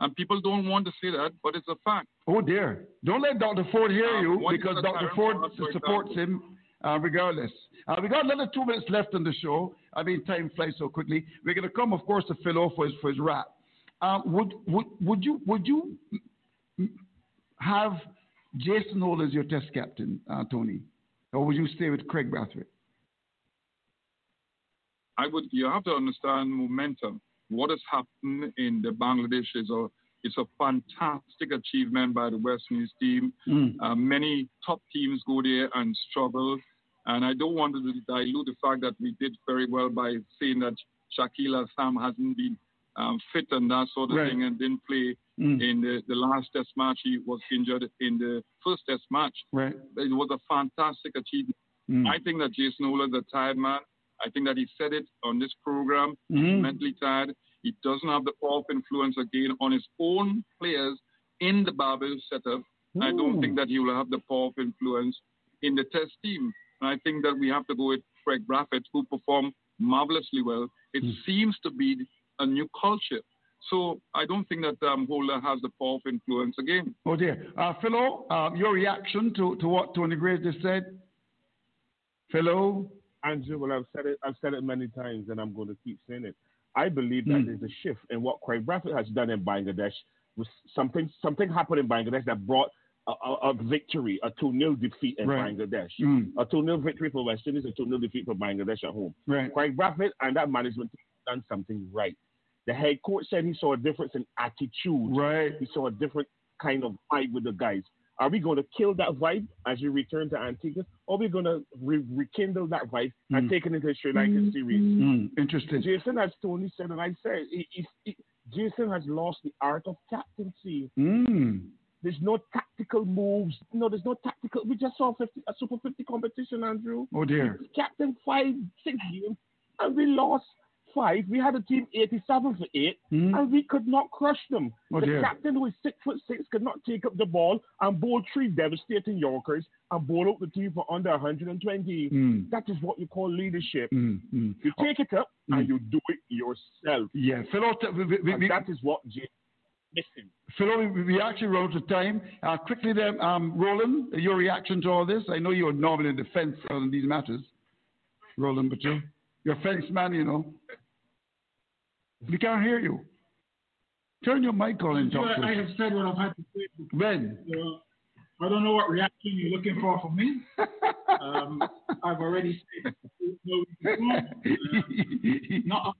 And people don't want to say that, but it's a fact. Oh dear! Don't let Dr. Ford hear Uh, you because Dr. Ford supports him uh, regardless. Uh, we got another two minutes left on the show. I mean, time flies so quickly. We're going to come, of course, to Philo for his, for his rap. Uh, would would would you would you have Jason Holder as your test captain, uh, Tony, or would you stay with Kraigg Brathwaite? I would. You have to understand momentum. What has happened in the Bangladesh is a it's a fantastic achievement by the West Indies team. Mm. Uh, many top teams go there and struggle, and I don't want to dilute the fact that we did very well by saying that Shakila Sam hasn't been um, fit and that sort of Right. thing and didn't play Mm. In the, the last test match, he was injured in the first test match. Right. It was a fantastic achievement. Mm. I think that Jason Holder is a tired man. I think that he said it on this program. Mm. He's mentally tired. He doesn't have the power of influence again on his own players in the Barbados setup. Ooh. I don't think that he will have the power of influence in the test team. And I think that we have to go with Kraigg Brathwaite, who performed marvelously well. It mm. seems to be a new culture. So I don't think that um, Holder has the power of influence again. Oh dear. Uh, Philo, uh, your reaction to, to what Tony Gray just said? Philo? Andrew, well, I've said it. I've said it many times, and I'm going to keep saying it. I believe that mm. there's a shift in what Kraigg Brathwaite has done in Bangladesh. Was something something happened in Bangladesh that brought a, a, a victory, a 2 0 defeat in right. Bangladesh. Mm. A 2 0 victory for West Indies, a 2 0 defeat for Bangladesh at home. Right. Kraigg Brathwaite and that management done something right. The head coach said he saw a difference in attitude. Right. He saw a different kind of vibe with the guys. Are we going to kill that vibe as we return to Antigua, or are we going to re- rekindle that vibe mm. and take it into the Sri Lankan series? Mm. Interesting. Jason, has Tony said, and I said, he, he, he, Jason has lost the art of captaincy. Mm. There's no tactical moves. No, there's no tactical. We just saw 50, a Super 50 competition, Andrew. Oh, dear. Captain five, six games, and we lost five, we had a team 87 for 8, mm-hmm. and we could not crush them. Oh, the dear. captain, who is six foot six, could not take up the ball and bowl three devastating Yorkers and bowl out the team for under 120. Mm. That is what you call leadership. Mm. You take it up Mm. and you do it yourself. Yeah, Philo, we, we, and that is what Jay missing. Philo, we, we actually run out of time. Uh, quickly then, um, Roland, your reaction to all this? I know you're normally in defense on these matters, Roland, but you're, you're a fence man, you know. We can't hear you. Turn your mic on and talk to I us. have said what I've had to say. When? So, I don't know what reaction you're looking for from me. um, *laughs* I've already said no, uh, *laughs* not up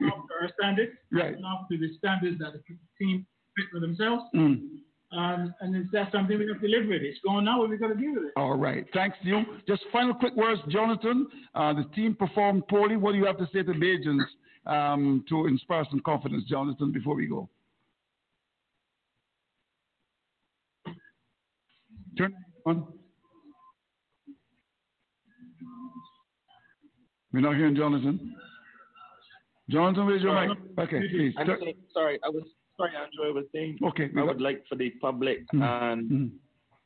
to, our standards, right. not up to the standards that the team fit for themselves. Mm. Um, and is that something we have to live with? It's going now, we've got to deal with it. All right. Thanks you. Just final quick words, Jonathan. Uh, the team performed poorly. What do you have to say to the agents um, to inspire some confidence, Jonathan, before we go? Turn on. We're not hearing Jonathan. Jonathan, where's your mic? Okay, please. I'm saying, sorry, I was sorry, Andrew. I was saying. Okay, I would like for the public Mm. and Mm.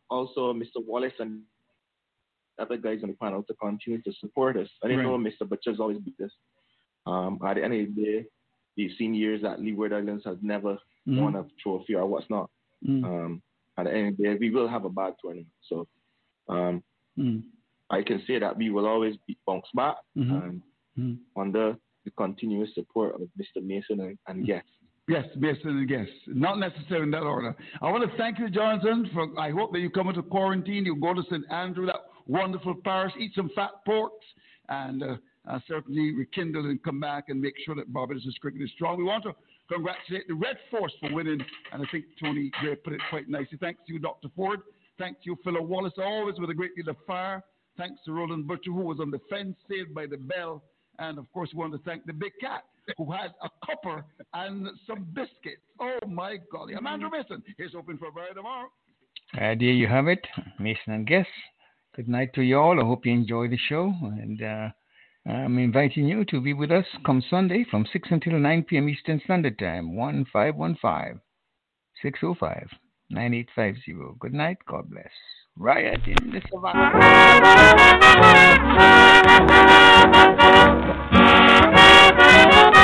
also Mr. Wallace and other guys on the panel to continue to support us. I didn't Right. know Mr. Butcher's always beat us. Um, at the end of the day, seen years that Leeward Islands has never Mhm. won a trophy or what's not. Mm. Um, at the end of the day, we will have a bad tournament. So um, Mm. I can say that we will always be bounce back Mhm. and Mm. under the continuous support of Mr. Mason and, and guests. Yes, Mason and guests. Not necessarily in that order. I want to thank you, Jonathan. For I hope that you come into quarantine. You go to St. Andrew, that wonderful parish, eat some fat porks, and uh, uh, certainly rekindle and come back and make sure that Barbados' cricket is strong. We want to congratulate the Red Force for winning, and I think Tony Gray put it quite nicely. Thanks to you, Dr. Ford. Thanks to you, Philo Wallace, always with a great deal of fire. Thanks to Roland Butcher, who was on the fence, saved by the bell. And of course, we want to thank the big cat, who has a copper and some biscuits. Oh my golly. I'm Andrew Mason. Here's hoping for a better tomorrow. Uh, there you have it, Mason and guests. Good night to you all. I hope you enjoy the show. And uh, I'm inviting you to be with us come Sunday from 6 until 9 p.m. Eastern Standard Time, 1515 605 9850. Good night. God bless. Riot in the Don't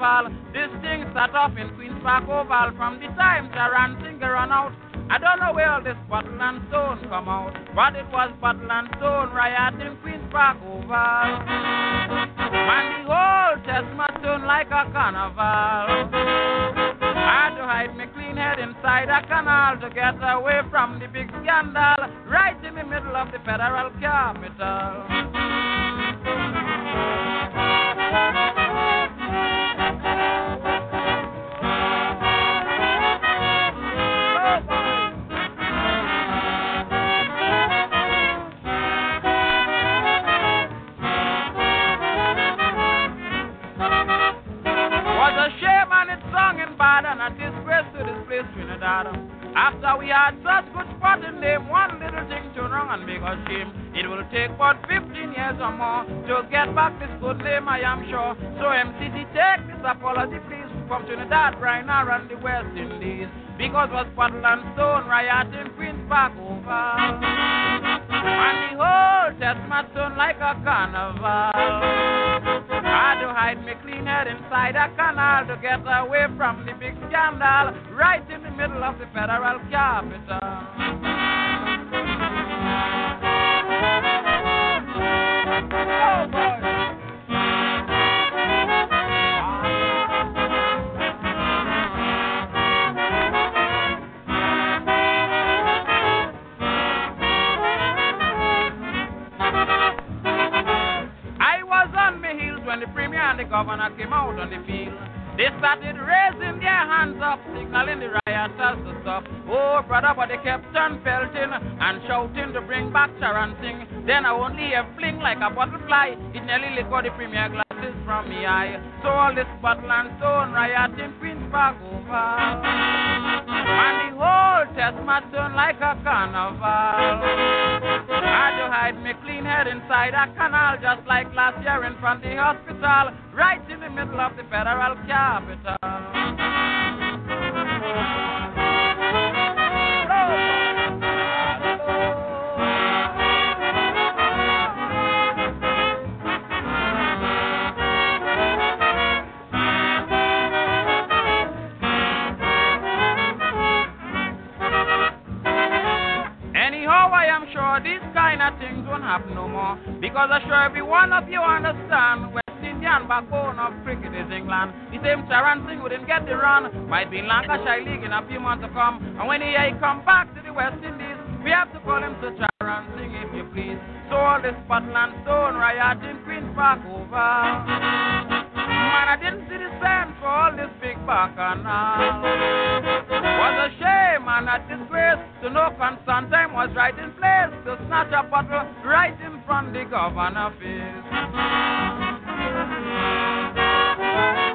tea this thing start off in Queen's Park Oval. From the time Charran Singh run out, I don't know where all this bottle and stone come out, but it was bottle and stone riot in Queen's Park Oval. And the whole Testament turned like a carnival. I had to hide my clean head inside a canal to get away from the big scandal right in the middle of the federal capital. We had such good spot in them, one little thing to wrong and make us shame. It will take about 15 years or more to get back this good name, I am sure. So MCC, take this apology, please, from Trinidad, right now, and the West Indies. Because was Portland Stone riot in Queen's Park Oval. And the whole Testament stone like a carnival. I had to hide me clean head inside a canal to get away from the big scandal right in the middle of the federal capital. Oh and the governor came out on the field. They started raising their hands up, signaling the rioters to stop. Oh, brother, but they kept on pelting and shouting to bring back Charran Singh. Then I only a fling like a butterfly. It nearly liquored the premier glasses from me eye. So all this bottle and stone rioting Queen's Park Oval. And the whole Testament turned like a carnival. Had to hide me clean head inside a canal just like last year in front of the hospital, right in the middle of the federal capital. Anyhow, I am sure these kind of things won't happen no more. Because I'm sure every one of you understand West backbone of cricket is England. The same Charran Singh wouldn't get the run. Might be in Lancashire League in a few months to come. And when he, he come back to the West Indies, we have to call him Sir Charran Singh if you please. So all this Scotland stone riot in Queen's Park Oval. Man, I didn't see the sense for all this big bacchanal. Was a shame and a disgrace to know Constantine was right in place to snatch a bottle right in front of the governor face. Bye.